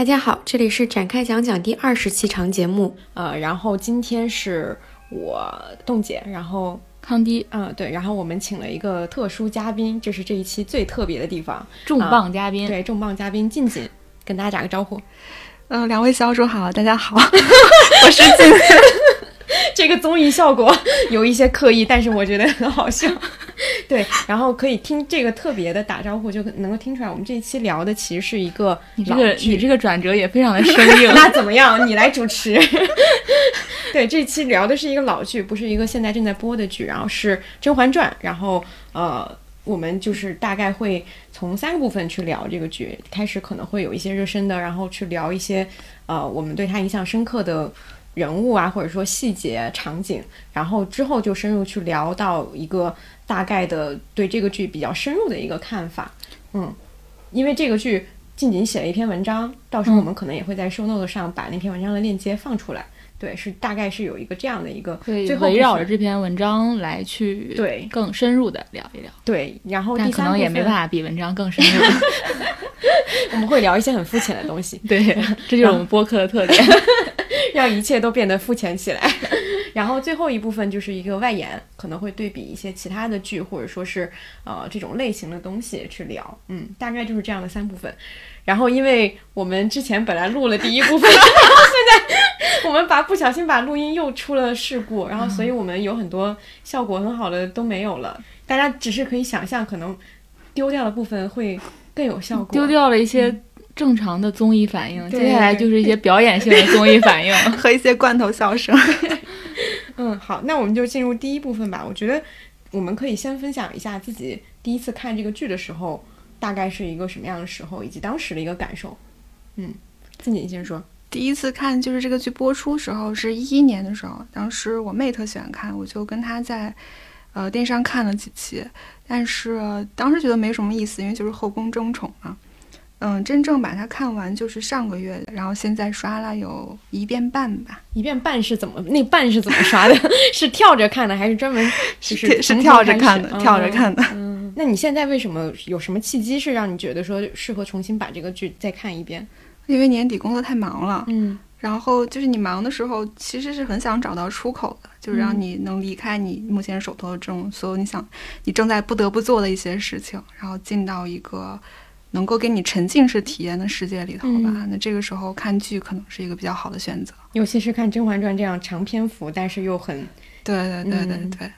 大家好，这里是展开讲讲第二十期长节目。呃，然后今天是我冻姐，然后康迪，嗯，对，然后我们请了一个特殊嘉宾，这是这一期最特别的地方，重磅嘉宾，对，重磅嘉宾静静，跟大家打个招呼。嗯，两位小主好，大家好，我是静静。这个综艺效果有一些刻意，但是我觉得很好笑。对，然后可以听这个特别的打招呼，就能够听出来，我们这一期聊的其实是一个你这个你这个转折也非常的生硬。那怎么样？你来主持。对，这期聊的是一个老剧，不是一个现在正在播的剧，然后是《甄嬛传》，然后呃，我们就是大概会从三个部分去聊这个剧，开始可能会有一些热身的，然后去聊一些呃我们对他印象深刻的。人物啊，或者说细节、场景，然后之后就深入去聊到一个大概的对这个剧比较深入的一个看法。嗯，因为这个剧静静写了一篇文章，到时候我们可能也会在 show note 上把那篇文章的链接放出来。对，是大概是有一个这样的一个，最后围绕着这篇文章来去对更深入的聊一聊。对，然后但可能也没办法比文章更深入。我们会聊一些很肤浅的东西。对，这就是我们播客的特点。让一切都变得肤浅起来，然后最后一部分就是一个外延，可能会对比一些其他的剧，或者说是呃这种类型的东西去聊，嗯，大概就是这样的三部分。然后因为我们之前本来录了第一部分，然 后现在我们把不小心把录音又出了事故，然后所以我们有很多效果很好的都没有了。大家只是可以想象，可能丢掉的部分会更有效果，丢掉了一些。正常的综艺反应，接下来就是一些表演性的综艺反应 和一些罐头笑声。嗯，好，那我们就进入第一部分吧。我觉得我们可以先分享一下自己第一次看这个剧的时候，大概是一个什么样的时候，以及当时的一个感受。嗯，自己先说。第一次看就是这个剧播出时候是一一年的时候，当时我妹特喜欢看，我就跟她在呃电视上看了几期，但是当时觉得没什么意思，因为就是后宫争宠嘛。嗯，真正把它看完就是上个月的，然后现在刷了有一遍半吧。一遍半是怎么？那半是怎么刷的？是跳着看的，还是专门是是跳着看的？跳着看的。嗯，那你现在为什么有什么契机是让你觉得说适合重新把这个剧再看一遍？因为年底工作太忙了。嗯，然后就是你忙的时候，其实是很想找到出口的，就是让你能离开你目前手头的这种所有你想你正在不得不做的一些事情，然后进到一个。能够给你沉浸式体验的世界里头吧，那这个时候看剧可能是一个比较好的选择，尤其是看《甄嬛传》这样长篇幅，但是又很对对对对对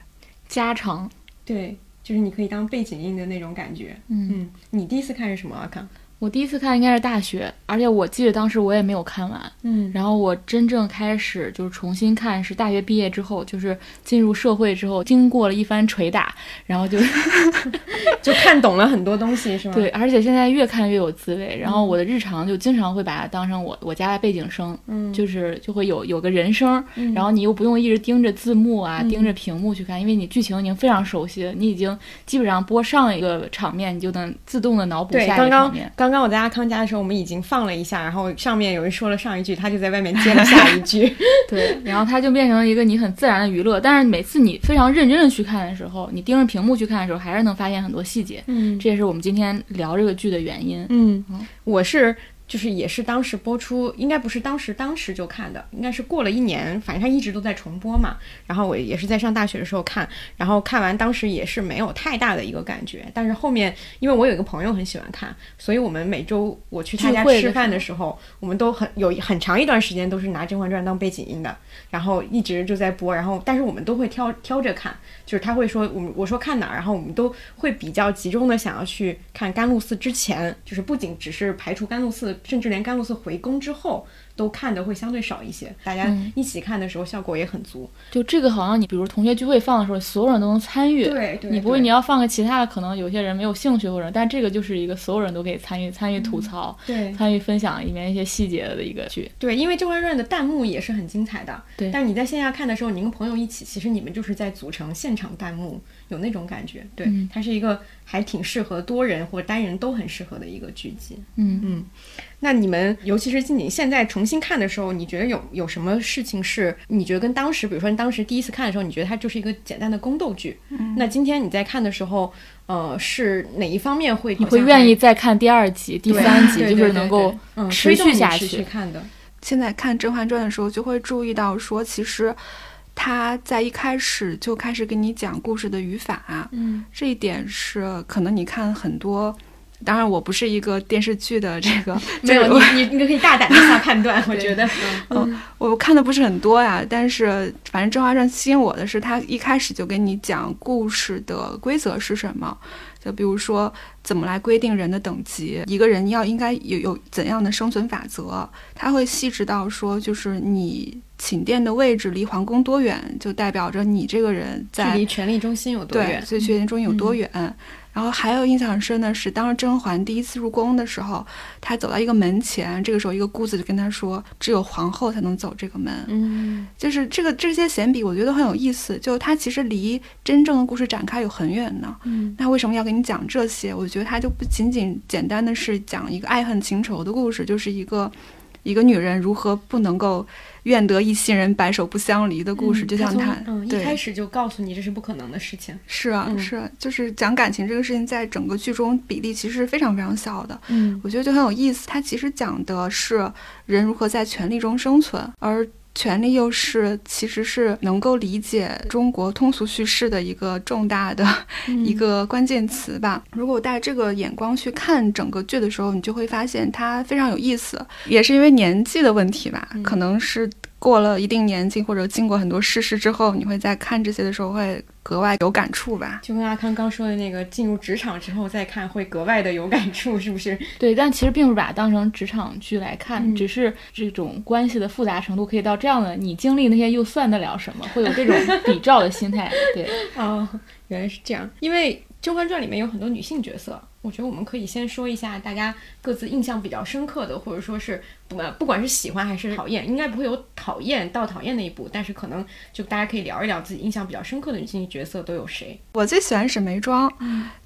家常，对，就是你可以当背景音的那种感觉。嗯，你第一次看是什么啊？看。我第一次看应该是大学，而且我记得当时我也没有看完，嗯，然后我真正开始就是重新看是大学毕业之后，就是进入社会之后，经过了一番捶打，然后就 就看懂了很多东西，是吗？对，而且现在越看越有滋味。然后我的日常就经常会把它当成我我家的背景声，嗯，就是就会有有个人声，然后你又不用一直盯着字幕啊，盯着屏幕去看，因为你剧情已经非常熟悉了，你已经基本上播上一个场面，你就能自动的脑补下一个场面。刚刚我在阿康家的时候，我们已经放了一下，然后上面有人说了上一句，他就在外面接了下一句，对，然后它就变成了一个你很自然的娱乐。但是每次你非常认真的去看的时候，你盯着屏幕去看的时候，还是能发现很多细节。嗯，这也是我们今天聊这个剧的原因。嗯，我是。就是也是当时播出，应该不是当时当时就看的，应该是过了一年，反正它一直都在重播嘛。然后我也是在上大学的时候看，然后看完当时也是没有太大的一个感觉。但是后面因为我有一个朋友很喜欢看，所以我们每周我去他家吃饭的时候，我们都很有很长一段时间都是拿《甄嬛传》当背景音的，然后一直就在播。然后但是我们都会挑挑着看，就是他会说我们我说看哪儿，然后我们都会比较集中的想要去看甘露寺之前，就是不仅只是排除甘露寺。甚至连甘露寺回宫之后都看的会相对少一些，大家一起看的时候效果也很足。就这个好像你比如同学聚会放的时候，所有人都能参与。对，你不会你要放个其他的，可能有些人没有兴趣或者，但这个就是一个所有人都可以参与参与吐槽，对，参与分享里面一些细节的一个剧。对，因为《甄嬛传》的弹幕也是很精彩的。对，但你在线下看的时候，你跟朋友一起，其实你们就是在组成现场弹幕，有那种感觉。对，它是一个还挺适合多人或单人都很适合的一个剧集。嗯嗯。那你们，尤其是静静现在重新看的时候，你觉得有有什么事情是你觉得跟当时，比如说你当时第一次看的时候，你觉得它就是一个简单的宫斗剧？嗯那今天你在看的时候，呃，是哪一方面会你会愿意再看第二集、第三集，就是能够持续下去续看的？现在看《甄嬛传》的时候，就会注意到说，其实他在一开始就开始给你讲故事的语法，嗯这一点是可能你看很多。当然，我不是一个电视剧的 这个，没有你你你你可以大胆的下判断，我觉得，嗯我看的不是很多呀。但是，反正《甄嬛传》吸引我的是，他一开始就给你讲故事的规则是什么。就比如说，怎么来规定人的等级，一个人要应该有有怎样的生存法则，他会细致到说，就是你寝殿的位置离皇宫多远，就代表着你这个人距在离权力中心有多对远？最权力中心有多远。然后还有印象很深的是，当时甄嬛第一次入宫的时候，她走到一个门前，这个时候一个姑子就跟她说，只有皇后才能走这个门。嗯就是这个这些闲笔，我觉得很有意思。就它其实离真正的故事展开有很远呢。嗯那为什么要给你讲这些？我觉得它就不仅仅简单的是讲一个爱恨情仇的故事，就是一个一个女人如何不能够愿得一心人，白首不相离的故事。就像他一开始就告诉你这是不可能的事情。是啊，嗯是啊就是讲感情这个事情，在整个剧中比例其实是非常非常小的。嗯我觉得就很有意思。它其实讲的是人如何在权力中生存，而权力又是其实是能够理解中国通俗叙事的一个重大的嗯一个关键词吧。如果带这个眼光去看整个剧的时候，你就会发现它非常有意思，也是因为年纪的问题吧，嗯可能是。过了一定年纪，或者经过很多世事之后，你会在看这些的时候会格外有感触吧。就跟阿康刚说的那个，进入职场之后再看会格外的有感触，是不是？对，但其实并不是把它当成职场剧来看，嗯只是这种关系的复杂程度可以到这样的，你经历那些又算得了什么？会有这种比照的心态。对，哦，原来是这样。因为《甄嬛传》里面有很多女性角色，我觉得我们可以先说一下大家各自印象比较深刻的，或者说是不呃不管是喜欢还是讨厌，应该不会有讨厌到讨厌那一步，但是可能就大家可以聊一聊自己印象比较深刻的女性角色都有谁。我最喜欢沈眉庄，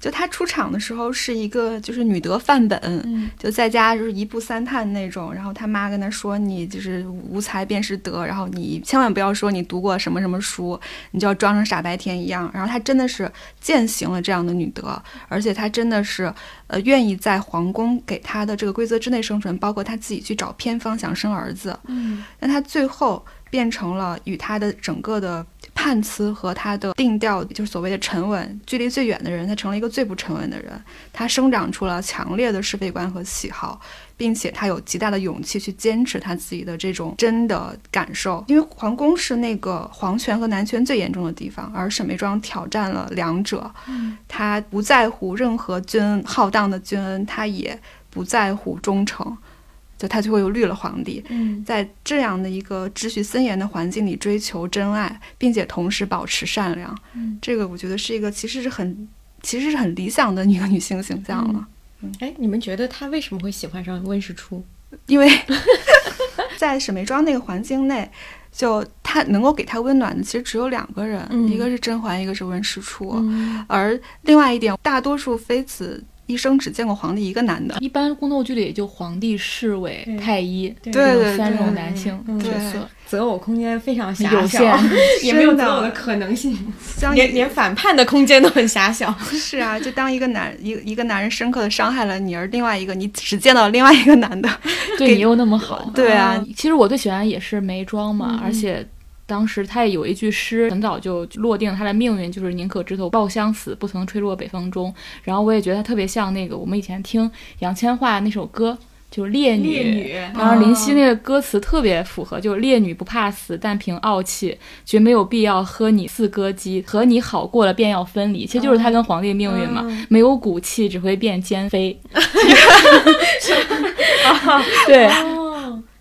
就她出场的时候是一个就是女德范本，嗯就在家就是一步三探那种，然后她妈跟她说你就是无才便是德，然后你千万不要说你读过什么什么书，你就要装成傻白甜一样。然后她真的是践行了这样的女德，而且她真的是呃愿意在皇宫给她的这个规则之内生存，包括她自己去找偏方想生儿子，嗯但他最后变成了与他的整个的判词和他的定调，就是所谓的沉稳，距离最远的人，他成了一个最不沉稳的人。他生长出了强烈的是非观和喜好，并且他有极大的勇气去坚持他自己的这种真的感受。因为皇宫是那个皇权和男权最严重的地方，而沈眉庄挑战了两者。他不在乎任何君恩浩荡的君恩，他也不在乎忠诚。就她最后又绿了皇帝，嗯在这样的一个秩序森严的环境里追求真爱，并且同时保持善良，嗯，这个我觉得是一个其实是很其实是很理想的 一个女性形象了。嗯哎，你们觉得她为什么会喜欢上温实初？因为 在沈眉庄那个环境内，就她能够给她温暖的其实只有两个人，嗯一个是甄嬛，一个是温实初。嗯而另外一点，大多数妃子一生只见过皇帝一个男的。一般宫斗剧里也就皇帝、侍卫、太医对这种对对三种男性嗯角色。择偶空间非常狭有小限，也没有择偶的可能性，相连连反叛的空间都很狭小。是啊，就当一个男一个一个男人深刻的伤害了你，而另外一个你只见到另外一个男的，对你又那么好。对啊，其实我最喜欢也是眉庄嘛，嗯而且当时他也有一句诗，很早就落定他的命运，就是宁可枝头抱香死，不曾吹落北风中。然后我也觉得他特别像那个我们以前听杨千嬅那首歌。就是烈女，烈女然后林夕那个歌词特别符合，就是烈女不怕死，但凭傲气，绝没有必要喝你四歌姬，和你好过了便要分离。其实就是他跟皇帝的命运嘛，嗯没有骨气，只会变奸妃。对，哦，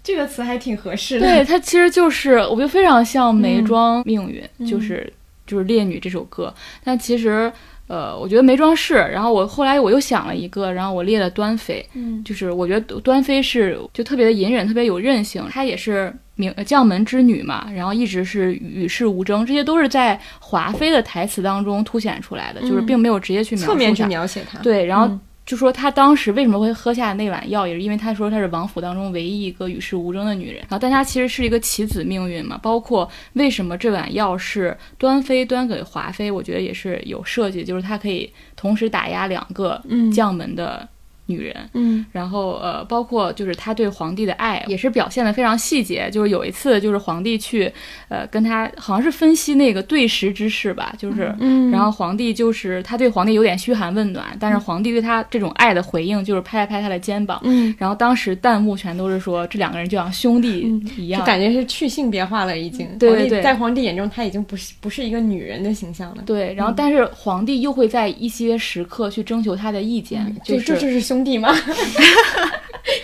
这个词还挺合适的。对，它其实就是，我觉得非常像眉嗯庄命运，嗯就是就是烈女这首歌。但其实，呃，我觉得眉庄是。然后我后来我又想了一个，然后我列了端妃，嗯就是我觉得端妃是就特别的隐忍，特别有韧性。她也是名呃将门之女嘛，然后一直是与世无争，这些都是在华妃的台词当中凸显出来的，就是嗯并没有直接去描述侧面去她。描写她。对，然后嗯就说她当时为什么会喝下那碗药，也是因为她说她是王府当中唯一一个与世无争的女人。然后，但她其实是一个棋子命运嘛。包括为什么这碗药是端妃端给华妃，我觉得也是有设计，就是她可以同时打压两个将门的。女人，嗯，然后呃，包括就是他对皇帝的爱也是。表现的非常细节。就是有一次，就是皇帝去，呃，跟他好像是分析那个对食之事吧，就是，嗯，然后皇帝就是他对皇帝有点嘘寒问暖，但是皇帝对他这种爱的回应就是拍了拍他的肩膀，嗯，然后当时弹幕全都是说这两个人就像兄弟一样，就感觉是去性别化了已经。对对对，在皇帝眼中他已经不是不是一个女人的形象了。对，然后但是皇帝又会在一些时刻去征求他的意见，就这就是兄弟吗？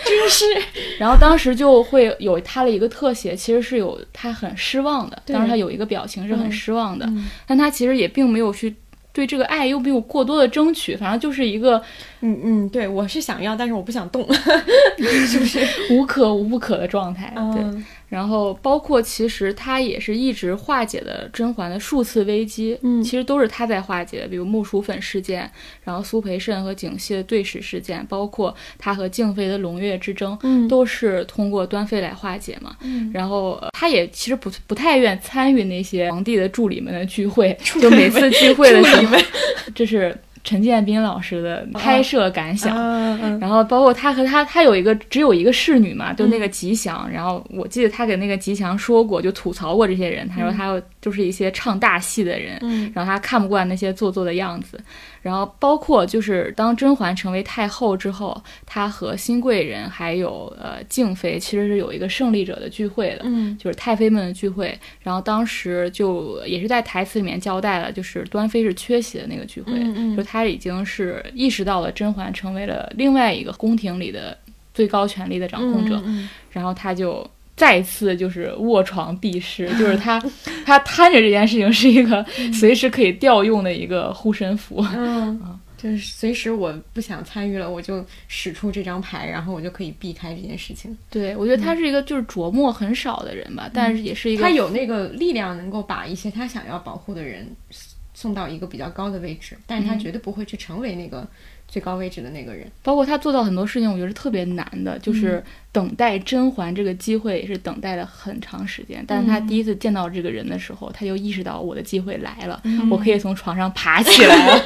真是，然后当时就会有他的一个特写，其实是有他很失望的，当时他有一个表情是很失望的，但他其实也并没有去对这个爱又没有过多的争取，反正就是一个，嗯嗯，对我是想要，但是我不想动，是不是无可无不可的状态？对。然后包括其实他也是一直化解的甄嬛的数次危机，嗯，其实都是他在化解的，比如木薯粉事件，然后苏培盛和景熙的对视事件，包括他和静妃的胧月之争，嗯，都是通过端妃来化解嘛，嗯，然后他也其实不不太愿参与那些皇帝的助理们的聚会，就每次聚会的时候，这是。陈建斌老师的拍摄感想，然后包括他和他，他有一个只有一个侍女嘛，就那个吉祥。然后我记得他给那个吉祥说过，就吐槽过这些人，他说他就是一些唱大戏的人，然后他看不惯那些做作的样子。然后包括就是当甄嬛成为太后之后，她和新贵人还有呃静妃其实是有一个胜利者的聚会的，嗯，就是太妃们的聚会。然后当时就也是在台词里面交代了，就是端妃是缺席的那个聚会，嗯，就她已经是意识到了甄嬛成为了另外一个宫廷里的最高权力的掌控者，然后她就。再次就是卧床避世，就是他，他摊着这件事情是一个随时可以调用的一个护身符。嗯，就是随时我不想参与了，我就使出这张牌，然后我就可以避开这件事情。对，我觉得他是一个就是琢磨很少的人吧，但是也是一个他有那个力量能够把一些他想要保护的人送到一个比较高的位置，但是他绝对不会去成为那个。最高位置的那个人，包括他做到很多事情，我觉得是特别难的，就是等待甄嬛这个机会也是等待了很长时间。但是他第一次见到这个人的时候，他就意识到我的机会来了，我可以从床上爬起来了。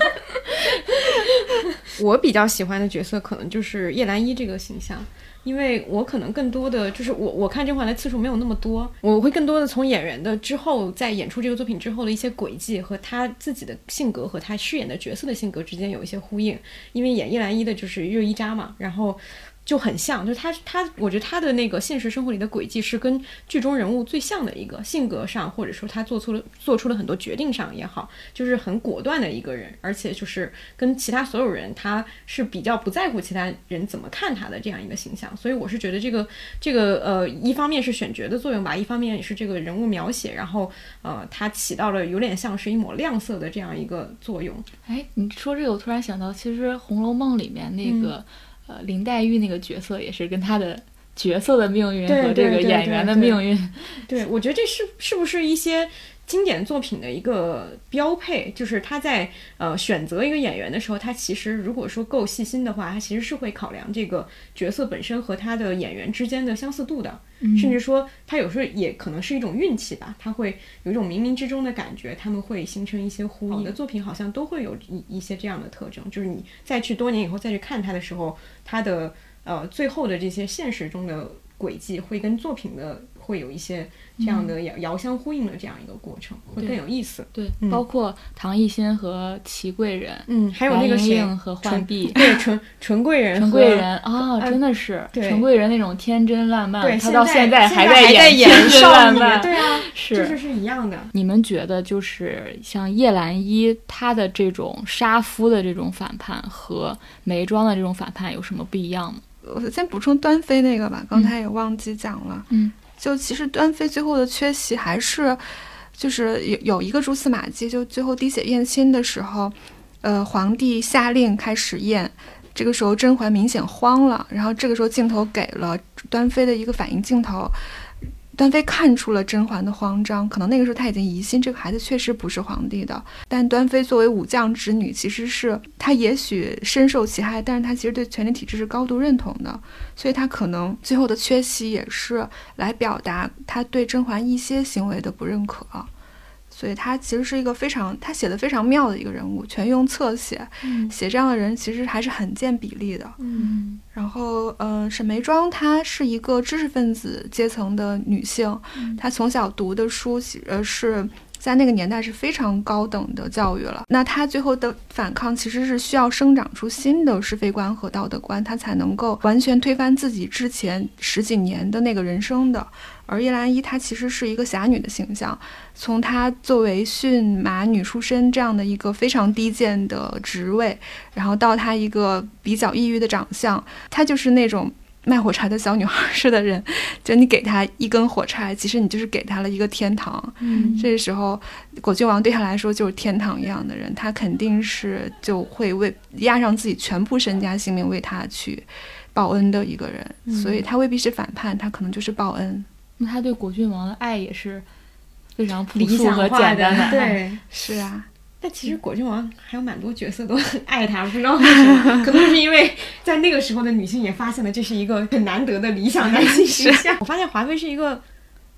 我比较喜欢的角色可能就是叶澜依这个形象。因为我可能更多的就是我我看甄嬛的次数没有那么多，我会更多的从演员的之后在演出这个作品之后的一些轨迹和他自己的性格和他饰演的角色的性格之间有一些呼应。因为演叶澜依的就是热依扎嘛，然后。就很像，就是他他，我觉得他的那个现实生活里的轨迹是跟剧中人物最像的一个性格上，或者说他做出了做出了很多决定上也好，就是很果断的一个人，而且就是跟其他所有人，他是比较不在乎其他人怎么看他的这样一个形象。所以我是觉得这个这个呃，一方面是选角的作用吧，一方面也是这个人物描写，然后呃，他起到了有点像是一抹亮色的这样一个作用。哎，你说这个，我突然想到，其实《红楼梦》里面那个。呃，林黛玉那个角色也是跟她的角色的命运和这个演员的命运，对我觉得这是是不是一些经典作品的一个标配？就是他在呃选择一个演员的时候，他其实如果说够细心的话，他其实是会考量这个角色本身和他的演员之间的相似度的，甚至说他有时候也可能是一种运气吧，他会有一种冥冥之中的感觉，他们会形成一些呼应。的作品好像都会有一一些这样的特征，就是你再去多年以后再去看他的时候。他的呃最后的这些现实中的轨迹会跟作品的会有一些这样的遥遥相呼应的这样一个过程，会更有意思。对，包括唐艺昕和齐贵人，嗯，还有那个谁和浣碧，对，纯纯贵人，纯贵人啊，真的是纯贵人那种天真烂漫，对，他到现在还在演天真烂漫，对啊，是，就是是一样的。你们觉得就是像叶澜依她的这种杀夫的这种反叛和眉庄的这种反叛有什么不一样吗？我先补充端妃那个吧，刚才也忘记讲了。嗯，就其实端妃最后的缺席还是，就是有有一个蛛丝马迹，就最后滴血验亲的时候，呃，皇帝下令开始验，这个时候甄嬛明显慌了，然后这个时候镜头给了端妃的一个反应镜头，端妃看出了甄嬛的慌张，可能那个时候她已经疑心这个孩子确实不是皇帝的。但端妃作为武将之女，其实是她也许深受其害，但是她其实对权力体制是高度认同的，所以她可能最后的缺席也是来表达她对甄嬛一些行为的不认可。所以他其实是一个非常，他写的非常妙的一个人物，全用侧写，写这样的人其实还是很见比例的。嗯，然后，嗯，沈眉庄她是一个知识分子阶层的女性，她从小读的书，呃，是在那个年代是非常高等的教育了。那她最后的反抗其实是需要生长出新的是非观和道德观，她才能够完全推翻自己之前十几年的那个人生的。而叶澜依她其实是一个侠女的形象，从她作为驯马女出身这样的一个非常低贱的职位，然后到她一个比较抑郁的长相，她就是那种卖火柴的小女孩似的人，就你给她一根火柴，其实你就是给她了一个天堂。嗯，这时候果郡王对她来说就是天堂一样的人，他肯定是就会为押上自己全部身家性命为他去报恩的一个人，所以他未必是反叛，他可能就是报恩。那他对果郡王的爱也是非常朴理素和想化简单的。对。是啊，但其实果郡王还有蛮多角色都很爱他，不知道为什么，可能是因为在那个时候的女性也发现了这是一个很难得的理想男性形象。我发现华妃是一个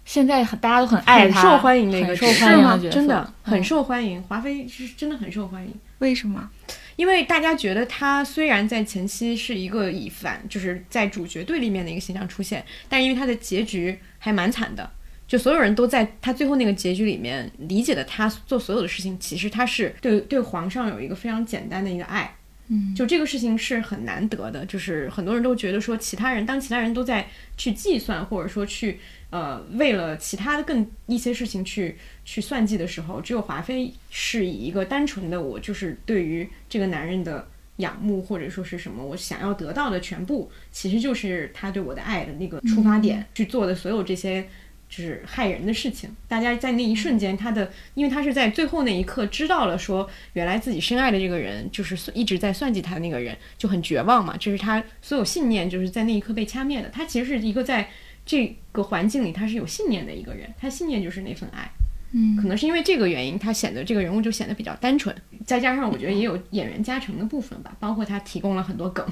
现在很大家都很爱他，很受欢迎的一个很受角色吗欢迎的角色，真的嗯很受欢迎。华妃是真的很受欢迎。为什么？因为大家觉得她虽然在前期是一个以反，就是在主角对立面的一个形象出现，但因为她的结局还蛮惨的，就所有人都在他最后那个结局里面理解的他做所有的事情，其实他是对对皇上有一个非常简单的一个爱，嗯，就这个事情是很难得的，就是很多人都觉得说其他人当其他人都在去计算或者说去呃为了其他的更一些事情去去算计的时候，只有华妃是以一个单纯的我就是对于这个男人的仰慕或者说是什么我想要得到的全部，其实就是他对我的爱的那个出发点、去做的所有这些。就是害人的事情，大家在那一瞬间，他的，因为他是在最后那一刻知道了，说原来自己深爱的这个人就是一直在算计他的那个人，就很绝望嘛。这是他所有信念，就是在那一刻被掐灭的。他其实是一个在这个环境里他是有信念的一个人，他信念就是那份爱。嗯。可能是因为这个原因，他显得这个人物就显得比较单纯，再加上我觉得也有演员加成的部分吧，包括他提供了很多梗，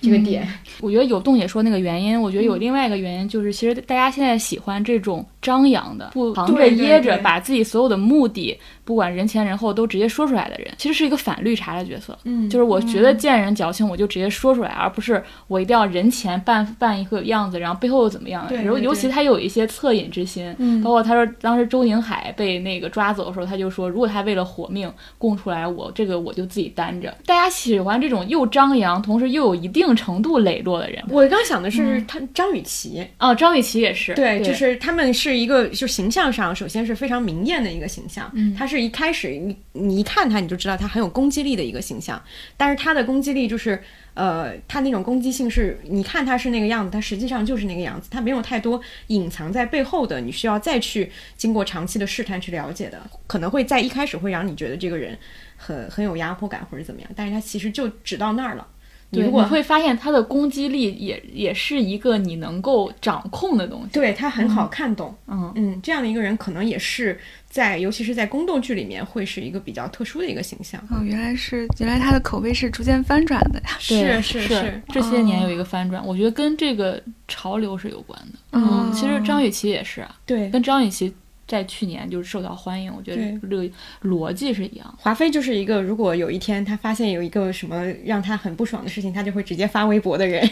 这个点。我觉得有洞姐说那个原因，我觉得有另外一个原因，就是其实大家现在喜欢这种张扬的，不藏着掖着，把自己所有的目的，不管人前人后都直接说出来的人，其实是一个反绿茶的角色。嗯就是我觉得见人矫情，我就直接说出来，而不是我一定要人前扮扮一个样子，然后背后又怎么样。尤尤其对他有一些恻隐之心，嗯包括他说当时周宁海被那个抓走的时候，他就说，如果他为了活命供出来我，这个我就自己担着。大家喜欢这种又张扬，同时又有一定程度磊落的人。我刚想的是他张雨绮，哦，张雨绮也是，对，就是他们是一个，就形象上首先是非常明艳的一个形象。嗯他是一开始你你一看他你就知道他很有攻击力的一个形象，但是他的攻击力就是。呃，他那种攻击性是，你看他是那个样子，他实际上就是那个样子，他没有太多隐藏在背后的，你需要再去经过长期的试探去了解的，可能会在一开始会让你觉得这个人很很有压迫感或者怎么样，但是他其实就只到那儿了。你对，如果你会发现他的攻击力也也是一个你能够掌控的东西。对他很好看懂，嗯嗯，这样的一个人可能也是在，尤其是在宫斗剧里面会是一个比较特殊的一个形象。哦，原来是原来他的口碑是逐渐翻转的呀。是是是，这些年有一个翻转，我觉得跟这个潮流是有关的。嗯其实张雨绮也是啊，对，跟张雨绮在去年就是受到欢迎，我觉得这个逻辑是一样。华妃就是一个，如果有一天她发现有一个什么让她很不爽的事情，她就会直接发微博的人。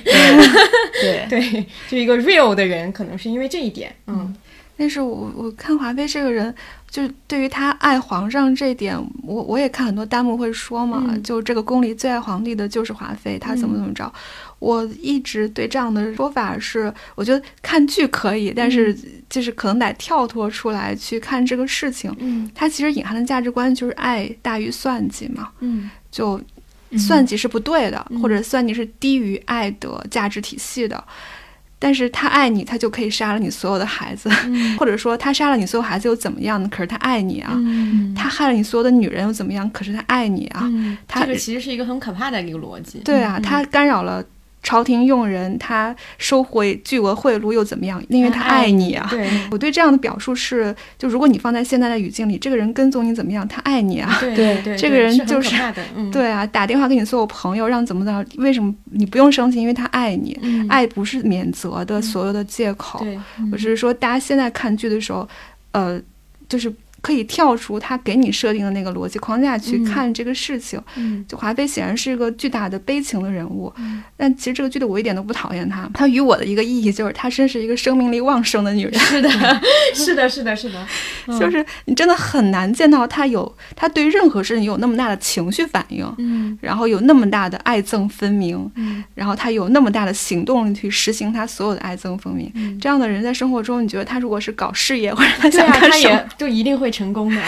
对 对，就一个 real 的人，可能是因为这一点。嗯，但是我我看华妃这个人，就是对于他爱皇上这点，我我也看很多弹幕会说嘛，嗯就这个宫里最爱皇帝的就是华妃，她怎么怎么着。我一直对这样的说法是，我觉得看剧可以，但是就是可能得跳脱出来去看这个事情。嗯它其实隐含的价值观就是爱大于算计嘛，嗯就算计是不对的，嗯或者算计是低于爱的价值体系的。但是他爱你，他就可以杀了你所有的孩子，嗯或者说他杀了你所有孩子又怎么样呢？可是他爱你啊。嗯他害了你所有的女人又怎么样？可是他爱你啊。嗯，他这个其实是一个很可怕的一个逻辑。对啊，他干扰了朝廷用人，他收回巨额贿赂又怎么样？因为他爱你啊。对 我对这样的表述是，就如果你放在现在的语境里，这个人跟踪你怎么样？他爱你啊。对 对对，这个人就是 对啊，打电话给你所有朋友，让怎么怎么？为什么你不用生气？因为他爱你，嗯，爱不是免责的所有的借口。我只是说，大家现在看剧的时候，呃，就是可以跳出他给你设定的那个逻辑框架去嗯看这个事情。嗯就华妃显然是一个巨大的悲情的人物，嗯但其实这个剧的我一点都不讨厌她。她与我的一个意义就是，她真是一个生命力旺盛的女人。是的，是的，是的，是的，嗯就是你真的很难见到她有，她对任何事情有那么大的情绪反应，嗯然后有那么大的爱憎分明，嗯然后她有那么大的行动力去实行她所有的爱憎分明。嗯，这样的人在生活中，你觉得他如果是搞事业或者他对啊，想干什么，他也就一定会成功的。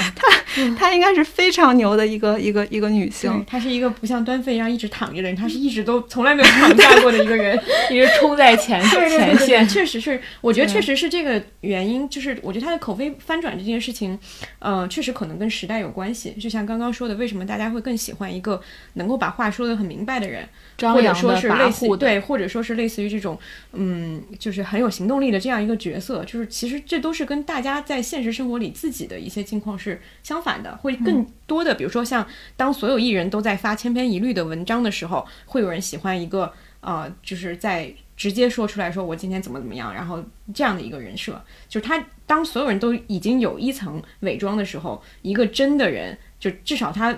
她应该是非常牛的一个一个一个女性，。她是一个不像端妃一样一直躺着的人，她是一直都从来没有躺下过的一个人。一直冲在前对对对前对线。确实是，我觉得确实是这个原因，就是我觉得她的口碑翻转这件事情，呃，确实可能跟时代有关系。就像刚刚说的，为什么大家会更喜欢一个能够把话说得很明白的人，张扬或者说是类似对，或者说是类似于这种，嗯，就是很有行动力的这样一个角色，就是其实这都是跟大家在现实生活里自己的一些境况是相反的，会更多的，比如说像当所有艺人都在发千篇一律的文章的时候，会有人喜欢一个呃，就是在直接说出来说我今天怎么怎么样，然后这样的一个人设，就是他当所有人都已经有一层伪装的时候，一个真的人，就至少他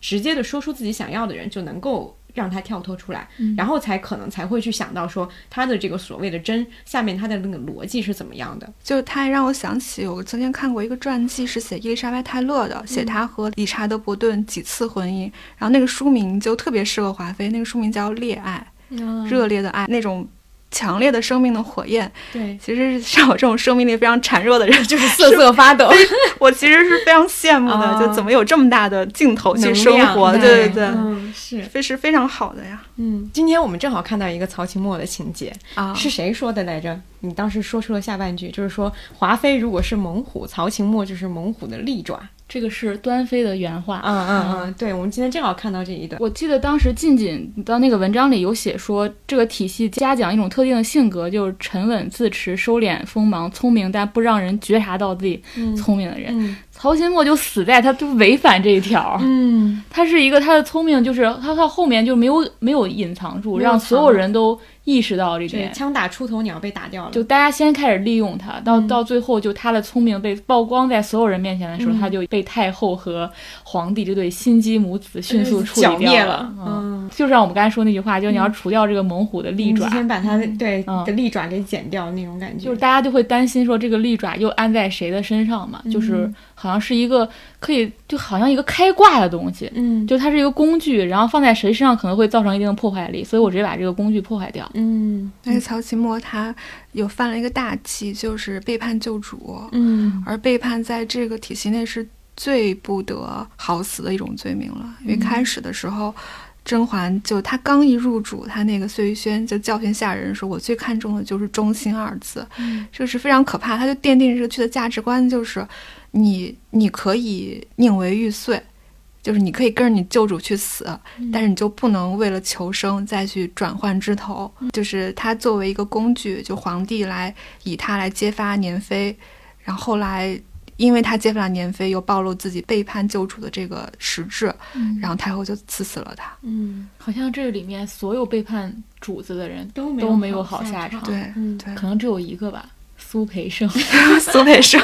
直接的说出自己想要的人，就能够让他跳脱出来，然后才可能才会去想到说他的这个所谓的真下面他的那个逻辑是怎么样的。就他让我想起，我曾经看过一个传记，是写伊丽莎白泰勒的，写她和理查德伯顿几次婚姻，然后那个书名就特别适合华妃，那个书名叫《恋爱》，热烈的爱，那种强烈的生命的火焰。对，其实是像我这种生命力非常孱弱的人，就是瑟瑟发抖，我其实是非常羡慕的，哦就怎么有这么大的劲头去生活？对对对对，嗯，是，非是非常好的呀。嗯，今天我们正好看到一个曹琴墨的情节，啊，是谁说的来着？你当时说出了下半句，就是说华妃如果是猛虎，曹琴墨就是猛虎的利爪。这个是端妃的原话。嗯嗯嗯，对，我们今天正好看到这一段。我记得当时近锦到那个文章里有写说，这个体系嘉奖一种特定的性格，就是沉稳自持、收敛锋芒、聪明但不让人觉察到自己嗯聪明的人。嗯曹琴墨就死在他就违反这一条。嗯，他是一个他的聪明，就是他到后面就没有没有隐藏住，让所有人都意识到这对，点。枪打出头鸟被打掉了。就大家先开始利用他，到嗯到最后，就他的聪明被曝光在所有人面前的时候，嗯他就被太后和皇帝这对心机母子迅速处理剿灭掉了。嗯，嗯，就像我们刚才说那句话，就是你要除掉这个猛虎的利爪你，先把它对嗯的利爪给剪掉那种感觉。就是大家就会担心说这个利爪又安在谁的身上嘛，就是嗯好像是一个可以就好像一个开挂的东西，嗯，就它是一个工具，然后放在谁身上可能会造成一定的破坏力，所以我直接把这个工具破坏掉。嗯但是曹琴墨他有犯了一个大忌，就是背叛救主，嗯而背叛在这个体系内是最不得好死的一种罪名了。因为嗯开始的时候，甄嬛就她刚一入主，她那个碎玉轩就教训下人说：“我最看重的就是忠心二字。”嗯这个是非常可怕，他就奠定这个剧的价值观，就是你你可以宁为玉碎。就是你可以跟着你救主去死，嗯但是你就不能为了求生再去转换枝头。就是他作为一个工具，就皇帝来以他来揭发年妃，然后后来因为他揭发了年妃，又暴露自己背叛救主的这个实质，然后太后就赐死了他。嗯，好像这里面所有背叛主子的人，都都没有有好下场。对、嗯对，可能只有一个吧，苏培盛。苏培盛，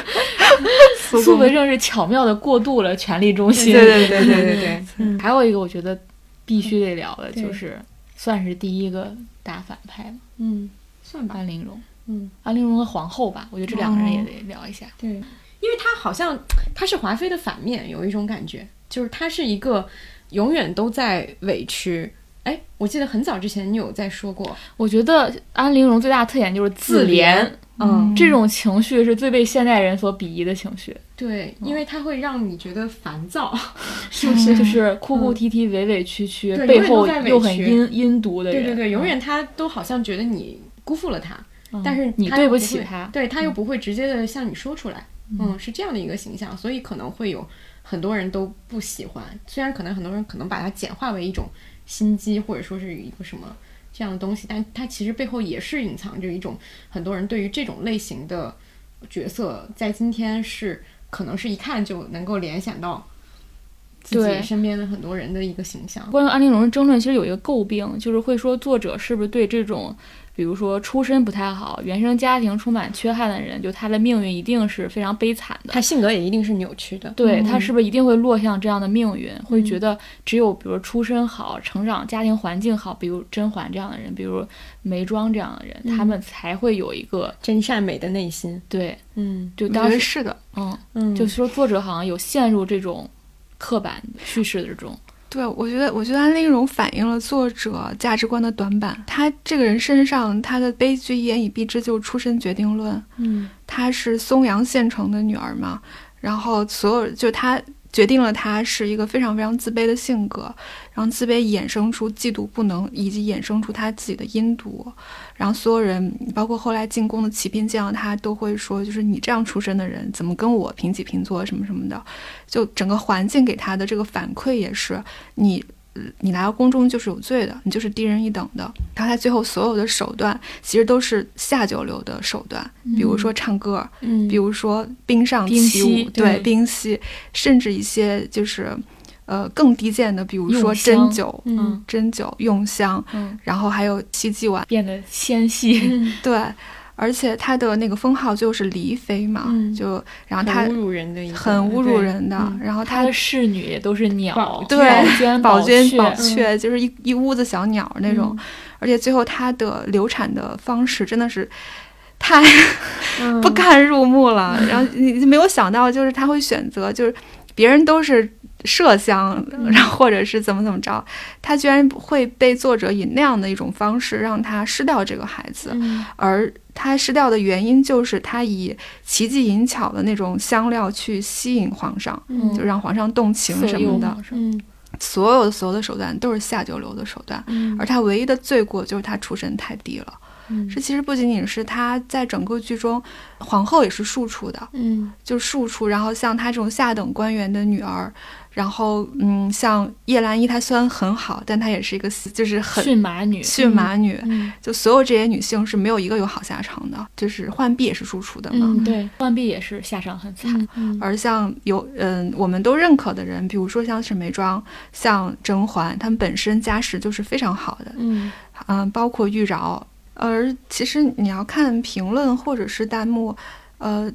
苏苏培培盛是巧妙的过渡了权力中心。对对对对对对还有一个我觉得必须得聊的就是，算是第一个大反派了，嗯，算吧，安陵容。嗯，安陵容和皇后吧，我觉得这两个人也哦得聊一下。对，因为她好像她是华妃的反面，有一种感觉，就是她是一个永远都在委屈。哎，我记得很早之前你有在说过，我觉得安陵容最大的特点就是自怜，嗯，这种情绪是最被现代人所鄙夷的情绪，对，因为它会让你觉得烦躁，是不是？就是哭哭啼啼、委委屈屈，背后又很阴阴毒的人。对对对，永嗯远他都好像觉得你辜负了他，嗯但是你对不起他。对他又不会直接的向你说出来，嗯，是这样的一个形象，所以可能会有很多人都不喜欢，虽然可能很多人可能把它简化为一种心机，或者说是一个什么这样的东西，但它其实背后也是隐藏着一种很多人对于这种类型的角色，在今天是可能是一看就能够联想到自己身边的很多人的一个形象。关于安陵容的争论，其实有一个诟病，就是会说作者是不是对这种，比如说出身不太好、原生家庭充满缺憾的人，就他的命运一定是非常悲惨的。他性格也一定是扭曲的，对嗯他是不是一定会落向这样的命运？会觉得只有比如出身好、成长家庭环境好，比如甄嬛这样的人，比如眉庄这样的人，嗯他们才会有一个真善美的内心。对，嗯就当时是的。嗯，嗯，就是说作者好像有陷入这种刻板叙事的这种，对，我觉得，我觉得安陵容反映了作者价值观的短板。他这个人身上，他的悲剧一言以蔽之，就是出身决定论。嗯她是松阳县城的女儿嘛，然后所有就她决定了他是一个非常非常自卑的性格，然后自卑衍生出嫉妒不能，以及衍生出他自己的阴毒，然后所有人，包括后来进宫的骑兵见到他都会说，就是你这样出身的人，怎么跟我平起平坐什么什么的，就整个环境给他的这个反馈也是你。呃你来到宫中就是有罪的，你就是低人一等的。然后他最后所有的手段其实都是下九流的手段，比如说唱歌，嗯，比如说冰上起舞，对对。冰嬉，甚至一些就是呃更低贱的，比如说针灸、嗯针灸、用香，嗯，然后还有西祭碗，变得纤细，嗯对，而且他的那个封号就是黎妃嘛，嗯。就然后他很侮辱人的一，很侮辱人的，嗯。然后他他的侍女也都是鸟宝，对娟、宝娟、宝雀就是一一屋子小鸟那种，嗯。而且最后他的流产的方式真的是太嗯。不堪入目了。然后你没有想到，就是他会选择，就是别人都是麝香，嗯。然后或者是怎么怎么着，他居然会被作者以那样的一种方式让他失掉这个孩子，嗯。而他失掉的原因就是他以奇技淫巧的那种香料去吸引皇上，嗯就让皇上动情什么的，所有的所有的手段都是下九流的手段。嗯而他唯一的罪过就是他出身太低了。嗯这其实不仅仅是他在整个剧中，皇后也是庶出的，嗯就庶出。然后像他这种下等官员的女儿，然后嗯，像叶澜依，她虽然很好，但她也是一个就是很驯马女，驯马女。嗯就所有这些女性是没有一个有好下场的，就是浣碧也是输出的嘛。嗯对，浣碧也是下场很惨，而像有嗯，我们都认可的人，比如说像沈眉庄、像甄嬛，她们本身家世就是非常好的，嗯嗯，包括玉娆。而其实你要看评论或者是弹幕，呃，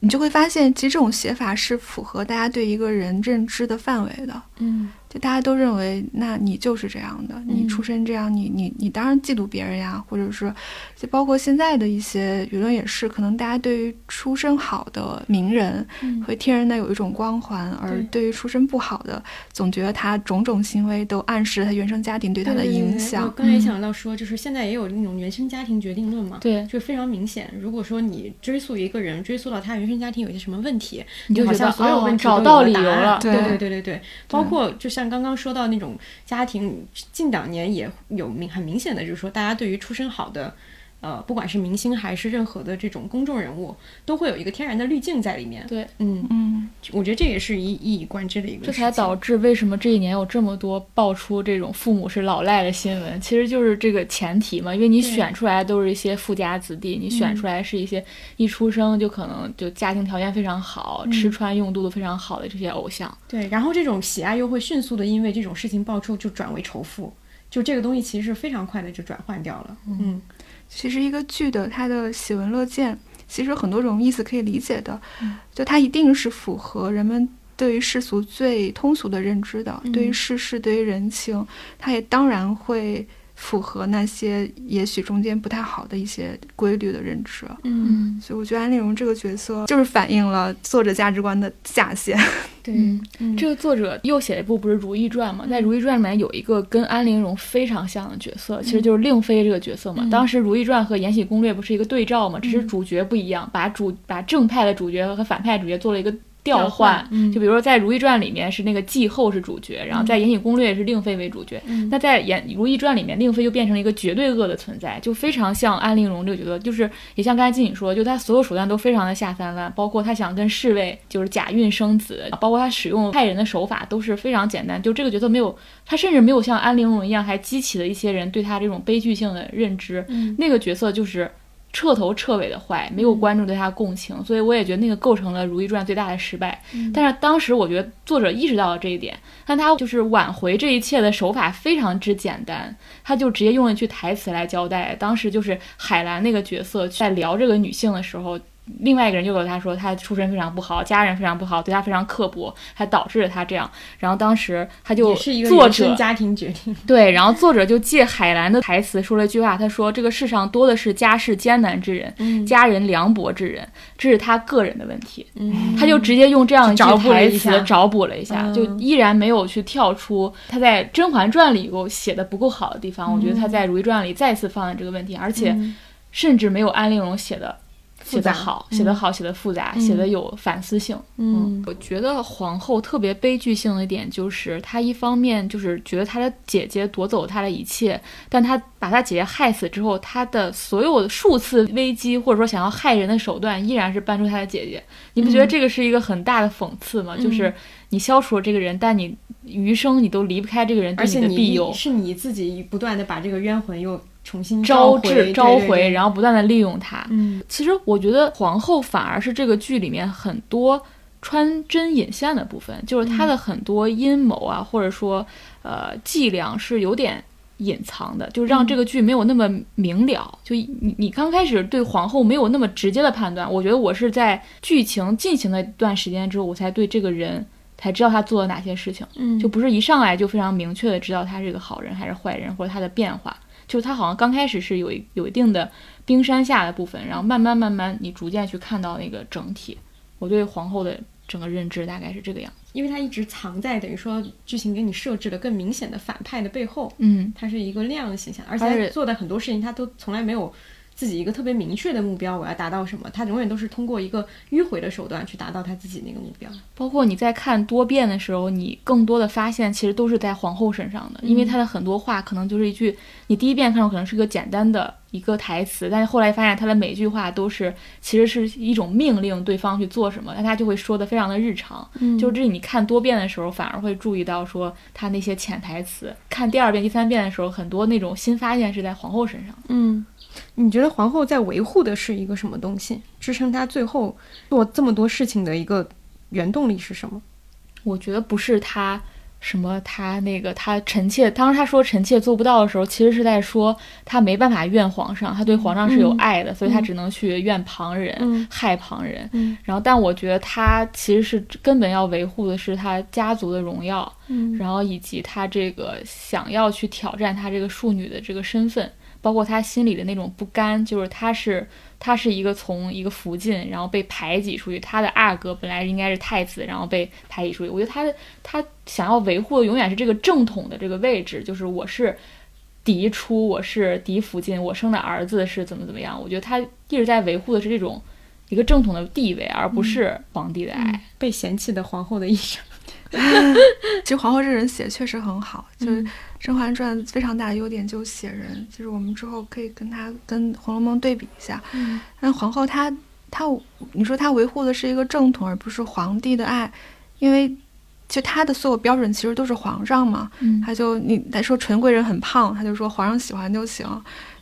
你就会发现，其实这种写法是符合大家对一个人认知的范围的。嗯就大家都认为，那你就是这样的，你嗯。出身这样，你你你当然嫉妒别人呀，或者是，就包括现在的一些舆论也是，可能大家对于出身好的名人，嗯。会天然的有一种光环，而对。对于出身不好的，总觉得他种种行为都暗示他原生家庭对他的对对对对我影响。刚才也想到说，就是现在也有那种原生家庭决定论嘛，对，就非常明显。如果说你追溯一个人，追溯到他原生家庭有些什么问题，你就觉得好像所有哦问题都找到理由了，对对对。对对对，包括就像像刚刚说到那种家庭，近两年也有明很明显的，就是说大家对于出身好的。呃，不管是明星还是任何的这种公众人物，都会有一个天然的滤镜在里面。对，嗯，嗯，我觉得这也是一一以贯之的一个这。才导致为什么这一年有这么多爆出这种父母是老赖的新闻，其实就是这个前提嘛，因为你选出来都是一些富家子弟，你选嗯出来是一些一出生就可能就家庭条件非常好，嗯吃穿用度都非常好的这些偶像。对，然后这种喜爱又会迅速的因为这种事情爆出就转为仇富，就这个东西其实是非常快的就转换掉了。嗯其实一个剧的它的喜闻乐见，其实有很多种意思可以理解的，嗯。就它一定是符合人们对于世俗最通俗的认知的，嗯。对于世事，对于人情，它也当然会符合那些也许中间不太好的一些规律的认知。嗯，所以我觉得安陵容这个角色就是反映了作者价值观的下限。对，这个作者又写了一部不是《如懿传》嘛，在《如懿传》里面有一个跟安陵容非常像的角色，其实就是令妃这个角色嘛。嗯。当时《如懿传》和《延禧攻略》不是一个对照嘛，只是嗯。主角不一样，把主把正派的主角和反派主角做了一个调调换嗯就比如说在《如懿传》里面是那个继后是主角，然后在《延禧攻略》是令妃为主角。嗯那在《延如懿传》里面，令妃就变成了一个绝对恶的存在，就非常像安陵容这个角色，就是也像刚才金颖说，就她所有手段都非常的下三滥，包括她想跟侍卫就是假孕生子，包括她使用害人的手法都是非常简单。就这个角色没有，她甚至没有像安陵容一样，还激起了一些人对她这种悲剧性的认知。嗯那个角色就是彻头彻尾的坏，没有观众对他共情，所以我也觉得那个构成了《如懿传》最大的失败。但是当时我觉得作者意识到了这一点，但他就是挽回这一切的手法非常之简单，他就直接用了一句台词来交代。当时就是海兰那个角色在聊这个女性的时候。另外一个人就给他说，他出身非常不好，家人非常不好，对他非常刻薄，还导致了他这样。然后当时他就作者家庭决定。对，然后作者就借海兰的台词说了一句话，他说：“这个世上多的是家世艰难之人，嗯家人凉薄之人，这是他个人的问题。嗯他就直接用这样一句台词找补了一下，嗯就依然没有去跳出他在《甄嬛传》里头写的不够好的地方。我觉得他在《如懿传》里再次放了这个问题，而且嗯甚至没有安陵容写的。写得好，嗯写得好，写得复杂，嗯写得有反思性。嗯我觉得皇后特别悲剧性的一点就是，她一方面就是觉得她的姐姐夺走她的一切，但她把她姐姐害死之后，她的所有的数次危机或者说想要害人的手段，依然是搬出她的姐姐。你不觉得这个是一个很大的讽刺吗？就是你消除了这个人，但你余生你都离不开这个人对而且的庇佑。是你自己不断的把这个冤魂又重新招回致召回，后然后不断的利用他。嗯其实我觉得皇后反而是这个剧里面很多穿针引线的部分，就是她的很多阴谋啊，或者说呃伎俩是有点隐藏的，就让这个剧没有那么明了。就你你刚开始对皇后没有那么直接的判断，我觉得我是在剧情进行了一段时间之后，我才对这个人才知道他做了哪些事情，嗯就不是一上来就非常明确的知道他是个好人还是坏人，或者他的变化。就是他好像刚开始是有一有一定的冰山下的部分，然后慢慢慢慢你逐渐去看到那个整体。我对皇后的整个认知大概是这个样子。因为它一直藏在等于说剧情给你设置的更明显的反派的背后，嗯，它是一个那样的形象，而且做的很多事情他都从来没有自己一个特别明确的目标，我要达到什么，他永远都是通过一个迂回的手段去达到他自己那个目标。包括你在看多遍的时候，你更多的发现其实都是在皇后身上的，因为她的很多话可能就是一句，你第一遍看到可能是个简单的一个台词，但是后来发现她的每句话都是其实是一种命令对方去做什么，但她就会说的非常的日常。嗯就是你看多遍的时候，反而会注意到说她那些潜台词。看第二遍、第三遍的时候，很多那种新发现是在皇后身上的。嗯，你觉得皇后在维护的是一个什么东西？支撑她最后做这么多事情的一个原动力是什么？我觉得不是她什么她那个她臣妾，当时他说臣妾做不到的时候，其实是在说她没办法怨皇上，她对皇上是有爱的，所以她只能去怨旁人、害旁人。然后，但我觉得她其实是根本要维护的是她家族的荣耀，然后以及她这个想要去挑战她这个庶女的这个身份，包括他心里的那种不甘，就是他是他是一个从一个福晋，然后被排挤出去，他的阿哥本来应该是太子，然后被排挤出去。我觉得他的他想要维护的永远是这个正统的这个位置，就是我是嫡出，我是嫡福晋，我生的儿子是怎么怎么样。我觉得他一直在维护的是这种一个正统的地位，而不是皇帝的爱。被嫌弃的皇后的一生。其实皇后这人写得确实很好，就是嗯《甄嬛传》非常大的优点就是写人，就是我们之后可以跟她跟《红楼梦》对比一下。嗯但皇后她她，你说她维护的是一个正统，而不是皇帝的爱，因为就她的所有标准其实都是皇上嘛。嗯他就你他说纯贵人很胖，她就说皇上喜欢就行。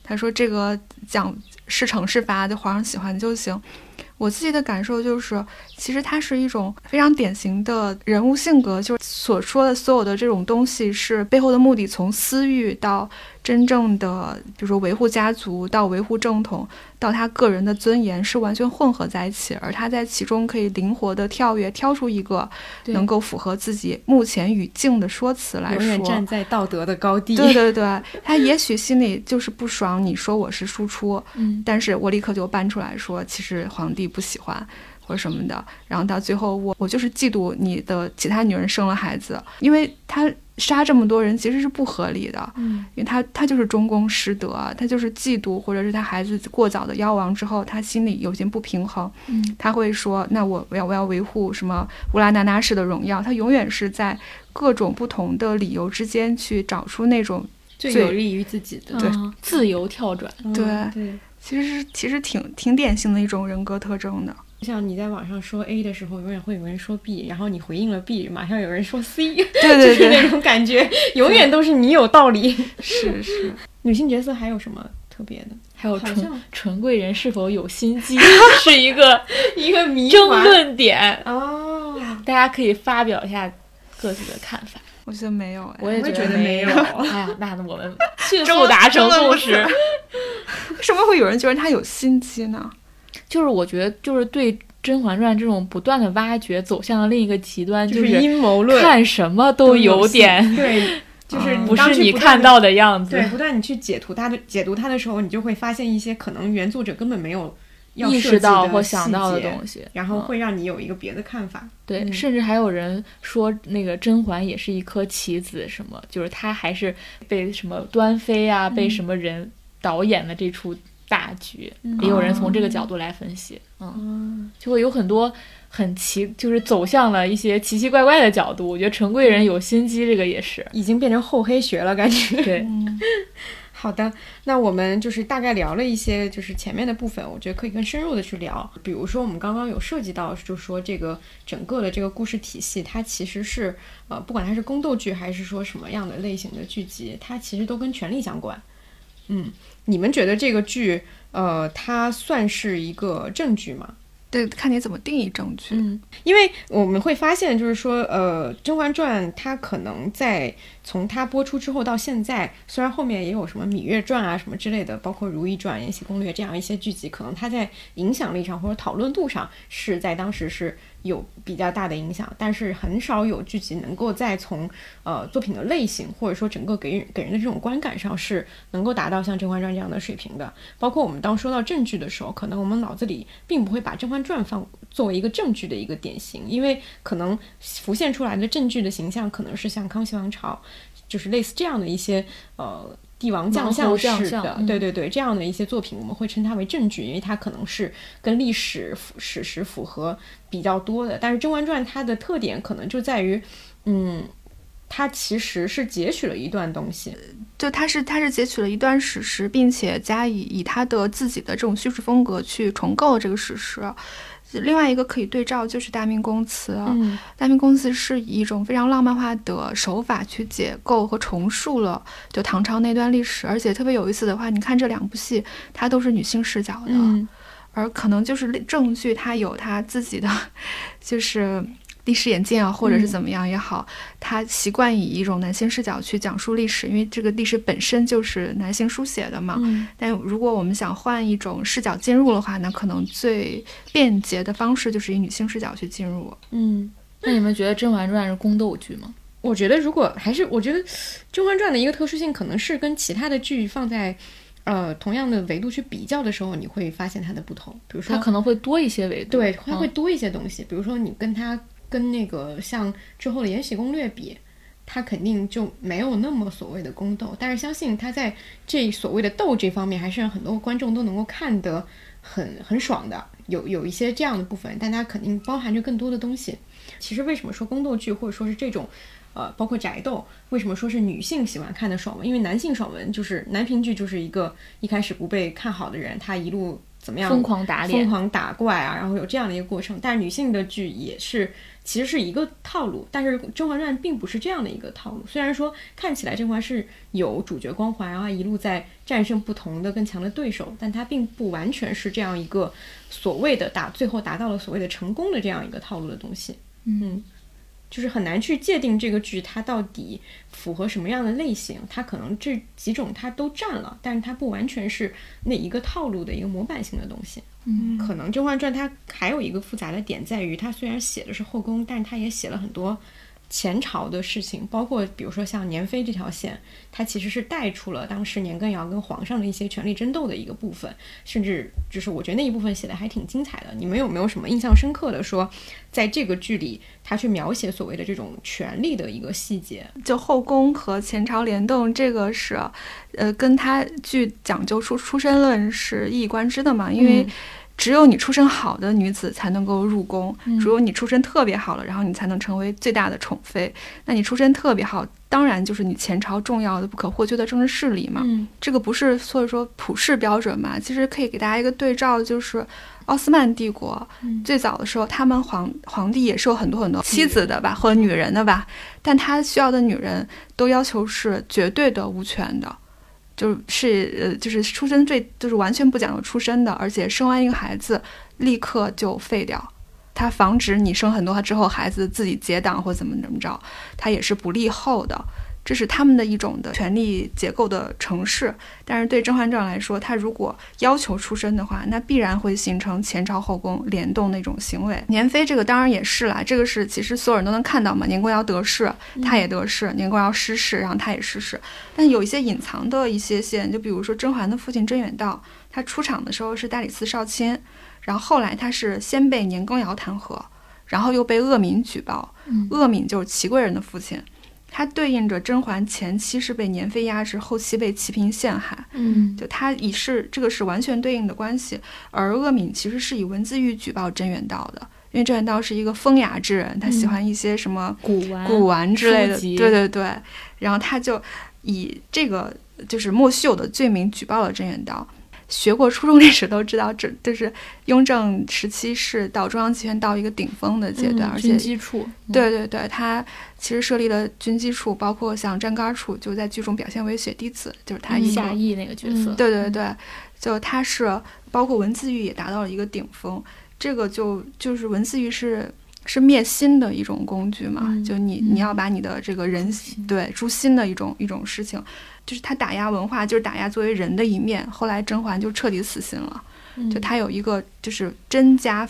她说这个讲是惩是罚，就皇上喜欢就行。我自己的感受就是，其实它是一种非常典型的人物性格，就是所说的所有的这种东西是背后的目的，从私欲到真正的，比如说维护家族，到维护正统，到他个人的尊严，是完全混合在一起，而他在其中可以灵活的跳跃，挑出一个能够符合自己目前语境的说辞来说。永远站在道德的高地。对对对，他也许心里就是不爽，你说我是输出，嗯但是我立刻就搬出来说，其实皇帝不喜欢或者什么的，然后到最后我我就是嫉妒你的其他女人生了孩子，因为他杀这么多人其实是不合理的，嗯因为他他就是中宫失德，他就是嫉妒，或者是他孩子过早的夭亡之后，他心里有些不平衡，嗯他会说，那我我要我要维护什么乌拉那那氏的荣耀，他永远是在各种不同的理由之间去找出那种最最有利于自己的。对啊自由跳转，嗯对对，其实是其实挺挺典型的一种人格特征的。像你在网上说 A 的时候，永远会有人说 B，然后你回应了 B，马上有人说 C，对对 就是那，种感觉，永远都是你有道理。是是，女性角色还有什么特别的？还有纯纯贵人是否有心机，是一个一个迷争论点，哦，大家可以发表一下各自的看法。我觉得没有哎，我也觉得没有哎呀，那我们迅速达成共识。为什么会有人觉得他有心机呢？就是我觉得，就是对《甄嬛传》这种不断的挖掘，走向了另一个极端，就是是阴谋论，看什么都有点对，就是嗯不是你看到的样子。对，不断你去解读它的解读它的时候，你就会发现一些可能原作者根本没有意识到或想到的东西，然后嗯会让你有一个别的看法。对，嗯甚至还有人说那个甄嬛也是一颗棋子，什么就是她还是被什么端妃啊，被什么人导演的这出大局，也有人从这个角度来分析，嗯，嗯，就会有很多很奇，就是走向了一些奇奇怪怪的角度。我觉得陈贵人有心机，这个也是，已经变成厚黑学了，感觉。对，嗯，好的，那我们就是大概聊了一些，就是前面的部分，我觉得可以更深入的去聊。比如说，我们刚刚有涉及到，就是说这个整个的这个故事体系，它其实是呃，不管它是宫斗剧还是说什么样的类型的剧集，它其实都跟权力相关。嗯，你们觉得这个剧，呃，它算是一个正剧吗？对，看你怎么定义证据。嗯，因为我们会发现，就是说，呃，《甄嬛传》它可能在从它播出之后到现在，虽然后面也有什么《芈月传》啊什么之类的，包括《如懿传》《延禧攻略》这样一些剧集，可能它在影响力上或者讨论度上是在当时是有比较大的影响，但是很少有剧集能够再从呃作品的类型或者说整个给人给人的这种观感上是能够达到像《甄嬛传》这样的水平的。包括我们当说到正剧的时候，可能我们脑子里并不会把《甄嬛传》放作为一个正剧的一个典型，因为可能浮现出来的正剧的形象可能是像康熙王朝，就是类似这样的一些呃。帝王将相式的，对对对，这样的一些作品，我们会称它为正剧，因为它可能是跟历史史实符合比较多的。但是《甄嬛传》它的特点可能就在于，嗯，它其实是截取了一段东西，就它是它是截取了一段史实，并且加以以它的自己的这种叙事风格去重构这个史实。另外一个可以对照就是《大明宫词》大明宫词》是以一种非常浪漫化的手法去解构和重述了就唐朝那段历史，而且特别有意思的话，你看这两部戏，它都是女性视角的，嗯。而可能就是正剧它有它自己的 就是历史眼镜啊，或者是怎么样也好，他习惯以一种男性视角去讲述历史，因为这个历史本身就是男性书写的嘛。嗯但如果我们想换一种视角进入的话，那可能最便捷的方式就是以女性视角去进入。嗯。那你们觉得《甄嬛传》是宫斗剧吗？我觉得，如果还是我觉得《甄嬛传》的一个特殊性，可能是跟其他的剧放在呃同样的维度去比较的时候，你会发现它的不同。比如说，它可能会多一些维度，对，它会嗯多一些东西。比如说，你跟它跟那个像之后的《延禧攻略》比，它肯定就没有那么所谓的宫斗。但是相信它在这所谓的斗这方面，还是让很多观众都能够看得很很爽的。有有一些这样的部分，但它肯定包含着更多的东西。其实为什么说宫斗剧或者说是这种，呃，包括宅斗，为什么说是女性喜欢看的爽文？因为男性爽文就是男频剧，就是一个一开始不被看好的人，他一路怎么样疯狂打脸，疯狂打怪啊，然后有这样的一个过程。但是女性的剧也是其实是一个套路，但是《甄嬛传》并不是这样的一个套路。虽然说看起来甄嬛是有主角光环，然后一路在战胜不同的更强的对手，但它并不完全是这样一个所谓的达最后达到了所谓的成功的这样一个套路的东西。嗯，就是很难去界定这个剧它到底符合什么样的类型，它可能这几种它都占了，但是它不完全是那一个套路的一个模板性的东西。嗯，可能《甄嬛传》它还有一个复杂的点在于，它虽然写的是后宫，但是它也写了很多前朝的事情，包括比如说像年妃这条线，它其实是带出了当时年羹尧跟皇上的一些权力争斗的一个部分，甚至就是我觉得那一部分写的还挺精彩的。你们有没有什么印象深刻的说，在这个剧里，他去描写所谓的这种权力的一个细节？就后宫和前朝联动，这个是，呃，跟他剧讲究出出身论是一以贯之的嘛，因为。只有你出身好的女子才能够入宫，只有你出身特别好了，然后你才能成为最大的宠妃。那你出身特别好，当然就是你前朝重要的、不可或缺的政治势力嘛。这个不是所以说普世标准嘛？其实可以给大家一个对照，就是奥斯曼帝国最早的时候，他们皇皇帝也是有很多很多妻子的吧，或者女人的吧，但他需要的女人都要求是绝对的无权的。就是呃，就是出身最就是完全不讲究出身的，而且生完一个孩子立刻就废掉，它防止你生很多之后孩子自己结党或怎么怎么着，它也是不利后的。这是他们的一种的权力结构的城市，但是对《甄嬛传》来说，他如果要求出身的话，那必然会形成前朝后宫联动那种行为。年妃这个当然也是啦，这个是其实所有人都能看到嘛。年羹尧得势，他也得势；年羹尧失势，然后他也失势。但有一些隐藏的一些线，就比如说甄嬛的父亲甄远道，他出场的时候是大理寺少卿，然后后来他是先被年羹尧弹劾，然后又被鄂敏举报。鄂敏就是祺贵人的父亲。它对应着甄嬛前期是被年妃压制，后期被齐嫔陷害，嗯，就它已是这个是完全对应的关系。而鄂敏其实是以文字狱举报甄远道的，因为甄远道是一个风雅之人，他喜欢一些什么古玩、古玩之类的，对对对。然后他就以这个就是莫须有的罪名举报了甄远道。学过初中历史都知道，这就是雍正时期是到中央集权到一个顶峰的阶段，而且军机处，对对对，他其实设立了军机处，包括像站杆处，就在剧中表现为雪滴子，就是他夏邑那个角色，对对对，就他是包括文字狱也达到了一个顶峰，这个就就是文字狱是是灭心的一种工具嘛，就你你要把你的这个人对诛心的一种一种事情。就是他打压文化，就是打压作为人的一面。后来甄嬛就彻底死心了，就他有一个就是甄家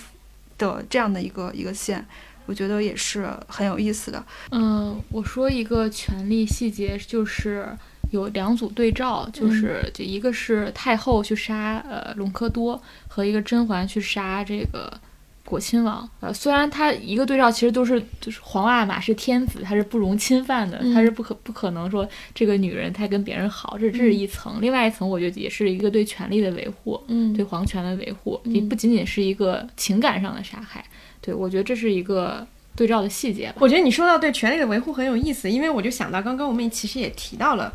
的这样的一个一个线，我觉得也是很有意思的。嗯，我说一个权力细节，就是有两组对照，就是就一个是太后去杀呃隆科多，和一个甄嬛去杀这个。果亲王，呃，虽然他一个对照，其实都是就是皇阿玛是天子，他是不容侵犯的，他是不可不可能说这个女人她跟别人好，这这是一层。另外一层，我觉得也是一个对权力的维护，嗯，对皇权的维护，也不仅仅是一个情感上的杀害。对我觉得这是一个对照的细节。我觉得你说到对权力的维护很有意思，因为我就想到刚刚我们其实也提到了。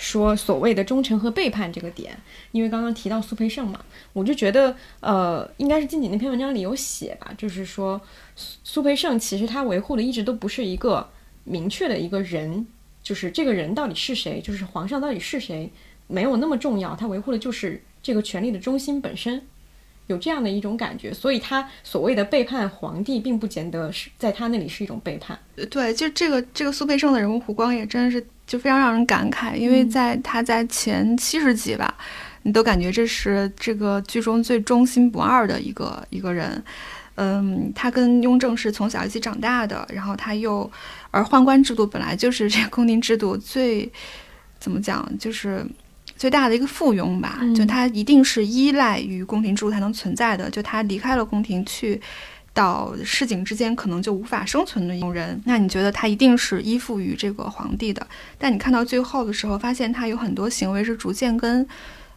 说所谓的忠诚和背叛这个点，因为刚刚提到苏培盛嘛，我就觉得，呃，应该是静锦那篇文章里有写吧，就是说苏苏培盛其实他维护的一直都不是一个明确的一个人，就是这个人到底是谁，就是皇上到底是谁，没有那么重要，他维护的就是这个权力的中心本身，有这样的一种感觉，所以他所谓的背叛皇帝，并不见得是在他那里是一种背叛。对，就这个这个苏培盛的人物弧光也真的是。就非常让人感慨，因为在他在前七十集吧，你都感觉这是这个剧中最忠心不二的一个一个人。嗯，他跟雍正是从小一起长大的，然后他又而宦官制度本来就是这宫廷制度最怎么讲，就是最大的一个附庸吧。就他一定是依赖于宫廷制度才能存在的。就他离开了宫廷去。到市井之间可能就无法生存的一种人，那你觉得他一定是依附于这个皇帝的？但你看到最后的时候，发现他有很多行为是逐渐跟，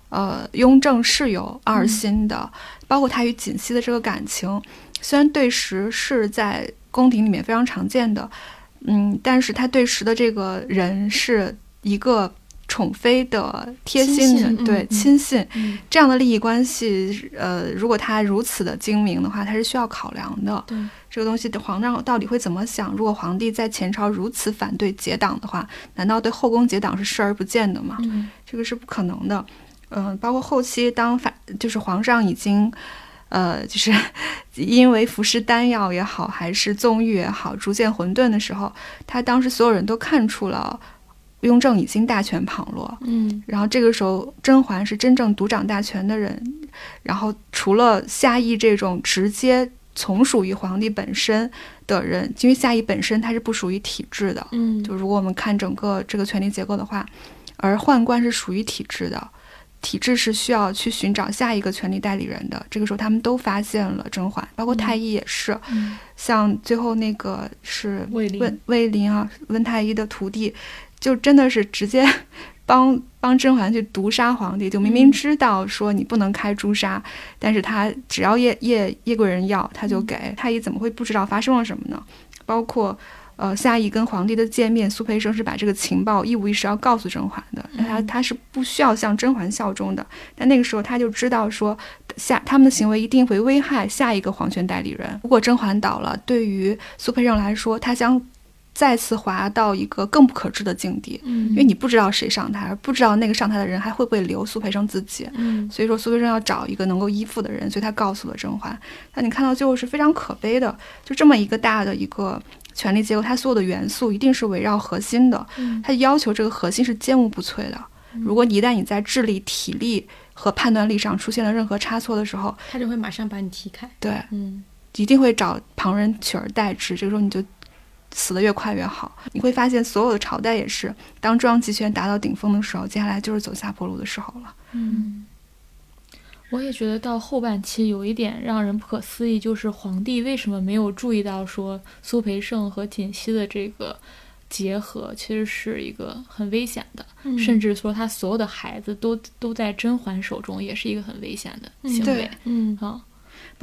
呃，雍正是有二心的，包括他与锦汐的这个感情，虽然对时是在宫廷里面非常常见的，嗯，但是他对时的这个人是一个。宠妃的贴心的对亲信，这样的利益关系，呃，如果他如此的精明的话，他是需要考量的。对这个东西，皇上到底会怎么想？如果皇帝在前朝如此反对结党的话，难道对后宫结党是视而不见的吗？这个是不可能的。嗯，包括后期当反就是皇上已经，呃，就是 因为服食丹药也好，还是纵欲也好，逐渐混沌的时候，他当时所有人都看出了。雍正已经大权旁落，嗯，然后这个时候甄嬛是真正独掌大权的人，然后除了夏邑这种直接从属于皇帝本身的人，因为夏邑本身它是不属于体制的，嗯。就如果我们看整个这个权力结构的话，而宦官是属于体制的，体制是需要去寻找下一个权力代理人的。这个时候，他们都发现了甄嬛，包括太医也是。嗯。像最后那个是卫灵。温卫灵啊，温太医的徒弟，就真的是直接 帮帮甄嬛去毒杀皇帝，就明明知道说你不能开诛杀，但是他只要叶叶叶贵人要，他就给。太医怎么会不知道发生了什么呢？包括。呃，夏邑跟皇帝的见面，苏培盛是把这个情报一五一十要告诉甄嬛的，他他是不需要向甄嬛效忠的，但那个时候他就知道说，下他们的行为一定会危害下一个皇权代理人。如果甄嬛倒了，对于苏培盛来说，他将再次滑到一个更不可知的境地，嗯因为你不知道谁上台，而不知道那个上台的人还会不会留苏培盛自己。嗯所以说苏培盛要找一个能够依附的人，所以他告诉了甄嬛。但你看到最后是非常可悲的，就这么一个大的一个权力结构，它所有的元素一定是围绕核心的，嗯它要求这个核心是坚无不摧的。如果一旦你在智力、体力和判断力上出现了任何差错的时候，他就会马上把你踢开。对，嗯一定会找旁人取而代之。这个时候你就死得越快越好。你会发现，所有的朝代也是，当中央集权达到顶峰的时候，接下来就是走下坡路的时候了。嗯，我也觉得到后半期有一点让人不可思议，就是皇帝为什么没有注意到说苏培盛和锦汐的这个结合其实是一个很危险的，嗯甚至说他所有的孩子都都在甄嬛手中，也是一个很危险的行为对。嗯啊，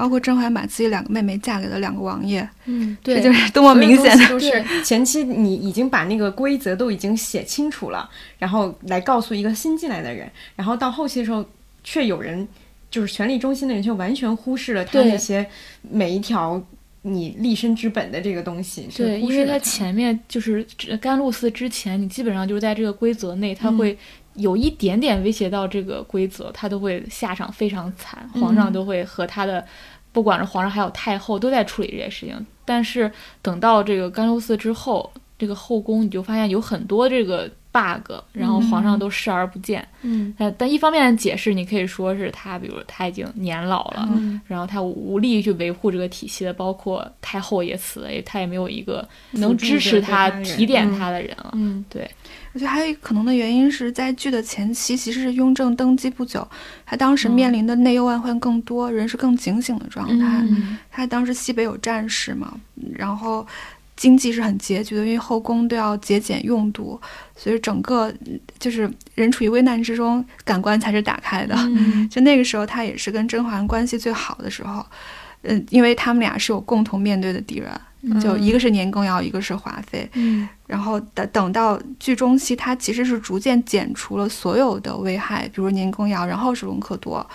包括甄嬛把自己两个妹妹嫁给了两个王爷，嗯，对，这就是多么明显的。所有东西都是前期你已经把那个规则都已经写清楚了，然后来告诉一个新进来的人，然后到后期的时候，却有人就是权力中心的人，却完全忽视了他那些每一条你立身之本的这个东西。对，因为他前面就是甘露寺之前，你基本上就是在这个规则内，他嗯会有一点点威胁到这个规则，他都会下场非常惨，皇上嗯都会和他的，不管是皇上还有太后都在处理这些事情。但是等到这个甘露寺之后，这个后宫你就发现有很多这个 bug，然后皇上都视而不见。嗯呃，但一方面解释，你可以说是他，比如他已经年老了，嗯然后他无力去维护这个体系的，包括太后也死了，也他也没有一个能支持他、提点嗯他的人了。嗯对，我觉得还有一个可能的原因是在剧的前期，其实是雍正登基不久，他当时嗯面临的内忧外患更多，人是更警醒的状态。嗯他当时西北有战事嘛，然后经济是很拮据的，因为后宫都要节俭用度，所以整个嗯就是人处于危难之中，感官才是打开的。嗯就那个时候，他也是跟甄嬛关系最好的时候，嗯，因为他们俩是有共同面对的敌人，就一个是年羹尧，一个是华妃。嗯然后等等到剧中期，他其实是逐渐减除了所有的危害，比如年羹尧，然后是隆科多，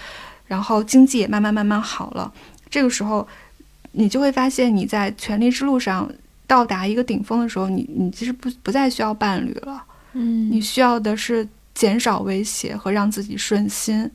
然后经济也慢慢慢慢好了。这个时候，你就会发现你在权力之路上到达一个顶峰的时候，你你其实不不再需要伴侣了，嗯你需要的是减少威胁和让自己顺心。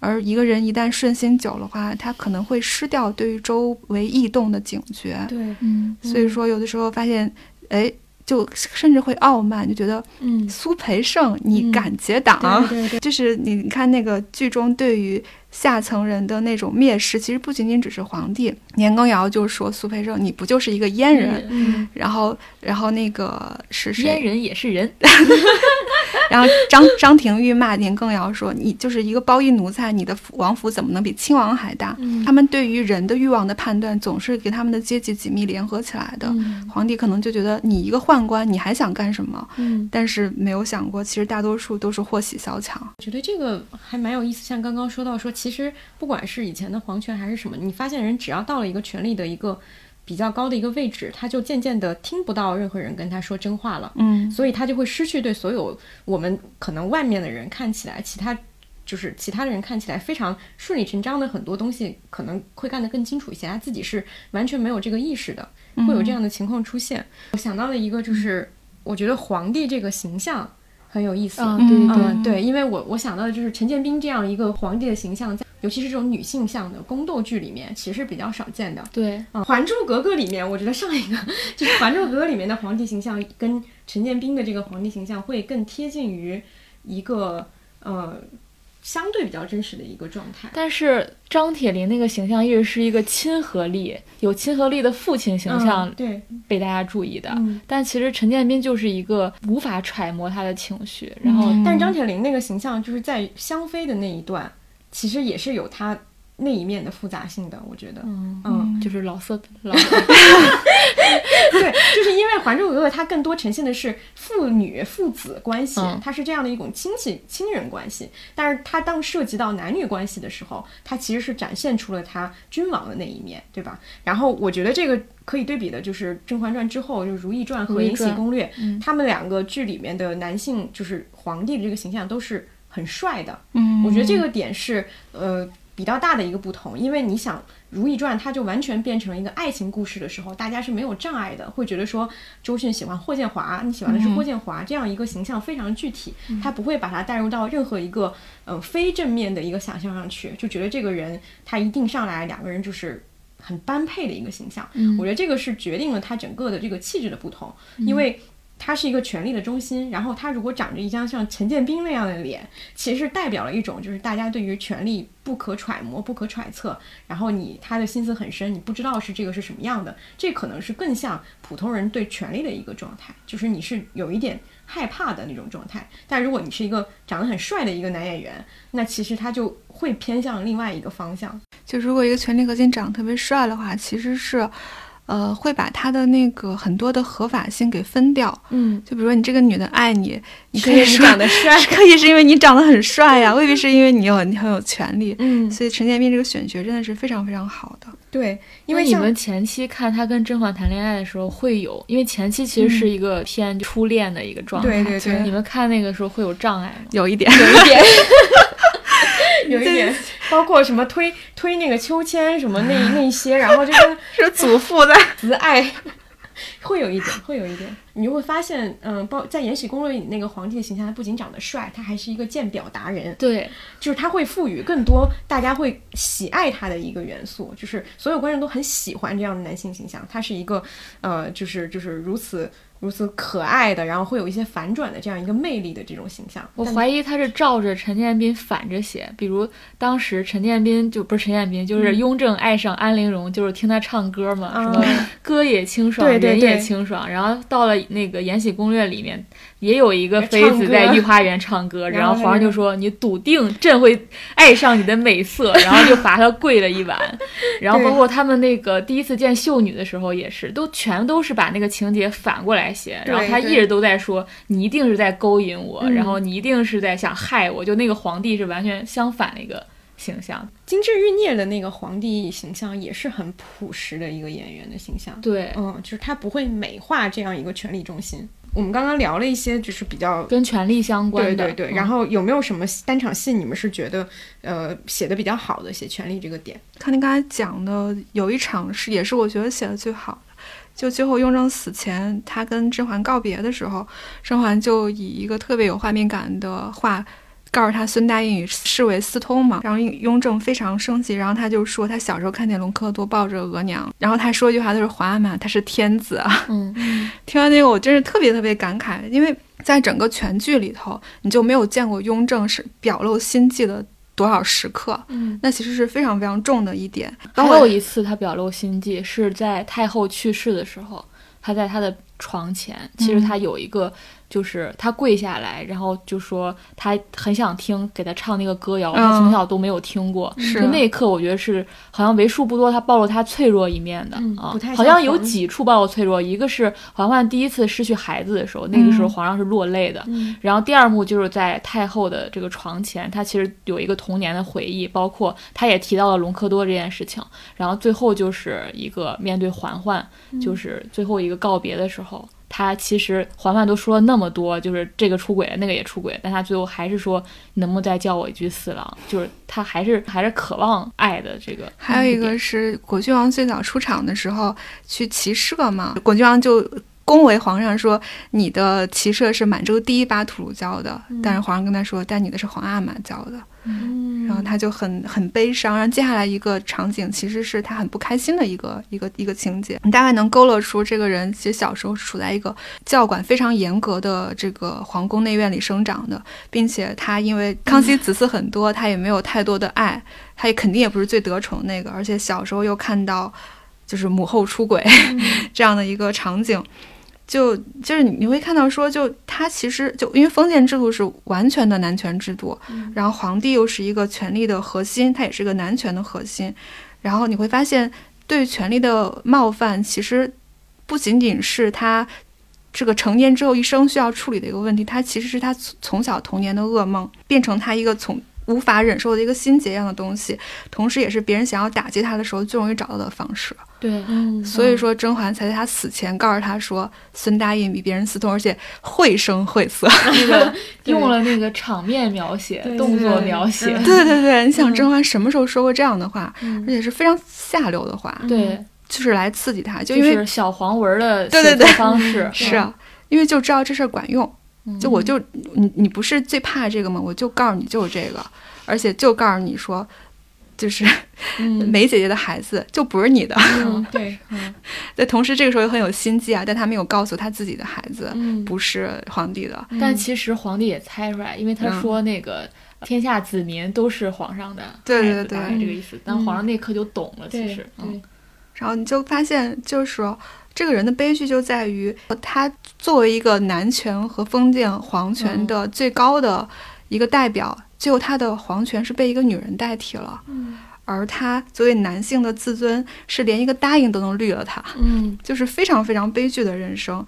而一个人一旦顺心久的话，他可能会失掉对于周围异动的警觉。对。嗯。所以说，有的时候发现，哎，就甚至会傲慢，就觉得嗯。苏培盛，你嗯敢结党？对对对。就是你看那个剧中对于下层人的那种蔑视，其实不仅仅只是皇帝，年羹尧就说苏培盛，你不就是一个阉人？嗯然后，然后那个是阉？人也是人 然后张张廷玉骂年羹尧说：“你就是一个包衣奴才，你的府王府怎么能比亲王还大？”嗯他们对于人的欲望的判断，总是给他们的阶级紧密联合起来的。嗯皇帝可能就觉得你一个宦官，你还想干什么？嗯，但是没有想过，其实大多数都是祸喜萧墙。我觉得这个还蛮有意思。像刚刚说到说，其实不管是以前的皇权还是什么，你发现人只要到了一个权力的一个比较高的一个位置，他就渐渐的听不到任何人跟他说真话了。嗯所以他就会失去对所有我们可能外面的人看起来，其他就是其他的人看起来非常顺理成章的很多东西，可能会干得更清楚一些。他自己是完全没有这个意识的，会有这样的情况出现。我想到了一个，就是我觉得皇帝这个形象很有意思。啊，嗯对对嗯，对，因为我我想到的就是陈建斌这样一个皇帝的形象，在尤其是这种女性向的宫斗剧里面，其实是比较少见的。对，嗯，《还珠格格》里面，我觉得上一个就是《还珠格格》里面的皇帝形象，跟陈建斌的这个皇帝形象会更贴近于一个呃相对比较真实的一个状态。但是张铁林那个形象一直是一个亲和力、有亲和力的父亲形象嗯对，被大家注意的，嗯。但其实陈建斌就是一个无法揣摩他的情绪，然后嗯。但是张铁林那个形象就是在香妃的那一段，其实也是有他那一面的复杂性的，我觉得。嗯嗯就是老色老 对，就是因为《还珠格格》它更多呈现的是父女、父子关系，嗯它是这样的一种亲戚、亲人关系。但是它当涉及到男女关系的时候，它其实是展现出了它君王的那一面，对吧？然后我觉得这个可以对比的就是《甄嬛传》之后，就是《如懿传》和《延禧攻略》，嗯他们两个剧里面的男性，就是皇帝的这个形象都是很帅的。嗯我觉得这个点是呃比较大的一个不同，因为你想《如懿传》它就完全变成了一个爱情故事的时候，大家是没有障碍的，会觉得说周迅喜欢霍建华，你喜欢的是霍建华、这样一个形象非常具体，他不会把它带入到任何一个呃非正面的一个想象上去，就觉得这个人他一定上来两个人就是。很般配的一个形象，我觉得这个是决定了他整个的这个气质的不同，因为他是一个权力的中心，然后他如果长着一张像陈建斌那样的脸，其实代表了一种就是大家对于权力不可揣摩、不可揣测，然后你他的心思很深，你不知道是这个是什么样的，这可能是更像普通人对权力的一个状态，就是你是有一点害怕的那种状态。但如果你是一个长得很帅的一个男演员，那其实他就会偏向另外一个方向。就如果一个权力核心长得特别帅的话，其实是，呃，会把他的那个很多的合法性给分掉。嗯，就比如说你这个女的爱你，你可因为你以说长得帅，可以是因为你长得很帅呀，未必是因为你有你很有权利。嗯，所以陈建斌这个选角真的是非常非常好的。对，因为你们前期看他跟甄嬛谈恋爱的时候会有，因为前期其实是一个偏初恋的一个状态，对对对你们看那个时候会有障碍吗？有一点，有一点，有一点，包括什么推推那个秋千什么那 那些，然后这个 是祖父在。慈爱，会有一点，会有一点，你就会发现，嗯，包在《延禧攻略》里那个皇帝的形象，他不仅长得帅，他还是一个鉴表达人，对，就是他会赋予更多大家会喜爱他的一个元素，就是所有观众都很喜欢这样的男性形象，他是一个，呃，就是就是如此如此可爱的，然后会有一些反转的这样一个魅力的这种形象。我怀疑他是照着陈建斌反着写，比如当时陈建斌就不是陈建斌，就是雍正爱上安陵容，就是听他唱歌嘛，嗯什么歌也清爽，人也对清爽。然后到了那个《延禧攻略》里面，也有一个妃子在御花园唱歌，然然后皇上就说：“你笃定朕会爱上你的美色。”然后就罚他跪了一晚。然后包括他们那个第一次见秀女的时候也是，都全都是把那个情节反过来写，然后他一直都在说你一定是在勾引我，嗯然后你一定是在想害我，就那个皇帝是完全相反的一个形象。金枝玉孽的那个皇帝形象也是很朴实的一个演员的形象，对，嗯，就是他不会美化这样一个权力中心。我们刚刚聊了一些，就是比较跟权力相关的。对对对，嗯然后有没有什么单场戏你们是觉得呃写的比较好的，写权力这个点？看您刚才讲的，有一场是也是我觉得写的最好的，就最后雍正死前，他跟甄嬛告别的时候，甄嬛就以一个特别有画面感的话。告诉他孙答应与侍卫私通嘛，然后雍正非常生气，然后他就说他小时候看见隆科多抱着额娘，然后他说一句话，他说皇阿玛他是天子啊。嗯，听完那个我真是特别特别感慨，因为在整个全剧里头，你就没有见过雍正是表露心迹的多少时刻，嗯，那其实是非常非常重的一点。还有一次他表露心迹是在太后去世的时候，他在他的床前，其实他有一个。就是他跪下来，然后就说他很想听给他唱那个歌谣，他从小都没有听过。是就那一刻，我觉得是好像为数不多他暴露他脆弱一面的、嗯啊好像有几处暴露脆弱。一个是嬛嬛第一次失去孩子的时候，那个时候皇上是落泪的。嗯然后第二幕就是在太后的这个床前，他其实有一个童年的回忆，包括他也提到了隆科多这件事情。然后最后就是一个面对嬛嬛，就是最后一个告别的时候。他其实嬛嬛都说了那么多，就是这个出轨，那个也出轨，但他最后还是说，能不能再叫我一句四郎？就是他还是还是渴望爱的这个。还有一个是 果郡王最早出场的时候去骑射嘛，果郡王就恭维皇上说你的骑射是满洲第一把土鲁教的，但是皇上跟他说，但你的是皇阿玛教的。嗯然后他就很很悲伤。然后接下来一个场景其实是他很不开心的一个一个一个情节，你大概能勾勒出这个人其实小时候是处在一个教管非常严格的这个皇宫内院里生长的，并且他因为康熙子嗣很多，他也没有太多的爱，他也肯定也不是最得宠那个，而且小时候又看到就是母后出轨、这样的一个场景。就就是你会看到说，就他其实就因为封建制度是完全的男权制度，然后皇帝又是一个权力的核心，他也是个男权的核心，然后你会发现对权力的冒犯，其实不仅仅是他这个成年之后一生需要处理的一个问题，他其实是他从从小童年的噩梦，变成他一个从无法忍受的一个心结一样的东西，同时也是别人想要打击他的时候最容易找到的方式。对，嗯所以说甄嬛才在他死前告诉他说，孙答应比别人私通，而且绘声绘色。那个 用了那个场面描写、动作描写，对对对，你想嗯甄嬛什么时候说过这样的话，嗯。而且是非常下流的话，对，就是来刺激他，就就因为、是小黄文的写对对对。作方式，是啊，因为就知道这事儿管用，嗯就我就你你不是最怕这个吗？我就告诉你就是这个，而且就告诉你说，就是嗯梅姐姐的孩子就不是你的。嗯对嗯对，同时这个时候又很有心机啊，但他没有告诉他自己的孩子嗯不是皇帝的。但其实皇帝也猜出来，因为他嗯说那个天下子民都是皇上的对对对这个意思。但皇上那刻就懂了，其实，然后你就发现，就是说这个人的悲剧就在于他作为一个男权和封建皇权的最高的一个代表，最后他的皇权是被一个女人代替了。嗯而他作为男性的自尊，是连一个答应都能绿了他，嗯就是非常非常悲剧的人生。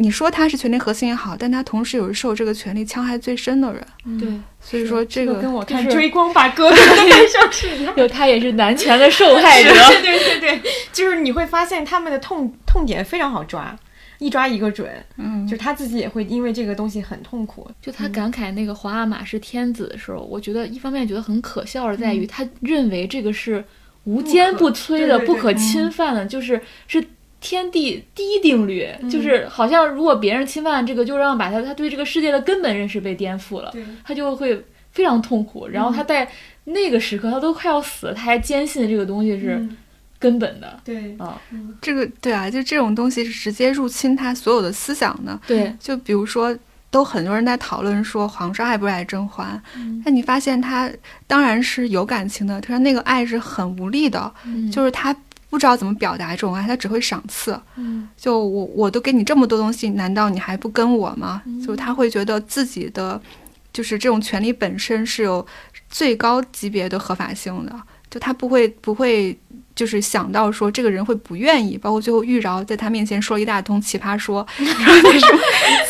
你说他是权力核心也好，但他同时也是受这个权力戕害最深的人。对，所以说这个跟我看追光吧哥哥的感受是一样。就 他也是男权的受害者。对对对对，就是你会发现他们的痛痛点非常好抓，一抓一个准。嗯，就他自己也会因为这个东西很痛苦。就他感慨那个皇阿玛是天子的时候，我觉得一方面觉得很可笑的在于，他认为这个是无坚不摧的、对对对不可侵犯的，就是是天地第一定律，就是好像如果别人侵犯这个，就让把他他对这个世界的根本认识被颠覆了，他就会非常痛苦。然后他在那个时刻，他都快要死了，他还坚信这个东西是嗯。根本的。对。啊，这个对啊，就这种东西是直接入侵他所有的思想的。对，就比如说，都很多人在讨论说皇上爱不爱甄嬛，但你发现他当然是有感情的，他说那个爱是很无力的，嗯。就是他不知道怎么表达这种爱，他只会赏赐。嗯就我我都给你这么多东西，难道你还不跟我吗？就他会觉得自己的就是这种权利本身是有最高级别的合法性的，就他不会不会。就是想到说这个人会不愿意，包括最后玉娆在他面前说了一大通奇葩说，然后那什么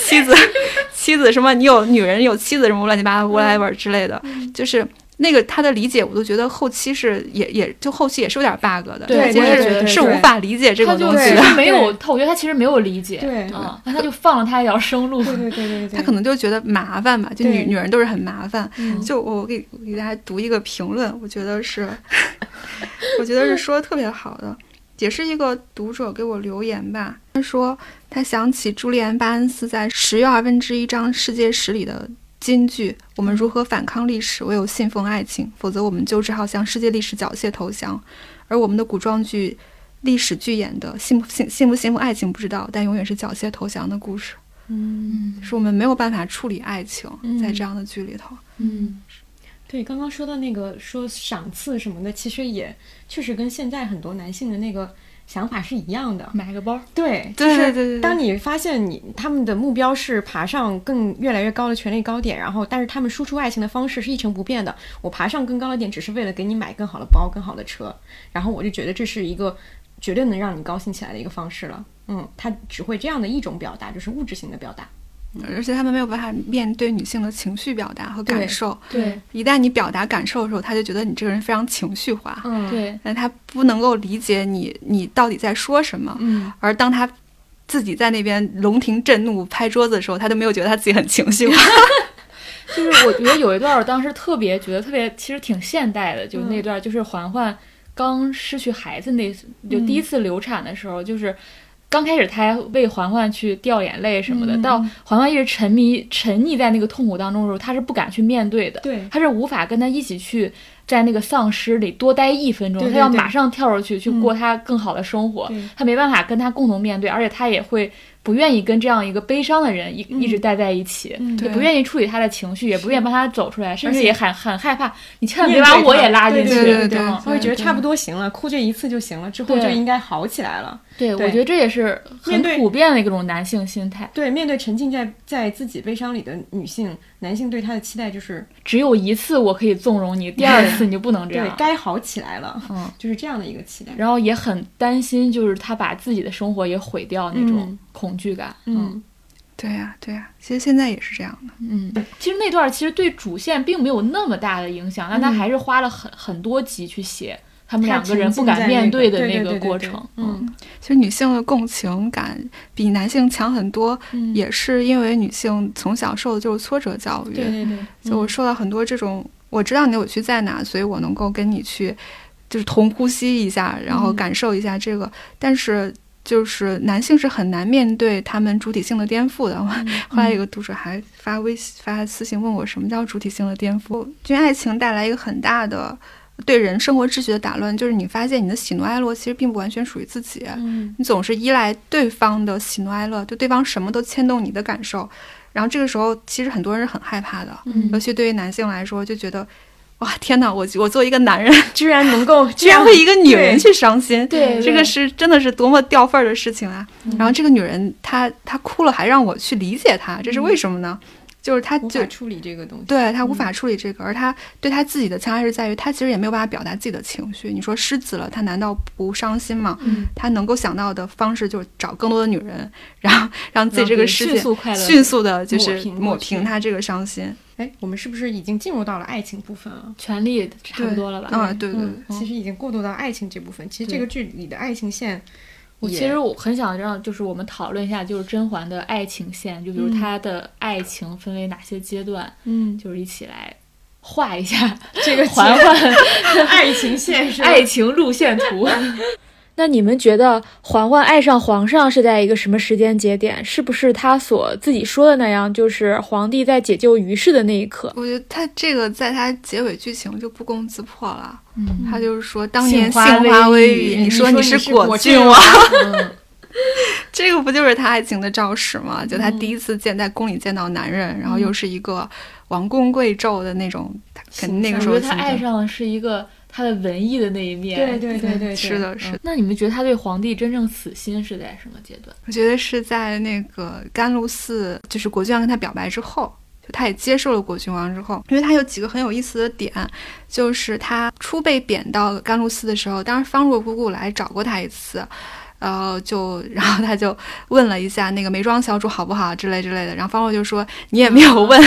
妻子 妻子什么你有女人有妻子什么乱七八糟 whatever 之类的，就是那个他的理解，我都觉得后期是也也就后期也是有点 bug 的，对他其实我也觉得是是无法理解这他就种东西的。是 没有，他我觉得他其实没有理解，对。啊，那他就放了他一条生路。对对对对对，他可能就觉得麻烦吧，就女女人都是很麻烦。嗯。就我给我给大家读一个评论，我觉得是，我觉得是说的特别好的，也是一个读者给我留言吧。他说他想起朱利安·巴恩斯在十月二分之一章世界史里的金句：“我们如何反抗历史？唯有信奉爱情，否则我们就只好向世界历史缴械投降。”而我们的古装剧。历史剧演的信不信信不信奉爱情不知道，但永远是缴械投降的故事。嗯是我们没有办法处理爱情，嗯在这样的剧里头。嗯，对，刚刚说到那个说赏赐什么的，其实也确实跟现在很多男性的那个想法是一样的。买个包，对，就是对对对当你发现你他们的目标是爬上更越来越高的权力高点，然后但是他们输出爱情的方式是一成不变的。我爬上更高的点，只是为了给你买更好的包、更好的车，然后我就觉得这是一个绝对能让你高兴起来的一个方式了。嗯，他只会这样的一种表达，就是物质性的表达。而且他们没有办法面对女性的情绪表达和感受。对一旦你表达感受的时候，他就觉得你这个人非常情绪化，嗯，对，但他不能够理解你你到底在说什么。嗯，而当他自己在那边龙庭震怒、拍桌子的时候，他都没有觉得他自己很情绪化。就是我觉得有一段我当时特别觉得特别，其实挺现代的，就嗯那段就是环环刚失去孩子那就第一次流产的时候，就是刚开始他还为环环去掉眼泪什么的，嗯到环环一直沉迷沉溺在那个痛苦当中的时候，他是不敢去面对的，对。他是无法跟他一起去在那个丧尸里多待一分钟，对对对他要马上跳出去去嗯过他更好的生活，对他没办法跟他共同面对，而且他也会不愿意跟这样一个悲伤的人一、嗯一直待在一起。嗯也不愿意处理他的情绪，也不愿意帮他走出来，甚至也很很害怕。你千万别把我也拉进去。对对对对嗯他会觉得差不多行了，哭这一次就行了，之后就应该好起来了。对，对我觉得这也是很普遍的一种男性心态。对，面对沉浸在在自己悲伤里的女性，男性对他的期待就是只有一次我可以纵容你，第二次你就不能这样对样。该好起来了，嗯，就是这样的一个期待。然后也很担心，就是他把自己的生活也毁掉那种嗯恐惧感。嗯，对呀、对呀、其实现在也是这样的。嗯，其实那段其实对主线并没有那么大的影响，但他嗯还是花了很很多集去写他们两个人不敢面在那个对的那个对对对对对过程。嗯。其实女性的共情感比男性强很多，嗯，也是因为女性从小受的就是挫折教育。对对对，就我受到很多这种，我知道你的委屈在哪，所以我能够跟你去，就是同呼吸一下，然后嗯感受一下这个。但是就是男性是很难面对他们主体性的颠覆的。嗯。后来有个读者还发微信发私信问我，什么叫主体性的颠覆？因为爱情带来一个很大的。对人生活秩序的打乱，就是你发现你的喜怒哀乐其实并不完全属于自己，嗯你总是依赖对方的喜怒哀乐，就对方什么都牵动你的感受，然后这个时候其实很多人是很害怕的，嗯尤其对于男性来说，就觉得哇天哪，我我作为一个男人，居然能够 居然为一个女人去伤心，对这个是真的是多么掉份儿的事情啊！嗯然后这个女人她她哭了，还让我去理解她，这是为什么呢？就是他就无法处理这个东西。对他无法处理这个，而他对他自己的伤害是在于，他其实也没有办法表达自己的情绪。你说失子了，他难道不伤心吗？嗯她能够想到的方式就是找更多的女人，然后让自己这个世界迅速快乐，迅速的就是抹平抹过去平她这个伤心。哎，我们是不是已经进入到了爱情部分了？权力差不多了吧？啊，对对对嗯，其实已经过渡到爱情这部分。其实这个剧里的爱情线也，我其实我很想让，就是我们讨论一下，就是甄嬛的爱情线，就比如嗯她的爱情分为哪些阶段，嗯，就是一起来画一下 这个嬛嬛 爱情线是爱情路线图。那你们觉得嬛嬛爱上皇上是在一个什么时间节点？是不是他所自己说的那样，就是皇帝在解救于氏的那一刻？我觉得他这个在他结尾剧情就不攻自破了。嗯，他就是说，当年杏花微微雨，你说说你是是果果郡郡王，嗯 这个不就是他爱情的肇始吗？就他嗯第一次见在宫里见到男人，然后又是一个王公贵胄的那种，肯定那个时候心觉得他爱上的是一个他的文艺的那一面。对对对对对，是的，是的。那你们觉得他对皇帝真正死心是在什么阶段？我觉得是在那个甘露寺，就是果郡王跟他表白之后，就他也接受了果郡王之后，因为他有几个很有意思的点，就是他初被贬到甘露寺的时候，当时方若姑姑来找过他一次。然后就，然后他就问了一下那个眉庄小主好不好之类之类的，然后方若就说你也没有问，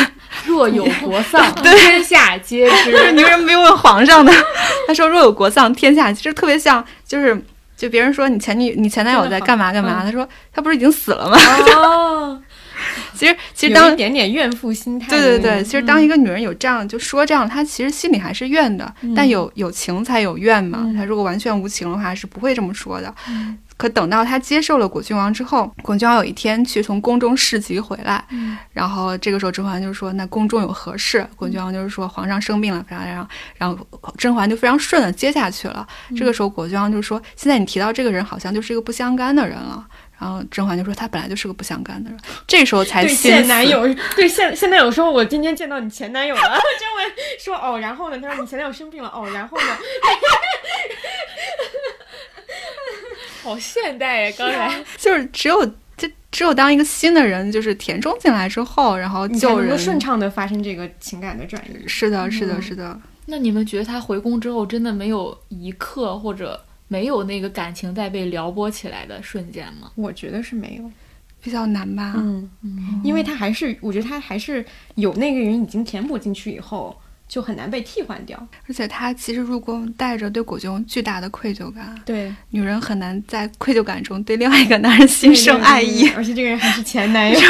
若有国丧，天下皆知。你为什么没有问皇上呢？他说若有国丧，天下其实特别像，就是就别人说你前女你前男友在干嘛干嘛，嗯他说他不是已经死了吗？哦，其实其实当一点点怨妇心态对。对对，其实当一个女人有这样就说这样，她其实心里还是怨的，但有有情才有怨嘛。嗯她如果完全无情的话，是不会这么说的。可等到她接受了果郡王之后，果郡王有一天去从宫中市集回来，嗯然后这个时候甄嬛就说：“那宫中有何事？”果郡王就是说皇上生病了，然后然后然后甄嬛就非常顺的接下去了。这个时候果郡王就说：“现在你提到这个人，好像就是一个不相干的人了。”然后甄嬛就说：“他本来就是个不相干的人。”这时候才现男友，对现现男友说，我今天见到你前男友了。甄嬛说，哦，然后呢？他说你前男友生病了，哦，然后呢？好现代呀！刚才就是只有就只有当一个新的人就是填充进来之后，然后就人。能够顺畅的发生这个情感的转移。是的，是的，嗯是的。那你们觉得他回宫之后，真的没有一刻或者没有那个感情在被撩拨起来的瞬间吗？我觉得是没有，比较难吧？嗯，嗯，因为他还是，我觉得他还是有那个人已经填补进去以后，就很难被替换掉。而且他其实入宫带着对果郡王巨大的愧疚感，对，女人很难在愧疚感中对另外一个男人心生爱意。而且这个人还是前男友。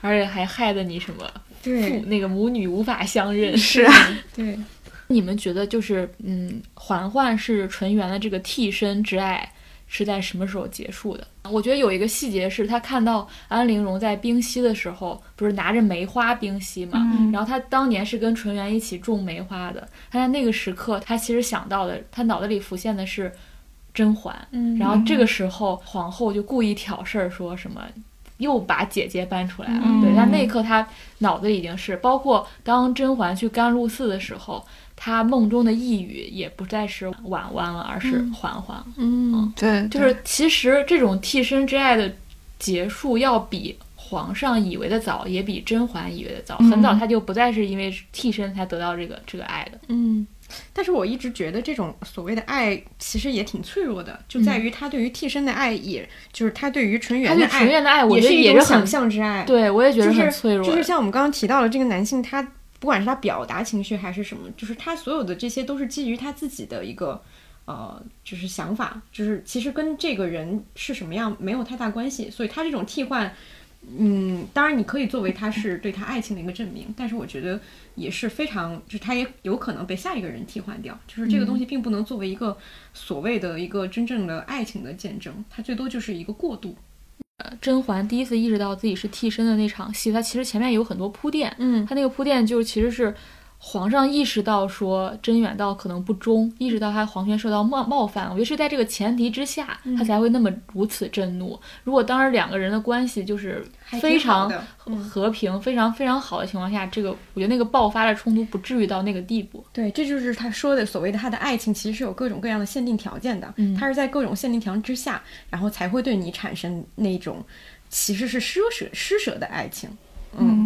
而且还害得你什么父对那个母女无法相认。是啊，对，你们觉得就是嗯，嬛嬛是纯元的这个替身之爱，是在什么时候结束的。我觉得有一个细节是他看到安陵容在冰溪的时候，不是拿着梅花冰溪嘛，嗯然后他当年是跟纯元一起种梅花的，他在那个时刻，他其实想到的，他脑子里浮现的是甄嬛，嗯然后这个时候皇后就故意挑事儿，说什么。又把姐姐搬出来了，嗯对，但那一刻他脑子已经是，包括当甄嬛去甘露寺的时候，她梦中的呓语也不再是婉婉了，而是嬛嬛了。嗯对，就是其实这种替身之爱的结束，要比皇上以为的早，也比甄嬛以为的早。嗯很早他就不再是因为替身才得到这个这个爱的。嗯。但是我一直觉得这种所谓的爱其实也挺脆弱的，就在于他对于替身的爱，也就是他对于纯元的爱，纯元的爱，我也是觉得也是想象之爱。对我也觉得就是很脆弱的。就是像我们刚刚提到的这个男性，他不管是他表达情绪还是什么，就是他所有的这些都是基于他自己的一个呃，就是想法，就是其实跟这个人是什么样没有太大关系。所以他这种替换，嗯，当然你可以作为他是对他爱情的一个证明，但是我觉得也是非常，就是他也有可能被下一个人替换掉，就是这个东西并不能作为一个所谓的一个真正的爱情的见证，它最多就是一个过渡。甄嬛第一次意识到自己是替身的那场戏，它其实前面有很多铺垫，嗯。它那个铺垫就是其实是皇上意识到说甄远道可能不忠，意识到他皇权受到冒冒犯，我觉得是在这个前提之下，嗯他才会那么如此震怒。如果当时两个人的关系就是非常和平、非常非常好的情况下，这个我觉得那个爆发的冲突不至于到那个地步。对，这就是他说的所谓的他的爱情，其实是有各种各样的限定条件的。嗯他是在各种限定条件之下，然后才会对你产生那种其实是施舍施舍的爱情。嗯，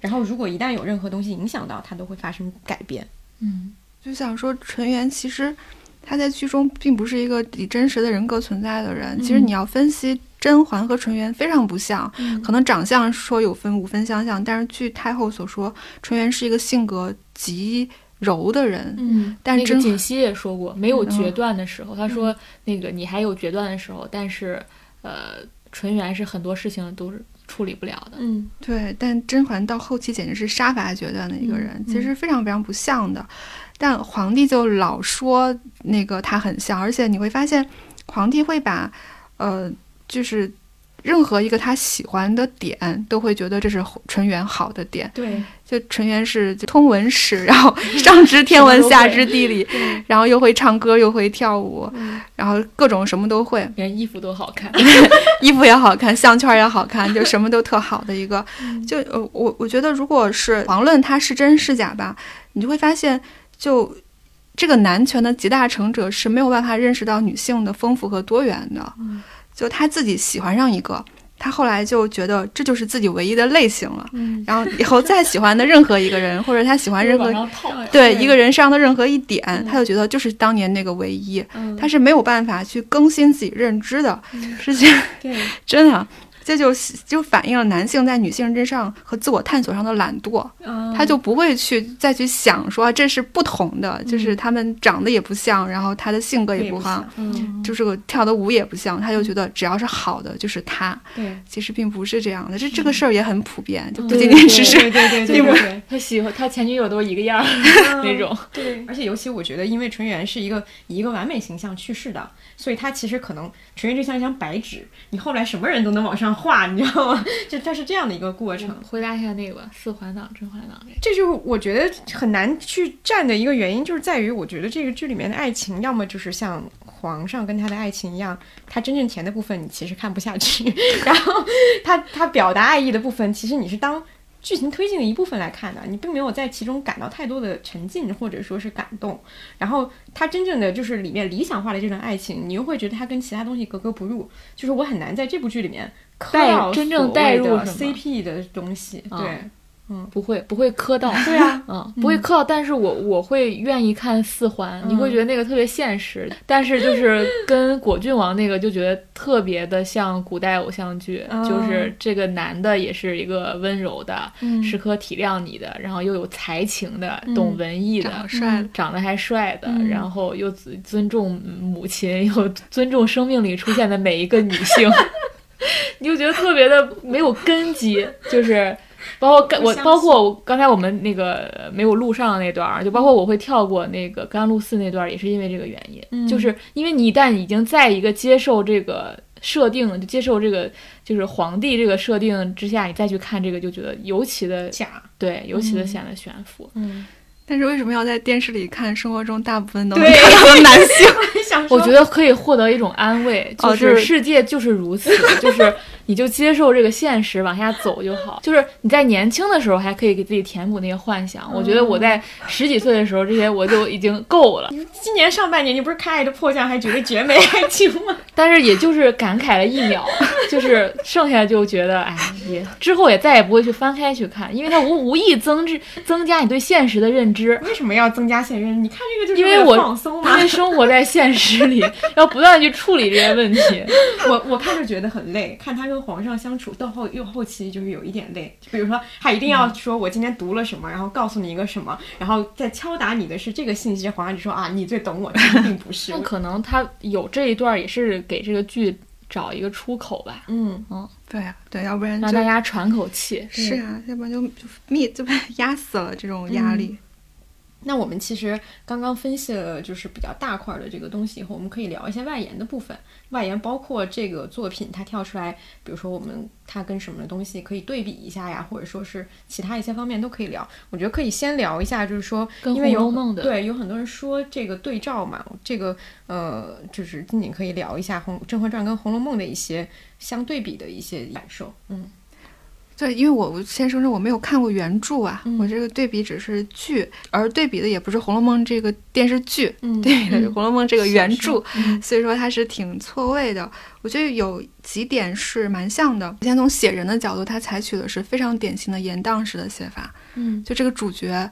然后如果一旦有任何东西影响到他，都会发生改变。嗯，就想说纯元其实他在剧中并不是一个以真实的人格存在的人。其实你要分析甄嬛和纯元非常不像，可能长相说有分五分相像，但是据太后所说，纯元是一个性格极柔的人。嗯，但是甄那个锦溪也说过，没有决嗯断的时候，他说那个你还有决断的时候，但是呃，纯元是很多事情都是处理不了的。嗯对，但甄嬛到后期简直是杀伐决断的一个人，嗯其实非常非常不像的。但皇帝就老说那个他很像，而且你会发现，皇帝会把呃，就是任何一个他喜欢的点，都会觉得这是纯元好的点。对，就纯元是就通文史，然后上知天文，下知地理，然后又会唱歌，又会跳舞，然后各种什么都会。连衣服都好看，衣服也好看，项圈也好看，就什么都特好的一个。就呃，我我觉得，如果是遑论它是真是假吧，你就会发现，就这个男权的集大成者是没有办法认识到女性的丰富和多元的。就他自己喜欢上一个，他后来就觉得这就是自己唯一的类型了。嗯然后以后再喜欢的任何一个人，或者他喜欢任何对一个人上的任何一点，他就觉得就是当年那个唯一。嗯他是没有办法去更新自己认知的，是这样。真的，这就就反映了男性在女性之上和自我探索上的懒惰，嗯。他就不会去再去想说这是不同的，就是他们长得也不像，然后他的性格也不像，嗯，就是个跳的舞也不像，他就觉得只要是好的就是他。对，其实并不是这样的，这这个事儿也很普遍，就不仅仅只是对对对对对对对。他喜欢他前女友都一个样儿 那种。对，而且尤其我觉得，因为纯元是一个以一个完美形象去世的，所以它其实可能纯元就像一张白纸，你后来什么人都能往上画，你知道吗？就它是这样的一个过程。回答一下那个吧，四环党、甄嬛党这就是我觉得很难去站的一个原因，就是在于我觉得这个剧里面的爱情，要么就是像皇上跟他的爱情一样，他真正甜的部分你其实看不下去，然后他他表达爱意的部分，其实你是当剧情推进的一部分来看的，你并没有在其中感到太多的沉浸或者说是感动。然后他真正的就是里面理想化的这段爱情，你又会觉得它跟其他东西格格不入，就是我很难在这部剧里面磕带到真正带入 CP 的东西，啊对。不会不会磕到，对啊。嗯，不会磕到，但是我我会愿意看四环，你会觉得那个特别现实，但是就是跟果郡王那个就觉得特别的像古代偶像剧，嗯。就是这个男的也是一个温柔的，嗯。时刻体谅你的，然后又有才情的，懂文艺的长得，帅的，长得还帅的，嗯。然后又尊尊重母亲，又尊重生命里出现的每一个女性，你就觉得特别的没有根基，就是包括刚我包括我刚才我们那个呃没有录上的那段儿，就包括我会跳过那个甘露寺那段儿，也是因为这个原因，嗯就是因为你一旦已经在一个接受这个设定，就接受这个就是皇帝这个设定之下，你再去看这个，就觉得尤其的假，对，尤其的嗯显得悬浮。嗯，但是为什么要在电视里看？生活中大部分都能男性。想说我觉得可以获得一种安慰，就是是世界就是如此，就是你就接受这个现实，往下走就好。就是你在年轻的时候还可以给自己填补那些幻想。我觉得我在十几岁的时候，这些我就已经够了，今年上半年你不是看《爱的迫降》还觉得绝美爱情吗？但是也就是感慨了一秒，就是剩下就觉得，哎，也之后也再也不会去翻开去看，因为它无无意增值增加你对现实的认知。为什么要增加现实？你看这个就是因为我放松嘛因。为生活在现实里，要不断地去处理这些问题。我我看着觉得很累，看他跟皇上相处到后又后期就是有一点累。就比如说，他一定要说我今天读了什么，然后告诉你一个什么，然后再敲打你的是这个信息，皇上就说啊，你最懂我，其实并不是 那。可能他有这一段，也是给这个剧找一个出口吧，嗯，对啊，对，要不然让大家喘口气。是啊，要不然就就灭就被压死了这种压力。那我们其实刚刚分析了就是比较大块儿的这个东西以后，我们可以聊一些外延的部分。外延包括这个作品它跳出来，比如说我们它跟什么东西可以对比一下呀，或者说是其他一些方面都可以聊。我觉得可以先聊一下，就是说跟因为有梦的对有很多人说这个对照嘛，这个呃就是仅仅可以聊一下红《甄嬛传》跟《红楼梦》的一些相对比的一些感受。嗯对，因为我我先声称我没有看过原著啊，嗯我这个对比只是剧，而对比的也不是《红楼梦》这个电视剧，嗯对比的是《红楼梦》这个原著，嗯所以说它是挺错位的。我觉得有几点是蛮像的。先从写人的角度，他采取的是非常典型的严荡式的写法，嗯就这个主角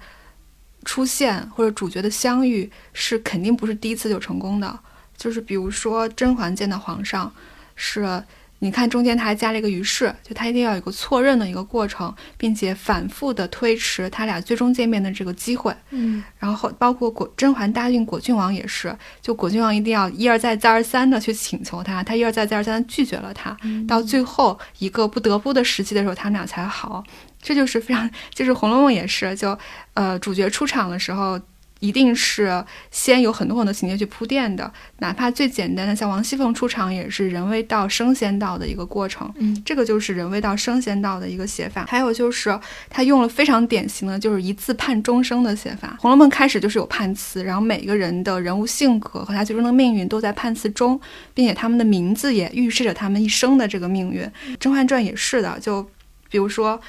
出现或者主角的相遇是肯定不是第一次就成功的，就是比如说甄嬛见到皇上是。你看，中间他还加了一个于是，就他一定要有一个错认的一个过程，并且反复的推迟他俩最终见面的这个机会。嗯然后包括果甄嬛答应果郡王也是，就果郡王一定要一而再再而三的去请求他，他一而再再而三的拒绝了他，到最后一个不得不的时期的时候，他们俩才好。这就是非常，就是《红楼梦》也是，就呃主角出场的时候。一定是先有很多很多情节去铺垫的，哪怕最简单的像王熙凤出场也是人未到升仙到的一个过程，嗯，这个就是人未到升仙到的一个写法。还有就是他用了非常典型的就是一字判终生的写法，《红楼梦》开始就是有判词，然后每个人的人物性格和他最终的命运都在判词中，并且他们的名字也预示着他们一生的这个命运。《甄嬛传》也是的，就比如说，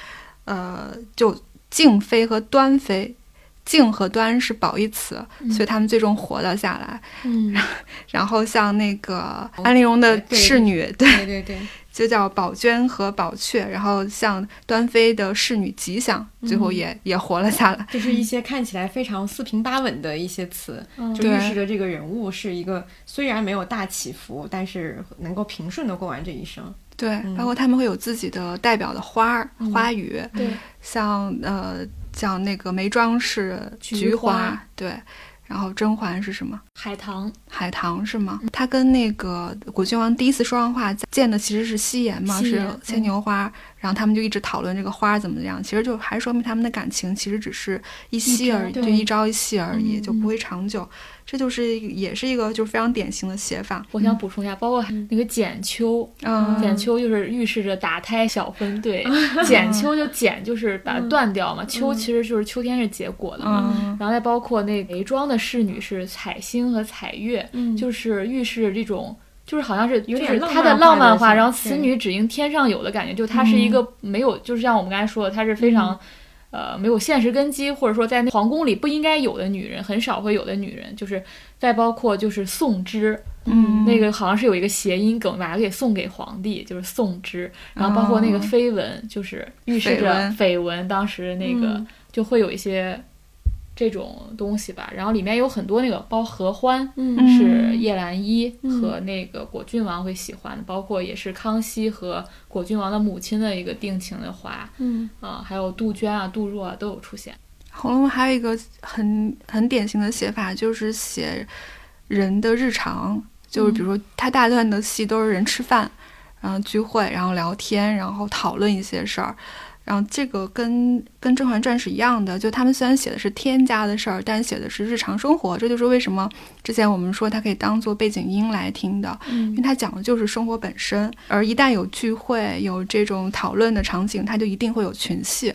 呃，就静妃和端妃。静和端是褒义词，所以他们最终活了下来。嗯，然后像那个安陵容的侍女，对，对对对，就叫宝娟和宝雀。然后像端妃的侍女吉祥，最后也、也活了下来。就是一些看起来非常四平八稳的一些词，嗯就预示着这个人物是一个虽然没有大起伏，但是能够平顺的过完这一生。对，嗯包括他们会有自己的代表的花儿、嗯花语，对，像呃像那个眉庄是菊菊花对，然后甄嬛是什么？海棠，海棠是吗？她跟那个果郡王第一次说上话见的其实是夕颜嘛，是牵牛花，然后他们就一直讨论这个花怎么样，其实就还说明他们的感情其实只是一夕而已，就对一朝一夕而已，嗯就不会长久。这就是也是一个就是非常典型的写法。我想补充一下，包括那个剪秋，嗯，剪秋就是预示着打胎小分队，剪秋就剪就是把它断掉嘛，秋其实就是秋天是结果的嘛。嗯然后再包括那眉庄的侍女是彩星和彩月，嗯就是预示这种。就是好像是，有点就是它的浪漫化然后此女只应天上有的感觉，就它是一个没有，就是像我们刚才说的，它是非常，呃，没有现实根基，或者说在那皇宫里不应该有的女人，很少会有的女人，就是再包括就是宋之，嗯。那个好像是有一个谐音梗，把它给送给皇帝，就是宋之，然后包括那个哦。绯闻，就是预示着绯闻当时那个嗯。就会有一些这种东西吧，然后里面有很多那个包合欢。嗯是叶澜依嗯和那个果郡王会喜欢的，包括也是康熙和果郡王的母亲的一个定情的花嗯啊，还有杜鹃啊、杜若啊都有出现。《红楼梦》还有一个很很典型的写法，就是写人的日常，就是比如说他大段的戏都是人吃饭，然后聚会，然后聊天，然后讨论一些事儿。然后这个跟跟《甄嬛传》是一样的，就他们虽然写的是天家的事儿，但写的是日常生活。这就是为什么之前我们说它可以当做背景音来听的，因为它讲的就是生活本身。而一旦有聚会、有这种讨论的场景，它就一定会有群戏，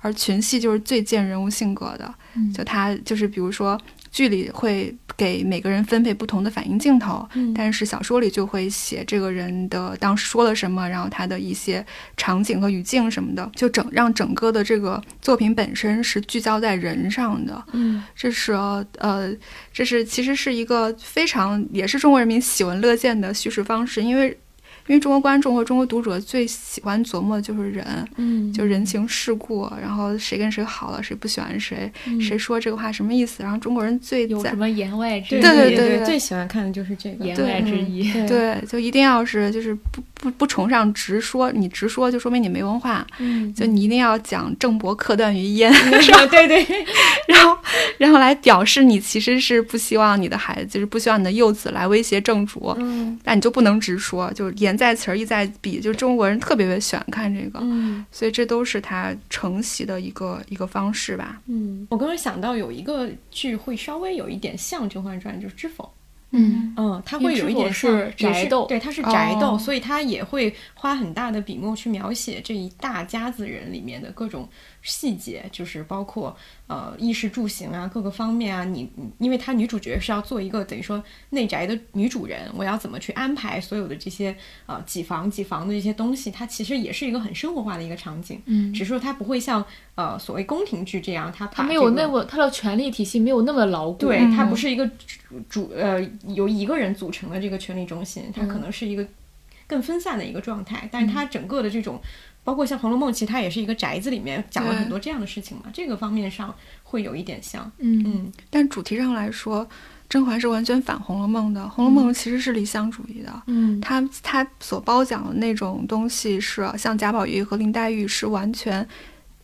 而群戏就是最见人物性格的。就它就是比如说。剧里会给每个人分配不同的反应镜头，但是小说里就会写这个人的当时说了什么，然后他的一些场景和语境什么的，就整让整个的这个作品本身是聚焦在人上的。嗯，这是呃，这是其实是一个非常也是中国人民喜闻乐见的叙事方式，因为。因为中国观众和中国读者最喜欢琢磨的就是人，嗯，就人情世故，然后谁跟谁好了，谁不喜欢谁，谁说这个话什么意思？然后中国人最有什么言外之意？对对对，最喜欢看的就是这个言外之意。对，就一定要是就是不不不崇尚直说，你直说就说明你没文化。嗯，就你一定要讲郑伯克段于鄢，对对，然后然后来表示你其实是不希望你的孩子，就是不希望你的幼子来威胁正主。嗯，但你就不能直说，就是言。在词儿意在笔，就中国人特别别喜欢看这个，嗯，所以这都是他承袭的一个一个方式吧。嗯，我刚刚想到有一个剧会稍微有一点像《甄嬛传》，就是《知否》。嗯嗯，它会有一点是宅斗，对，它是宅斗，所以它也会花很大的笔墨去描写这一大家子人里面的各种。细节就是包括呃衣食住行啊各个方面啊，你因为她女主角是要做一个等于说内宅的女主人，我要怎么去安排所有的这些呃几房几房的这些东西，它其实也是一个很生活化的一个场景，嗯，只是说它不会像呃所谓宫廷剧这样，它它没有那么它的权力体系没有那么牢固，对，它不是一个主呃由一个人组成的这个权力中心，它可能是一个更分散的一个状态，但是它整个的这种。包括像《红楼梦》，其实它也是一个宅子里面讲了很多这样的事情嘛，这个方面上会有一点像，嗯嗯。但主题上来说，甄嬛是完全反《红楼梦》的，《红楼梦》其实是理想主义的，嗯，它它所褒奖的那种东西是像贾宝玉和林黛玉是完全。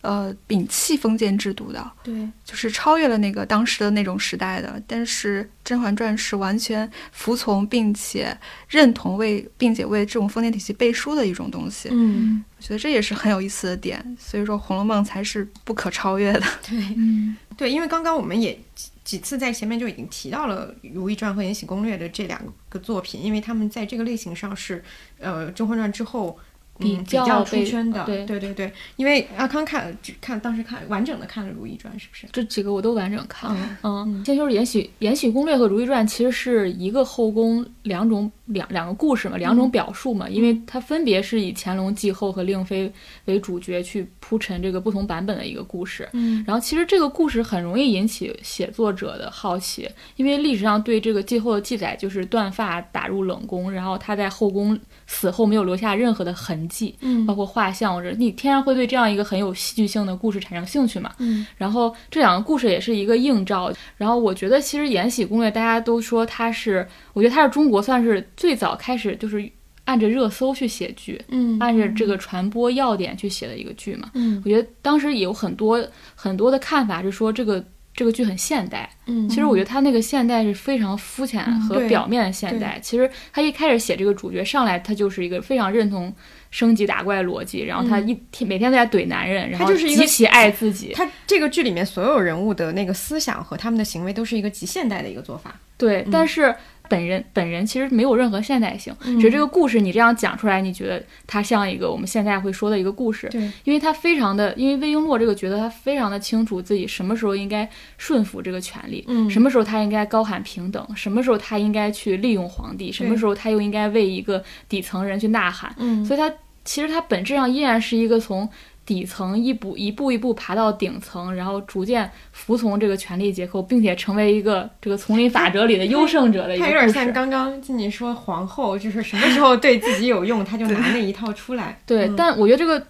呃，摒弃封建制度的，对，就是超越了那个当时的那种时代的。但是《甄嬛传》是完全服从并且认同为，并且为这种封建体系背书的一种东西。嗯，我觉得这也是很有意思的点。所以说，《红楼梦》才是不可超越的。对，嗯，对，因为刚刚我们也几次在前面就已经提到了《如懿传》和《延禧攻略》的这两个作品，因为他们在这个类型上是，呃，《甄嬛传》之后。比较出圈的，对对对对，因为阿康看只看当时看完整的看了《如懿传》，是不是？这几个我都完整看了。嗯，先说《延禧延禧攻略》和《如懿传》，其实是一个后宫两种两两个故事嘛，两种表述嘛，因为它分别是以乾隆继后和令妃为主角去铺陈这个不同版本的一个故事。嗯，然后其实这个故事很容易引起写作者的好奇，因为历史上对这个继后的记载就是断发打入冷宫，然后他在后宫死后没有留下任何的痕迹，嗯，包括。画像我觉得你天然会对这样一个很有戏剧性的故事产生兴趣嘛？嗯，然后这两个故事也是一个映照。然后我觉得其实《延禧攻略》大家都说它是，我觉得它是中国算是最早开始就是按着热搜去写剧，嗯，按着这个传播要点去写的一个剧嘛。嗯，我觉得当时也有很多很多的看法是说这个。这个剧很现代，嗯，其实我觉得他那个现代是非常肤浅和表面的现代。其实他一开始写这个主角上来，他就是一个非常认同升级打怪逻辑，然后他一天每天都在怼男人，然后极其爱自己。他这个剧里面所有人物的那个思想和他们的行为都是一个极现代的一个做法。对，但是。本人本人其实没有任何现代性，只是这个故事你这样讲出来，你觉得它像一个我们现在会说的一个故事。对，因为他非常的，因为魏璎珞这个角色，他非常的清楚自己什么时候应该顺服这个权利，嗯，什么时候他应该高喊平等，什么时候他应该去利用皇帝，什么时候他又应该为一个底层人去呐喊。嗯，所以他其实他本质上依然是一个从。底层一步一步一步爬到顶层，然后逐渐服从这个权力结构，并且成为一个这个丛林法则里的优胜者的一个他。有点像刚刚静静说皇后，就是什么时候对自己有用，他就拿那一套出来。对，但我觉得这个。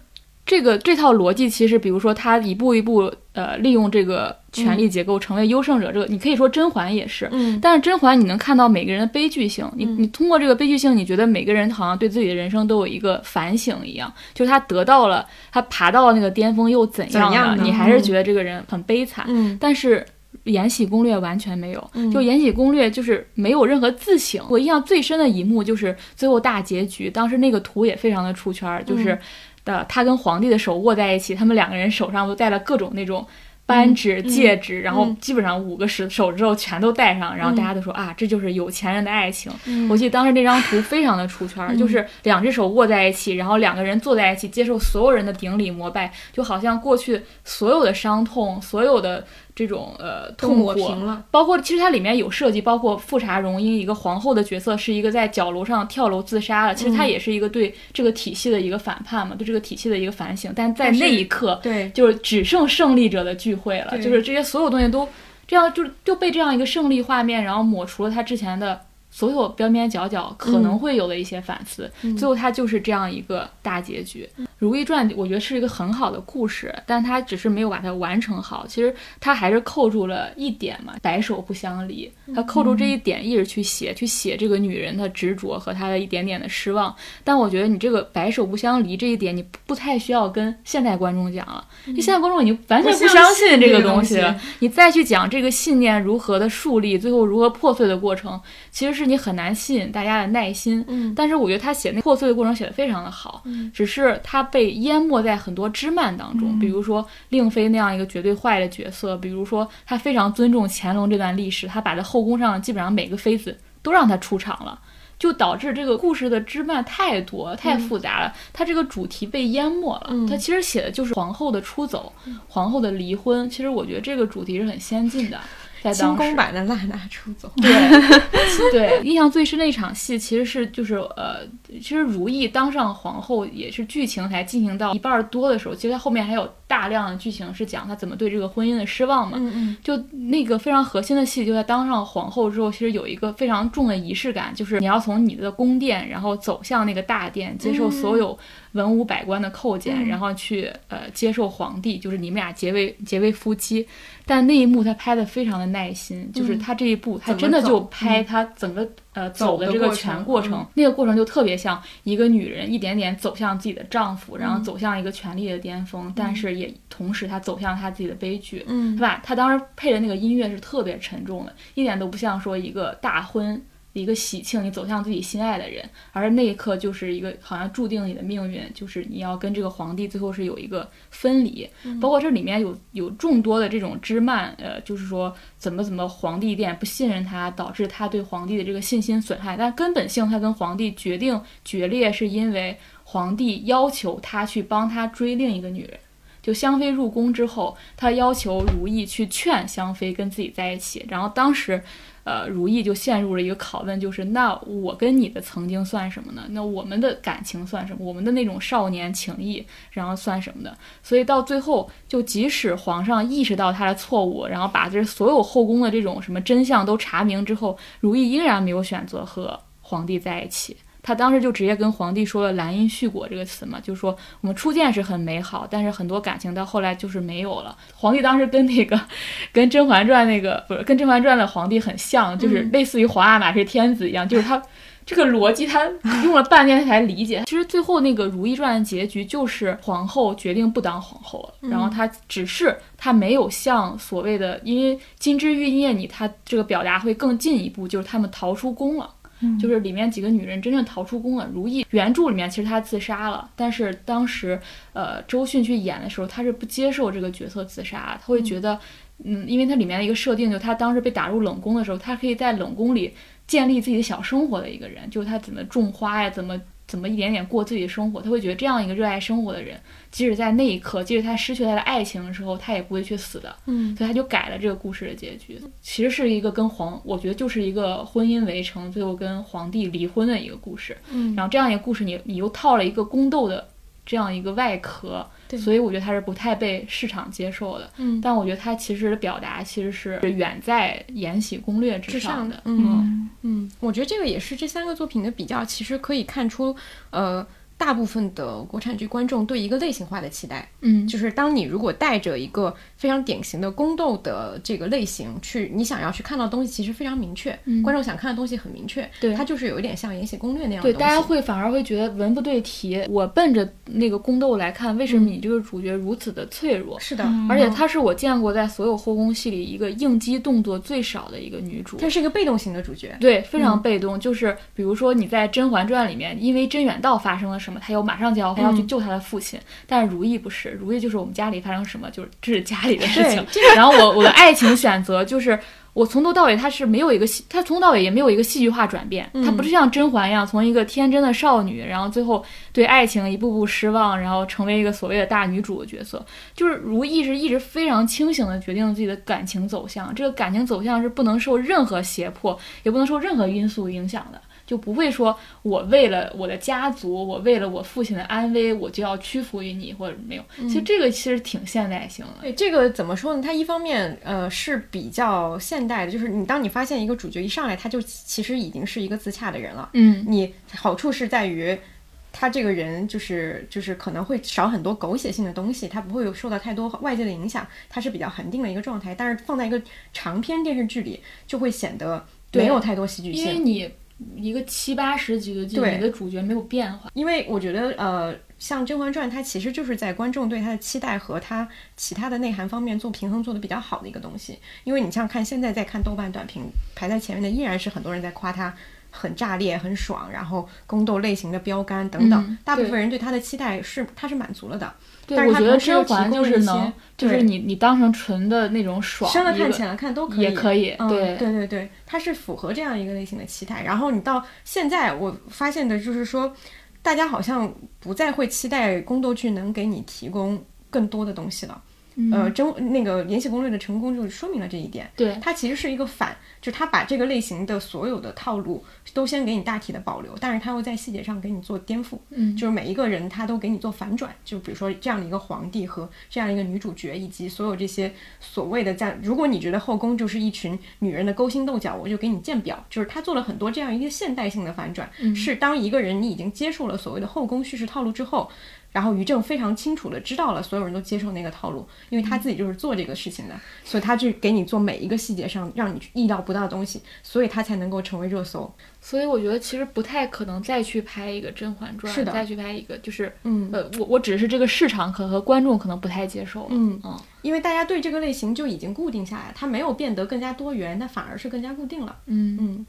这个这套逻辑其实，比如说他一步一步呃利用这个权力结构成为优胜者，这个你可以说甄嬛也是。嗯。但是甄嬛你能看到每个人的悲剧性，你你通过这个悲剧性，你觉得每个人好像对自己的人生都有一个反省一样，就是他得到了他爬到了那个巅峰又怎样呢？你还是觉得这个人很悲惨。嗯。但是。延禧攻略完全没有，就延禧攻略就是没有任何自省。我印象最深的一幕就是最后大结局，当时那个图也非常的出圈，就是的他跟皇帝的手握在一起，他们两个人手上都戴了各种那种。扳指、戒指，然后基本上五个手手指头全都戴上，然后大家都说啊，这就是有钱人的爱情。我记得当时那张图非常的出圈，就是两只手握在一起，然后两个人坐在一起，接受所有人的顶礼膜拜，就好像过去所有的伤痛，所有的。这种呃痛苦，包括其实它里面有设计，包括富察容音一个皇后的角色，是一个在角楼上跳楼自杀了。其实它也是一个对这个体系的一个反叛嘛，对这个体系的一个反省。但在那一刻，对，就是只剩胜利者的聚会了，就是这些所有东西都这样，就就被这样一个胜利画面，然后抹除了他之前的。所有边边角角可能会有的一些反思，最后它就是这样一个大结局。《如懿传》我觉得是一个很好的故事，但它只是没有把它完成好。其实它还是扣住了一点嘛，白首不相离。它扣住这一点一直去写，去写这个女人的执着和她的一点点的失望。但我觉得你这个白首不相离这一点，你不太需要跟现代观众讲了。就现在观众已经完全不相信这个东西了。你再去讲这个信念如何的树立，最后如何破碎的过程，其实是。是你很难吸引大家的耐心，嗯，但是我觉得他写那破碎的过程写的非常的好，嗯，只是他被淹没在很多枝蔓当中，比如说令妃那样一个绝对坏的角色，比如说他非常尊重乾隆这段历史，他把在后宫上基本上每个妃子都让他出场了，就导致这个故事的枝蔓太多太复杂了，他这个主题被淹没了，他其实写的就是皇后的出走，皇后的离婚，其实我觉得这个主题是很先进的。清宫版的娜娜出走，对 对，印象最深的一场戏其实是就是呃，其实如懿当上皇后也是剧情才进行到一半多的时候，其实它后面还有大量的剧情是讲她怎么对这个婚姻的失望嘛。嗯嗯。就那个非常核心的戏，就在当上皇后之后，其实有一个非常重的仪式感，就是你要从你的宫殿，然后走向那个大殿，接受所有文武百官的叩见，然后去呃接受皇帝，就是你们俩结为结为夫妻。但那一幕他拍的非常的耐心，就是他这一步他真的就拍他整个呃走的这个全过程，那个过程就特别像一个女人一点点走向自己的丈夫，然后走向一个权力的巅峰，但是也同时她走向她自己的悲剧，嗯，对吧？他当时配的那个音乐是特别沉重的，一点都不像说一个大婚。一个喜庆，你走向自己心爱的人，而那一刻就是一个好像注定你的命运，就是你要跟这个皇帝最后是有一个分离。包括这里面有有众多的这种枝蔓，呃，就是说怎么怎么皇帝一点不信任他，导致他对皇帝的这个信心损害。但根本性，他跟皇帝决定决裂，是因为皇帝要求他去帮他追另一个女人。就香妃入宫之后，他要求如懿去劝香妃跟自己在一起，然后当时。呃，如意就陷入了一个拷问，就是那我跟你的曾经算什么呢？那我们的感情算什么？我们的那种少年情谊，然后算什么的？所以到最后，就即使皇上意识到他的错误，然后把这所有后宫的这种什么真相都查明之后，如意依然没有选择和皇帝在一起。他当时就直接跟皇帝说了“兰因絮果”这个词嘛，就是说我们初见是很美好，但是很多感情到后来就是没有了。皇帝当时跟那个，跟《甄嬛传》那个不是跟《甄嬛传》的皇帝很像，就是类似于皇阿玛是天子一样，就是他这个逻辑他用了半天才理解。其实最后那个《如懿传》的结局就是皇后决定不当皇后了，然后她只是她没有像所谓的，因为金枝玉叶你她这个表达会更进一步，就是他们逃出宫了。就是里面几个女人真正逃出宫了。如懿原著里面其实她自杀了，但是当时呃周迅去演的时候，她是不接受这个角色自杀，她会觉得，嗯，因为它里面的一个设定，就她当时被打入冷宫的时候，她可以在冷宫里建立自己的小生活的一个人，就是她怎么种花呀，怎么。怎么一点点过自己的生活？他会觉得这样一个热爱生活的人，即使在那一刻，即使他失去他的爱情的时候，他也不会去死的。嗯，所以他就改了这个故事的结局。其实是一个跟皇，我觉得就是一个婚姻围城，最后跟皇帝离婚的一个故事。嗯，然后这样一个故事，你你又套了一个宫斗的这样一个外壳。所以我觉得它是不太被市场接受的，嗯，但我觉得它其实的表达其实是远在《延禧攻略》之上的，嗯。嗯，我觉得这个也是这三个作品的比较，其实可以看出，呃。大部分的国产剧观众对一个类型化的期待，嗯，就是当你如果带着一个非常典型的宫斗的这个类型去，你想要去看到的东西其实非常明确，观众想看的东西很明确，对，它就是有一点像《延禧攻略》那样，对，大家会反而会觉得文不对题。我奔着那个宫斗来看，为什么你这个主角如此的脆弱？是的，而且她是我见过在所有后宫戏里一个应激动作最少的一个女主，她是一个被动型的主角，对，非常被动。就是比如说你在《甄嬛传》里面，因为甄远道发生了什什么，他又马上就要他要去救他的父亲。但是如意不是，如意就是我们家里发生什么，就是这是家里的事情。然后我我的爱情选择就是。我从头到尾，他是没有一个戏，他从头到尾也没有一个戏剧化转变，他不是像甄嬛一样，从一个天真的少女，然后最后对爱情一步步失望，然后成为一个所谓的大女主的角色。就是如意是一直非常清醒的决定了自己的感情走向，这个感情走向是不能受任何胁迫，也不能受任何因素影响的。就不会说，我为了我的家族，我为了我父亲的安危，我就要屈服于你，或者没有。其实这个其实挺现代性的。对，这个怎么说呢？它一方面，呃，是比较现代的，就是你当你发现一个主角一上来他就其实已经是一个自洽的人了。嗯，你好处是在于，他这个人就是就是可能会少很多狗血性的东西，他不会有受到太多外界的影响，他是比较恒定的一个状态。但是放在一个长篇电视剧里，就会显得没有太多戏剧性，因为你。一个七八十集的剧，你的主角没有变化，因为我觉得，呃，像《甄嬛传》，它其实就是在观众对它的期待和它其他的内涵方面做平衡做的比较好的一个东西。因为你像看现在在看豆瓣短评排在前面的，依然是很多人在夸它很炸裂、很爽，然后宫斗类型的标杆等等，大部分人对它的期待是它是满足了的。对，我觉得甄嬛就是能，就是你你当成纯的那种爽，生了看浅了看都可以，也可以。对对对对，它是符合这样一个类型的期待。然后你到现在，我发现的就是说，大家好像不再会期待宫斗剧能给你提供更多的东西了。呃，真那个《延禧攻略》的成功就说明了这一点。对，它其实是一个反，就它把这个类型的所有的套路都先给你大体的保留，但是它又在细节上给你做颠覆。嗯，就是每一个人他都给你做反转，就比如说这样的一个皇帝和这样一个女主角，以及所有这些所谓的在，如果你觉得后宫就是一群女人的勾心斗角，我就给你建表，就是他做了很多这样一个现代性的反转，是当一个人你已经接受了所谓的后宫叙事套路之后。然后于正非常清楚的知道了，所有人都接受那个套路，因为他自己就是做这个事情的，所以他去给你做每一个细节上让你意料不到的东西，所以他才能够成为热搜。所以我觉得其实不太可能再去拍一个《甄嬛传》，是的，再去拍一个就是，嗯，呃，我我只是这个市场可和观众可能不太接受了，嗯嗯，因为大家对这个类型就已经固定下来，它没有变得更加多元，它反而是更加固定了，嗯嗯。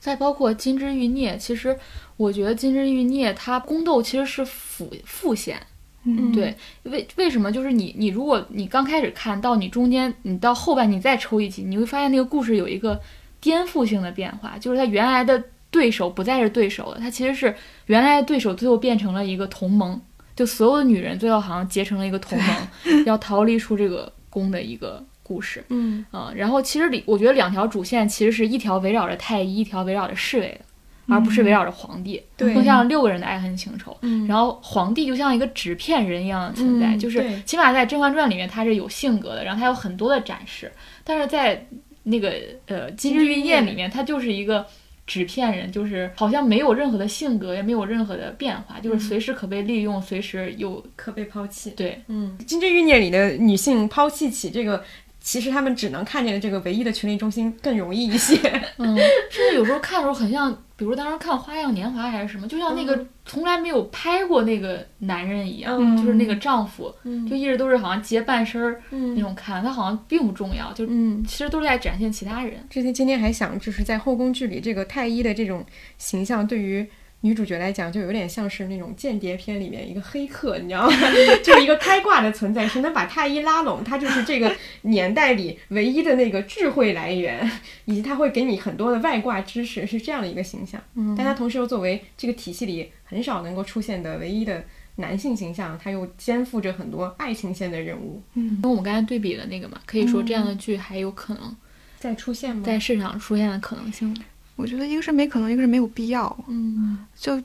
再包括《金枝欲孽》，其实我觉得《金枝欲孽》它宫斗其实是辅副线。嗯，对，为为什么就是你你如果你刚开始看到你中间你到后半你再抽一集，你会发现那个故事有一个颠覆性的变化，就是它原来的对手不再是对手了，他其实是原来的对手最后变成了一个同盟，就所有的女人最后好像结成了一个同盟，要逃离出这个宫的一个故事。嗯啊，然后其实里我觉得两条主线其实是一条围绕着太医，一条围绕着侍卫的。而不是围绕着皇帝，更像六个人的爱恨情仇。然后皇帝就像一个纸片人一样的存在，就是起码在《甄嬛传》里面他是有性格的，然后他有很多的展示。但是在那个呃《金枝玉叶》里面，他就是一个纸片人，就是好像没有任何的性格，也没有任何的变化，就是随时可被利用，随时又可被抛弃。对，嗯，《金枝玉叶》里的女性抛弃起这个。其实他们只能看见的这个唯一的权力中心更容易一些。嗯，甚至有时候看的时候很像，比如当时看《花样年华》还是什么，就像那个从来没有拍过那个男人一样，就是那个丈夫，就一直都是好像截半身儿那种看，他好像并不重要，就其实都是在展现其他人。之前今天还想，就是在后宫剧里，这个太医的这种形象对于。女主角来讲，就有点像是那种间谍片里面一个黑客，你知道吗？就是一个开挂的存在，谁能把太医拉拢，他就是这个年代里唯一的那个智慧来源，以及他会给你很多的外挂知识，是这样的一个形象。嗯，但他同时又作为这个体系里很少能够出现的唯一的男性形象，他又肩负着很多爱情线的任务。嗯，跟我们刚才对比的那个嘛，可以说这样的剧还有可能再出现吗？在市场出现的可能性。我觉得一个是没可能，一个是没有必要。嗯，就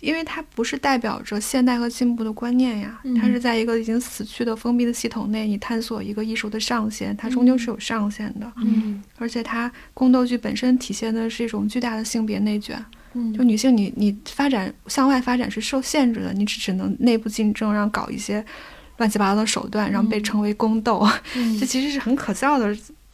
因为它不是代表着现代和进步的观念呀，它是在一个已经死去的封闭的系统内，你探索一个艺术的上限，它终究是有上限的。嗯，而且它宫斗剧本身体现的是一种巨大的性别内卷。嗯，就女性，你你发展向外发展是受限制的，你只只能内部竞争，然后搞一些乱七八糟的手段，然后被称为宫斗。这其实是很可笑的，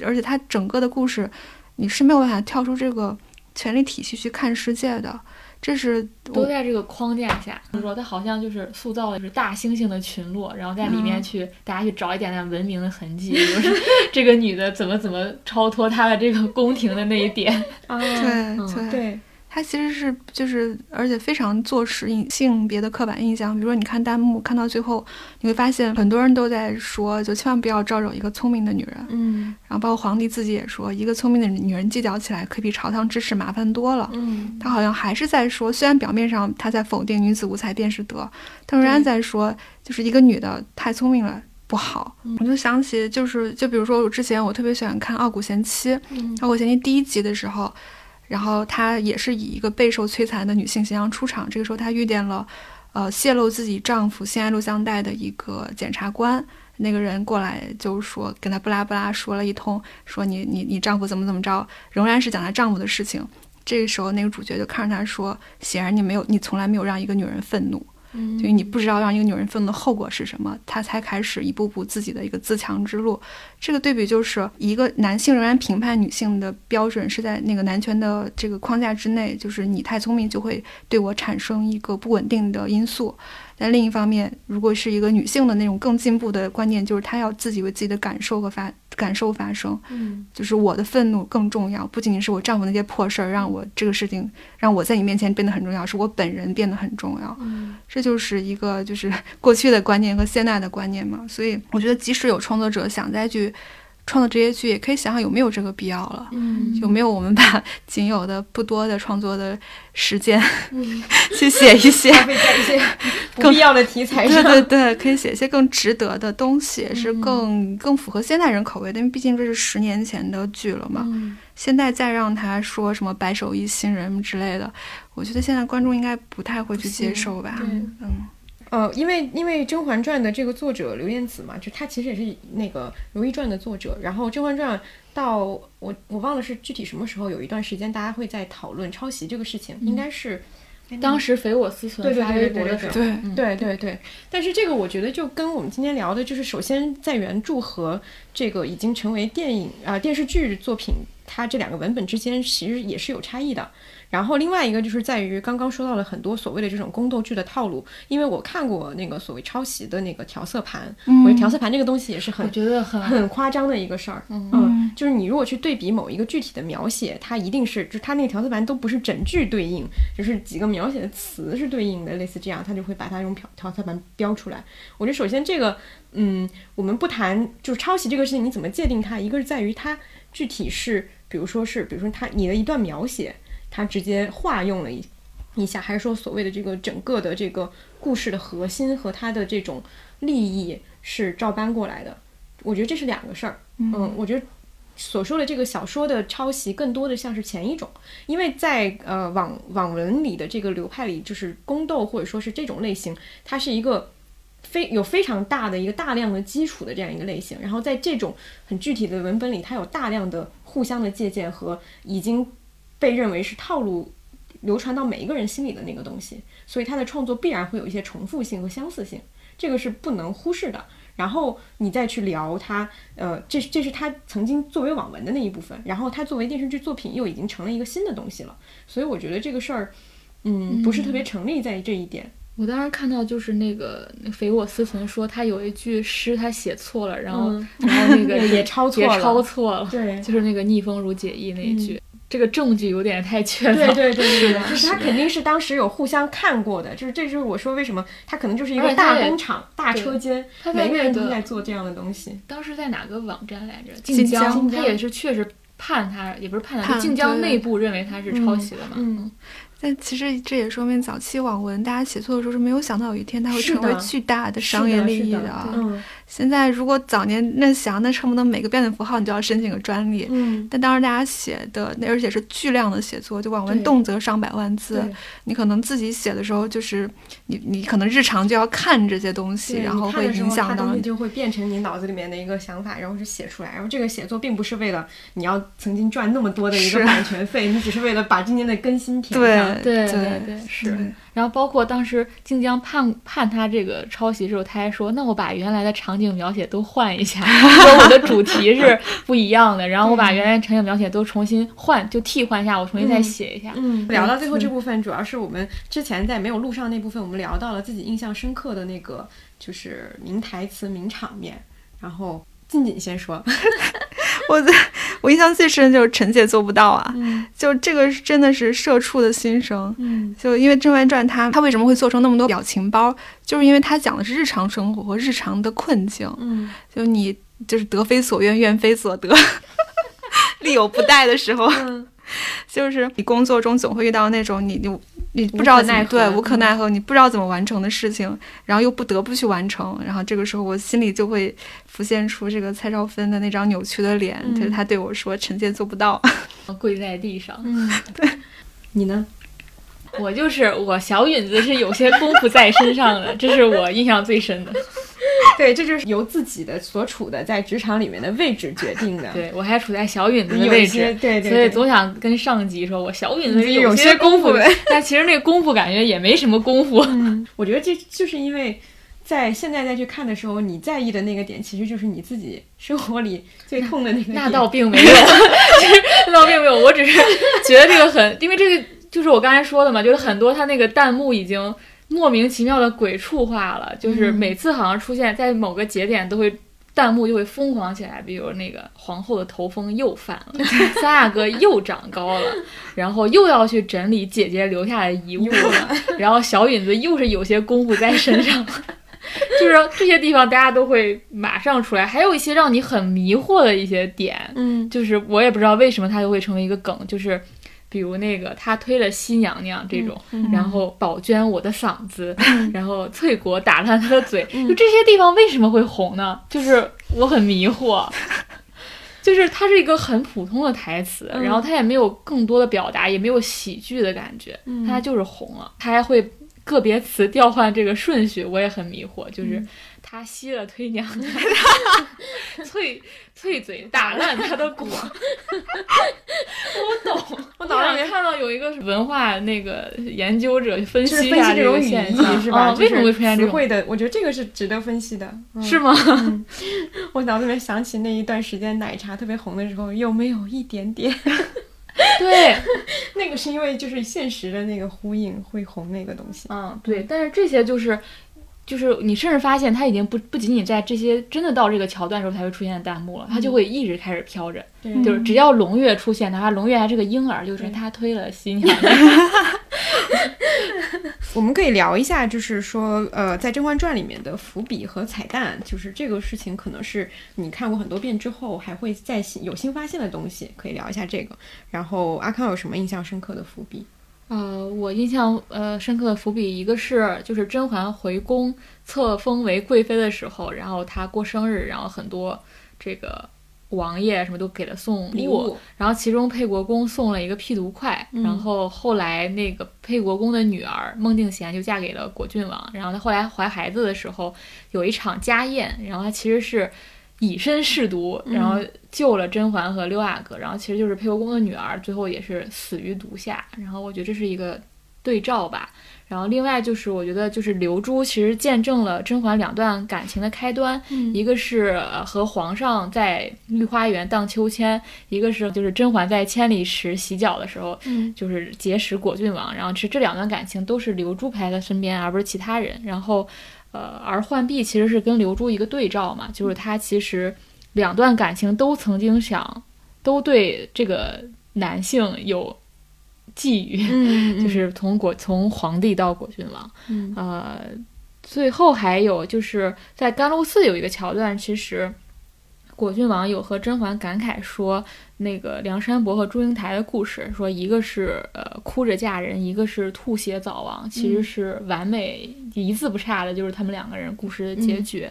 而且它整个的故事，你是没有办法跳出这个。权力体系去看世界的，这是都在这个框架下。说他好像就是塑造的就是大猩猩的群落，然后在里面去大家去找一点点文明的痕迹，就是 这个女的怎么怎么超脱她的这个宫廷的那一点。对 对对，它其实是就是，而且非常坐实性性别的刻板印象。比如说，你看弹幕看到最后，你会发现很多人都在说，就千万不要招惹一个聪明的女人。嗯然后包括皇帝自己也说，一个聪明的女人计较起来可比朝堂之事麻烦多了。嗯他好像还是在说，虽然表面上他在否定女子无才便是德，但仍然在说，就是一个女的太聪明了不好。我就想起，就是就比如说我之前我特别喜欢看《傲骨贤妻》，嗯傲骨贤妻》第一集的时候，然后她也是以一个备受摧残的女性形象出场。这个时候她遇见了，呃，泄露自己丈夫性爱录像带的一个检察官。那个人过来就说，跟她不拉不拉说了一通，说你你你丈夫怎么怎么着，仍然是讲她丈夫的事情。这个时候，那个主角就看着她说：“显然你没有，你从来没有让一个女人愤怒，嗯因为你不知道让一个女人愤怒的后果是什么，她才开始一步步自己的一个自强之路。这个对比就是一个男性仍然评判女性的标准是在那个男权的这个框架之内，就是你太聪明就会对我产生一个不稳定的因素。但另一方面，如果是一个女性的那种更进步的观念，就是她要自己为自己的感受和发感受发生，嗯就是我的愤怒更重要，不仅仅是我丈夫那些破事儿让我这个事情让我在你面前变得很重要，是我本人变得很重要。嗯这就是一个就是过去的观念和现在的观念嘛。所以我觉得，即使有创作者想再去创作这些剧，也可以想想有没有这个必要了。嗯有没有我们把仅有的不多的创作的时间嗯，去写一些，不必要的题材对上。对对，可以写一些更值得的东西，是更更符合现代人口味的，因为毕竟这是十年前的剧了嘛。嗯现在再让他说什么白手艺新人之类的，我觉得现在观众应该不太会去接受吧。对嗯呃，因为因为《甄嬛传》的这个作者刘晏子嘛，就他其实也是那个《如懿传》的作者。然后《甄嬛传》到我我忘了是具体什么时候，有一段时间大家会在讨论抄袭这个事情，应该是当时匪我思存对对发微博的时候，对对对，但是这个我觉得就跟我们今天聊的，就是首先在原著和这个已经成为电影啊、电视剧作品，它这两个文本之间其实也是有差异的。然后另外一个就是在于刚刚说到了很多所谓的这种宫斗剧的套路，因为我看过那个所谓抄袭的那个调色盘，我觉得调色盘这个东西也是很我觉得很很夸张的一个事儿。嗯，就是你如果去对比某一个具体的描写，它一定是，就是它那个调色盘都不是整句对应，就是几个描写的词是对应的，类似这样，它就会把它用调调色盘标出来。我觉得首先这个，嗯，我们不谈就是抄袭这个事情，你怎么界定它？一个是在于它具体是，比如说是，比如说它你的一段描写，它直接化用了一一下，还是说所谓的这个整个的这个故事的核心和他的这种利益是照搬过来的？我觉得这是两个事儿。嗯，我觉得所说的这个小说的抄袭，更多的像是前一种，因为在呃网网文里的这个流派里，就是宫斗或者说是这种类型，它是一个非有非常大的一个大量的基础的这样一个类型，然后在这种很具体的文本里，它有大量的互相的借鉴和已经被认为是套路。流传到每一个人心里的那个东西，所以他的创作必然会有一些重复性和相似性，这个是不能忽视的。然后你再去聊他，呃，这这是他曾经作为网文的那一部分，然后他作为电视剧作品又已经成了一个新的东西了，所以我觉得这个事儿，嗯，不是特别成立在这一点。我当时看到就是那个那匪我思存说他有一句诗他写错了，然后、嗯然后那个也抄错也了抄错了，对就是那个逆风如解意那一句，这个证据有点太确对凿。对对对，就是他肯定是当时有互相看过的，就是这就是我说为什么他可能就是一个大工厂、大车间，他每个人都在做这样的东西。当时在哪个网站来着？晋江，他也是确实判他，也不是判他，晋江内部认为他是抄袭的嘛。嗯，但其实这也说明早期网文大家写作的时候是没有想到有一天它会成为巨大的商业利益是的啊。嗯现在如果早年那想，那恨不得每个标点符号你就要申请个专利。嗯，但当时大家写的，那而且是巨量的写作，就网文动辄上百万字，你可能自己写的时候，就是你你可能日常就要看这些东西，然后会影响到就会变成你脑子里面的一个想法，然后是写出来。然后这个写作并不是为了你要曾经赚那么多的一个版权费，你只是为了把今年的更新填对上。对对对对，是。对然后包括当时晋江判判他这个抄袭之后，他还说：“那我把原来的场景描写都换一下，说我的主题是不一样的，然后我把原来场景描写都重新换，就替换一下，我重新再写一下。嗯，聊到最后这部分，主要是我们之前在没有录上那部分，我们聊到了自己印象深刻的那个，就是名台词、名场面。然后静静先说，我在我印象最深就是臣妾做不到啊，嗯就这个是真的是社畜的心声。嗯就因为《甄嬛传》它，它为什么会做成那么多表情包？就是因为它讲的是日常生活和日常的困境。嗯就你就是得非所愿，愿非所得，力有不逮的时候，嗯 就是你工作中总会遇到那种你你你不知道奈何对无可嗯奈何，你不知道怎么完成的事情，然后又不得不去完成，然后这个时候我心里就会浮现出这个蔡少芬的那张扭曲的脸，嗯就是她对我说：“臣妾做不到。跪在地上。嗯，对，你呢？我就是我，小允子是有些功夫在身上的，这是我印象最深的。对，这就是由自己的所处的在职场里面的位置决定的。对我还处在小允子的位置，对对对所以总想跟上级说，我小允子是有些些功夫但其实那个功夫感觉也没什么功夫。嗯，我觉得这就是因为在现在再去看的时候，你在意的那个点，其实就是你自己生活里最痛的那个点。那倒并没有，其实那倒并没有，我只是觉得这个很，因为这个就是我刚才说的嘛，就是很多他那个弹幕已经莫名其妙的鬼畜化了，就是每次好像出现在某个节点都会。弹幕就会疯狂起来，比如那个皇后的头风又犯了，三阿哥又长高了，然后又要去整理姐姐留下的遗物了，然后小允子又是有些功夫在身上，就是这些地方大家都会马上出来，还有一些让你很迷惑的一些点，嗯就是我也不知道为什么它就会成为一个梗，就是比如那个他推了新娘娘这种，然后宝娟我的嗓子，然后翠果打烂他的嘴，就这些地方为什么会红呢？就是我很迷惑。就是它是一个很普通的台词，然后它也没有更多的表达，也没有喜剧的感觉，它就是红了。它还会个别词调换这个顺序，我也很迷惑。就是他吸了推娘娘，脆脆嘴打烂他的果。我懂，我脑里面看到有一个文化那个研究者分就是析一下个分析这种语现象，义是吧？啊为什么会出现这种？词汇的？我觉得这个是值得分析的。嗯是吗？我脑子里面想起那一段时间奶茶特别红的时候，有没有一点点？对，那个是因为就是现实的那个呼应会红那个东西。嗯，对，但是这些就是。就是你甚至发现它已经不不仅仅在这些真的到这个桥段的时候才会出现弹幕了，它就会一直开始飘着，对就是只要龙月出现，的话龙月还是个婴儿，就是他推了新娘娘。我们可以聊一下，就是说，呃，在《甄嬛传》里面的伏笔和彩蛋，就是这个事情，可能是你看过很多遍之后，还会再新有新发现的东西，可以聊一下这个。然后阿康有什么印象深刻的伏笔？呃，我印象呃深刻的伏笔，一个是就是甄嬛回宫册封为贵妃的时候，然后她过生日，然后很多这个王爷什么都给她送礼物然后其中沛国公送了一个辟毒块，然后后来那个沛国公的女儿孟静娴就嫁给了果郡王，然后她后来怀孩子的时候有一场家宴，然后她其实是。以身试毒，然后救了甄嬛和六阿哥，然后其实就是沛国公的女儿，最后也是死于毒下。然后我觉得这是一个对照吧。然后另外就是我觉得就是流珠其实见证了甄嬛两段感情的开端，一个是呃和皇上在御花园荡秋千，一个是就是甄嬛在千里池洗脚的时候，就是结识果郡王。然后其实这两段感情都是流珠陪在身边，而不是其他人。然后。呃，而浣碧其实是跟刘珠一个对照嘛，就是她其实两段感情都曾经想，都对这个男性有觊觎，嗯 就是从果从皇帝到果郡王，嗯。呃，最后还有就是在甘露寺有一个桥段，其实果郡王有和甄嬛感慨说那个梁山伯和祝英台的故事，说一个是呃哭着嫁人，一个是吐血早亡，其实是完美、一字不差的，就是他们两个人故事的结局。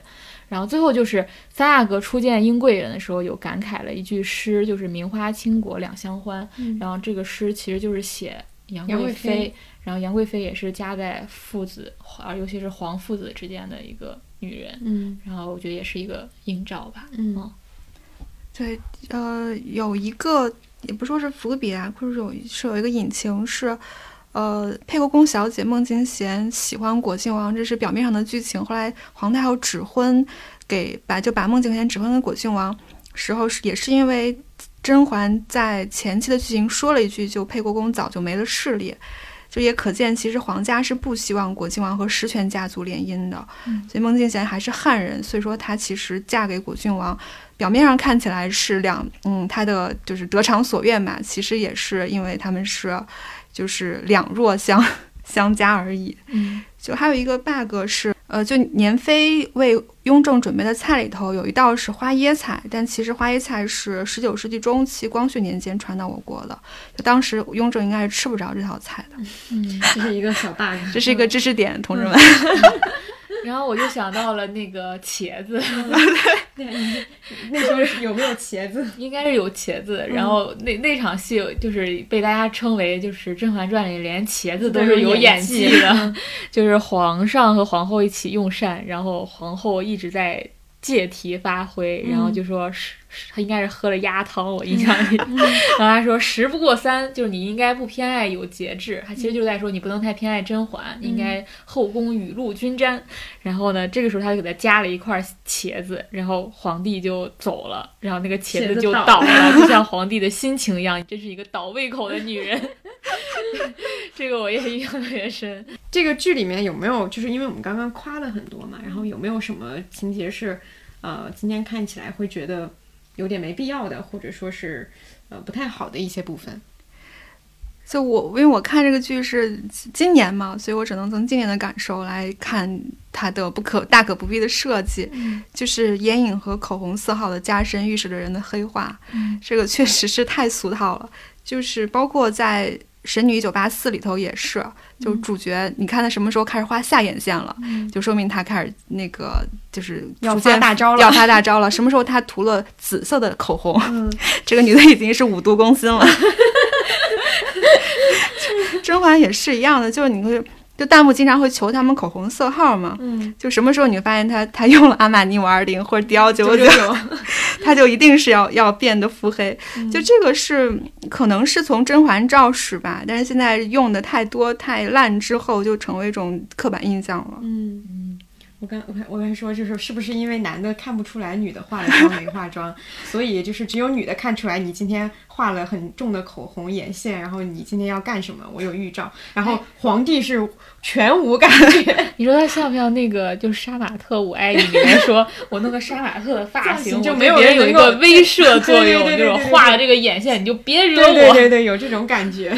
然后最后就是三阿哥初见英贵人的时候，有感慨了一句诗，就是“名花倾国两相欢”。然后这个诗其实就是写杨杨贵贵妃妃，然后杨贵妃也是夹在父子，啊，尤其是皇父子之间的一个女人。嗯然后我觉得也是一个映照吧。嗯对，呃，有一个也不说是伏笔啊，或者有是有一个隐情是，呃，沛国公小姐孟静娴喜欢果郡王，这是表面上的剧情。后来皇太后指婚给把就把孟静娴指婚给果郡王时候是也是因为甄嬛在前期的剧情说了一句，就沛国公早就没了势力。就也可见其实皇家是不希望果郡王和实权家族联姻的。嗯所以孟静娴还是汉人，所以说她其实嫁给果郡王，表面上看起来是两嗯他的就是得偿所愿嘛，其实也是因为他们是就是两弱相相加而已。嗯就还有一个 bug 是，呃，就年妃为雍正准备的菜里头有一道是花椰菜，但其实花椰菜是十九世纪中期光绪年间传到我国的，就当时雍正应该是吃不着这道菜的，嗯。这是一个小 bug，这是一个知识点，同志们。然后我就想到了那个茄子，那时候是有没有茄子？应该是有茄子。然后那那场戏就是被大家称为就是《甄嬛传》里连茄子都是有演技的，就是皇上和皇后一起用膳，然后皇后一直在借题发挥，然后就说是是他应该是喝了鸭汤，我印象里，然后他说食不过三，就是你应该不偏爱有节制，他其实就是在说你不能太偏爱甄嬛，应该后宫雨露均沾。然后呢，这个时候他就给他加了一块茄子，然后皇帝就走了，然后那个茄子就倒倒了，就像皇帝的心情一样，你真是一个倒胃口的女人。这个我也印象特别深。这个剧里面有没有，就是因为我们刚刚夸了很多嘛，然后有没有什么情节是，呃，今天看起来会觉得有点没必要的，或者说是呃不太好的一些部分？就我，因为我看这个剧是今年嘛，所以我只能从今年的感受来看它的不可大可不必的设计，就是眼影和口红色号的加深，预示着人的黑化。这个确实是太俗套了，就是包括在《神女一九八四》里头也是，就主角，你看他什么时候开始画下眼线了，就说明他开始那个就是要发大招了。要发大招了。什么时候他涂了紫色的口红，嗯，这个女的已经是五毒攻心了。甄嬛也是一样的，就是你会就弹幕经常会求他们口红色号嘛，嗯，就什么时候你会发现他他用了阿玛尼五二零或者迪奥九九，九，他就一定是要要变得腹黑。就这个是可能是从甄嬛诏始吧，但是现在用的太多太烂之后，就成为一种刻板印象了。嗯。我刚我刚我刚说就是是不是因为男的看不出来女的化了妆 没化妆，所以就是只有女的看出来你今天画了很重的口红眼线，然后你今天要干什么？我有预兆。然后皇帝是全无感觉，你说他像不像那个就是杀马特我爱你里面说，我弄个杀马特的发发型，就没有人有一个威慑作用，就是画了这个眼线你就别惹我。对对对对，有这种感觉，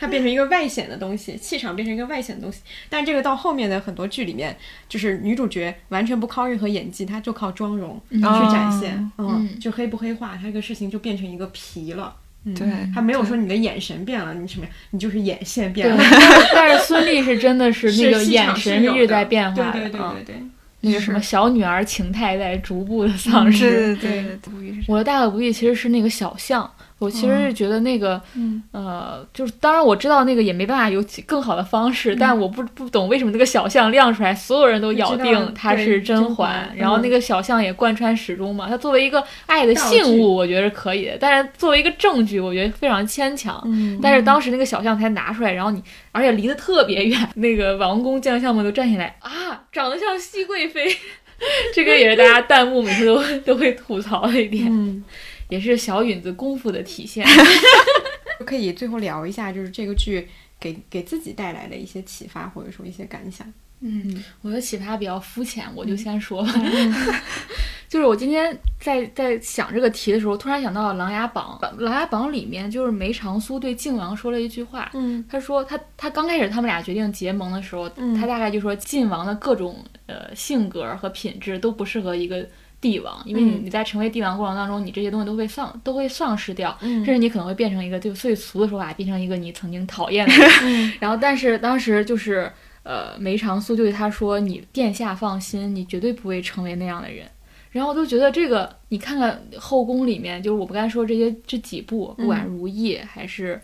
它变成一个外显的东西，气场变成一个外显的东西。但这个到后面的很多剧里面，就是女主角完全不靠任何演技，她就靠妆容去展现，嗯，嗯就黑不黑化，她这个事情就变成一个皮了。嗯，对她没有说你的眼神变了，你什么呀？你就是眼线变，了，但是孙俪是真的是那个眼神是一直在变化的，对对对嗯对对，那个什么小女儿情态在逐步的丧失。对对对对，我的大可不必其实是那个小象，我其实是觉得那个，嗯呃，就是当然我知道那个也没办法有更好的方式，但我不不懂为什么那个小象亮出来，所有人都咬定它是甄甄嬛嬛，然后嗯那个小象也贯穿始终嘛。它作为一个爱的信物，我觉得是可以的，但是作为一个证据，我觉得非常牵强。嗯但是当时那个小象才拿出来，然后你而且离得特别远，那个王公将相们都站起来啊，长得像熹贵妃，这个也是大家弹幕每次都都会吐槽的一点，嗯。也是小允子功夫的体现。可以最后聊一下，就是这个剧给给自己带来的一些启发，或者说一些感想。嗯，我的启发比较肤浅，我就先说吧。就是我今天在在想这个题的时候，突然想到了《琅琊榜》。《琅琊榜》里面就是梅长苏对靖王说了一句话，嗯他说他他刚开始他们俩决定结盟的时候，嗯他大概就说靖王的各种呃性格和品质都不适合一个帝王，因为你在成为帝王过程当中，你这些东西都会丧都会丧失掉，嗯甚至你可能会变成一个就最俗的说法，变成一个你曾经讨厌的 人。嗯然后但是当时就是呃梅长苏就对他说：“你殿下放心，你绝对不会成为那样的人。”然后我就觉得这个，你看看后宫里面，就是我不刚才说这些这几部，不管嗯如懿还是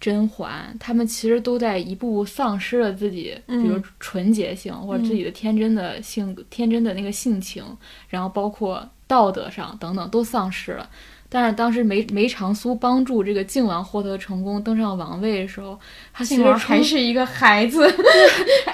甄嬛，他们其实都在一步步丧失了自己，比如嗯纯洁性或者自己的天真的性格、天真的那个性情，然后包括道德上等等都丧失了。但是当时梅梅长苏帮助这个靖王获得成功，登上王位的时候，他其实还是一个孩子。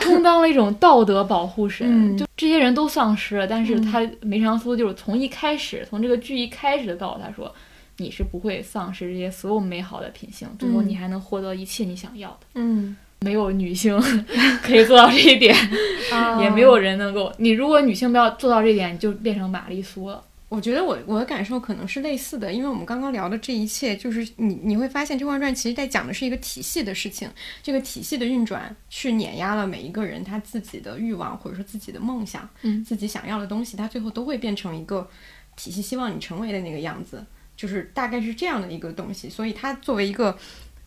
充当了一种道德保护神。嗯就这些人都丧失了，但是嗯他梅长苏就是从一开始，从这个剧一开始就告诉他说，你是不会丧失这些所有美好的品性，最后嗯你还能获得一切你想要的。嗯没有女性 可以做到这一点，啊也没有人能够。你如果女性不要做到这一点，你就变成玛丽苏了。我觉得我我的感受可能是类似的，因为我们刚刚聊的这一切，就是你你会发现《甄嬛传》其实在讲的是一个体系的事情，这个体系的运转去碾压了每一个人他自己的欲望或者说自己的梦想，嗯自己想要的东西，他最后都会变成一个体系希望你成为的那个样子，就是大概是这样的一个东西。所以它作为一个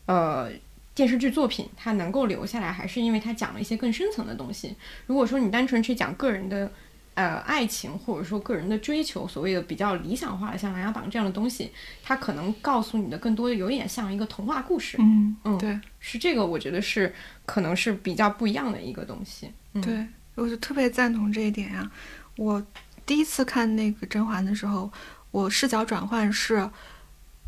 呃电视剧作品，它能够留下来，还是因为它讲了一些更深层的东西。如果说你单纯去讲个人的。呃，爱情或者说个人的追求，所谓的比较理想化的，像《琅琊榜》这样的东西，它可能告诉你的更多的有点像一个童话故事，嗯嗯对是这个，我觉得是可能是比较不一样的一个东西。嗯、，对，我就特别赞同这一点呀、我第一次看那个甄嬛的时候，我视角转换是，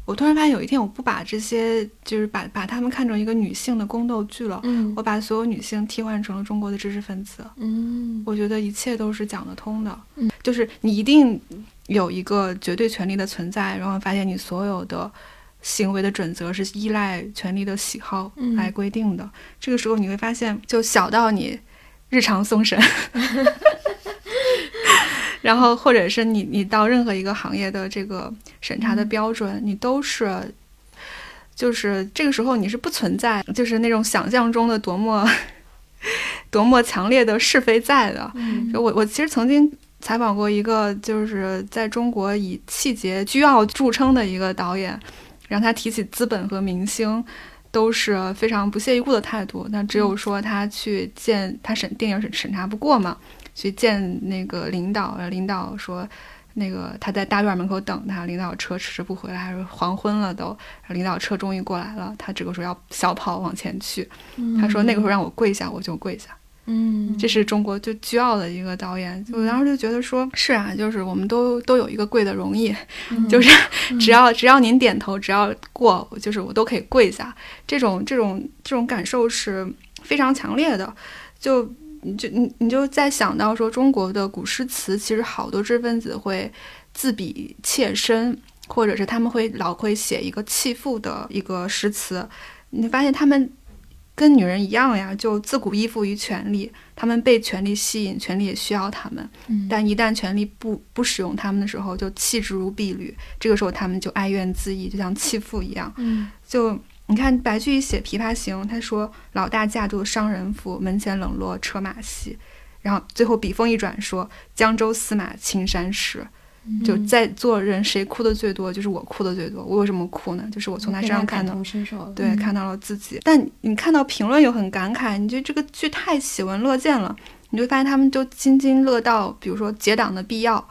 我突然发现有一天我不把这些就是把把他们看成一个女性的宫斗剧了，嗯我把所有女性替换成了中国的知识分子。嗯我觉得一切都是讲得通的，嗯就是你一定有一个绝对权利的存在，然后发现你所有的行为的准则是依赖权力的喜好嗯来规定的。这个时候你会发现，就小到你日常送审，然后或者是你你到任何一个行业的这个审查的标准，你都是。就是这个时候，你是不存在，就是那种想象中的多么 多么强烈的是非在的。嗯就我我其实曾经采访过一个就是在中国以气节倨傲著称的一个导演，让他提起资本和明星。都是非常不屑一顾的态度，那只有说他去见他审电影审审查不过嘛，去见那个领导，呃领导说那个他在大院门口等他，领导车迟迟不回来，还是黄昏了都，领导车终于过来了，他这个时候要小跑往前去，他说那个时候让我跪下，我就跪下。嗯，这是中国就倨傲的一个导演，我当时就觉得说，是啊，就是我们都都有一个跪的容易，就是只要只要您点头，只要过，就是我都可以跪下。这种这种这种感受是非常强烈的，就你就你你就在想到说，中国的古诗词其实好多知识分子会自比妾身，或者是他们会老会写一个弃妇的一个诗词，你发现他们。跟女人一样呀，就自古依附于权力，他们被权力吸引，权力也需要他们。嗯但一旦权力不不使用他们的时候，就弃之如敝履。这个时候，他们就哀怨自艾，就像弃妇一样。嗯就你看白居易写《琵琶行》，他说：“老大嫁作商人妇，门前冷落车马稀。”然后最后笔锋一转说：“江州司马青衫湿。”就在座人谁哭的最多，就是我哭的最多。我为什么哭呢？就是我从他身上看到对，看到了自己。但你看到评论又很感慨，你觉得这个剧太喜闻乐见了，你就发现他们就津津乐道，比如说结党的必要，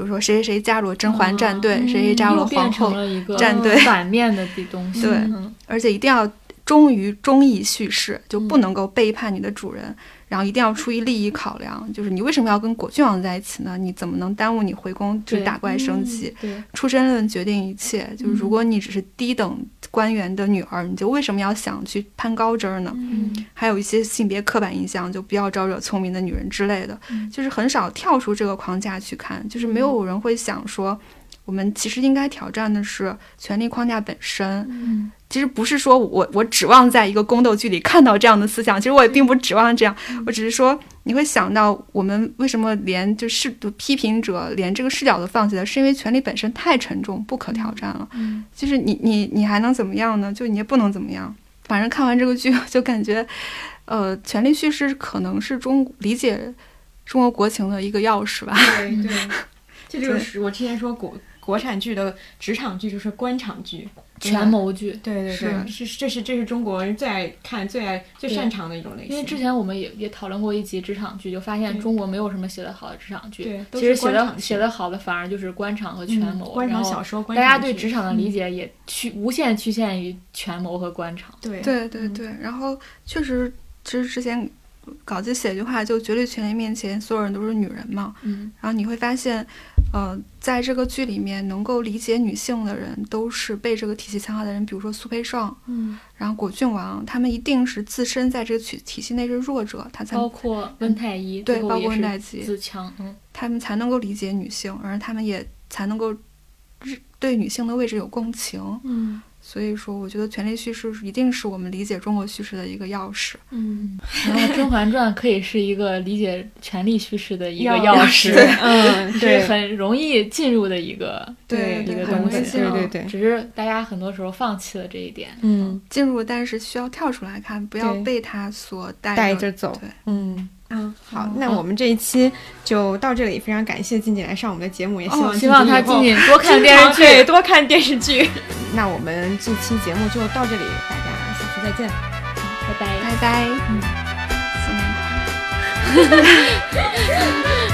比如说谁谁谁加入了甄嬛战队，谁谁加入了皇后战队反面的东西。对嗯而且一定要忠于忠义叙事，就不能够背叛你的主人。然后一定要出于利益考量，就是你为什么要跟果郡王在一起呢？你怎么能耽误你回宫去对打怪升级？对，出身论决定一切，就是如果你只是低等官员的女儿，你就为什么要想去攀高枝儿呢？嗯还有一些性别刻板印象，就不要招惹聪明的女人之类的，嗯就是很少跳出这个框架去看，就是没有人会想说，我们其实应该挑战的是权力框架本身。嗯其实不是说我我指望在一个宫斗剧里看到这样的思想，其实我也并不指望这样，我只是说你会想到我们为什么连就是批评者连这个视角都放弃了，是因为权力本身太沉重，不可挑战了。嗯就是你你你还能怎么样呢？就你也不能怎么样。反正看完这个剧，就感觉，呃，权力叙事可能是中理解中国国情的一个钥匙吧。对对，这就是我之前说国国产剧的职场剧就是官场剧，权谋剧。对对对，是这是这是中国人最爱看、最爱最擅长的一种类型。因为之前我们也也讨论过一集职场剧，就发现中国没有什么写得好的职场剧，对其实写的写的好的反而就是官场和权谋，嗯官场小说，官大家对职场的理嗯解也趋无限趋限于权谋和官场。对对对对，然后确实，其实之前稿子写一句话，就绝对权力面前，所有人都是女人嘛。嗯然后你会发现，呃，在这个剧里面，能够理解女性的人，都是被这个体系强化的人，比如说苏培盛，嗯，然后果郡王，他们一定是自身在这个体体系内是弱者，他才包括温太医，对，包括温太医，自强，嗯他们才能够理解女性，而他们也才能够日对女性的位置有共情。嗯所以说，我觉得权力叙事一定是我们理解中国叙事的一个钥匙。嗯，然后《甄嬛传》可以是一个理解权力叙事的一个钥匙，嗯，是对，很容易进入的一个对一个东西，对对对只是大家很多时候放弃了这一点。嗯，进入，但是需要跳出来看，不要被它所带带着走对，嗯。嗯，好嗯，那我们这一期就到这里，非常感谢静静来上我们的节目，也希望哦希望她静静静多看电视剧，对，多看电视剧。那我们这期节目就到这里，大家下次再见。拜拜。拜拜，嗯，新年快乐。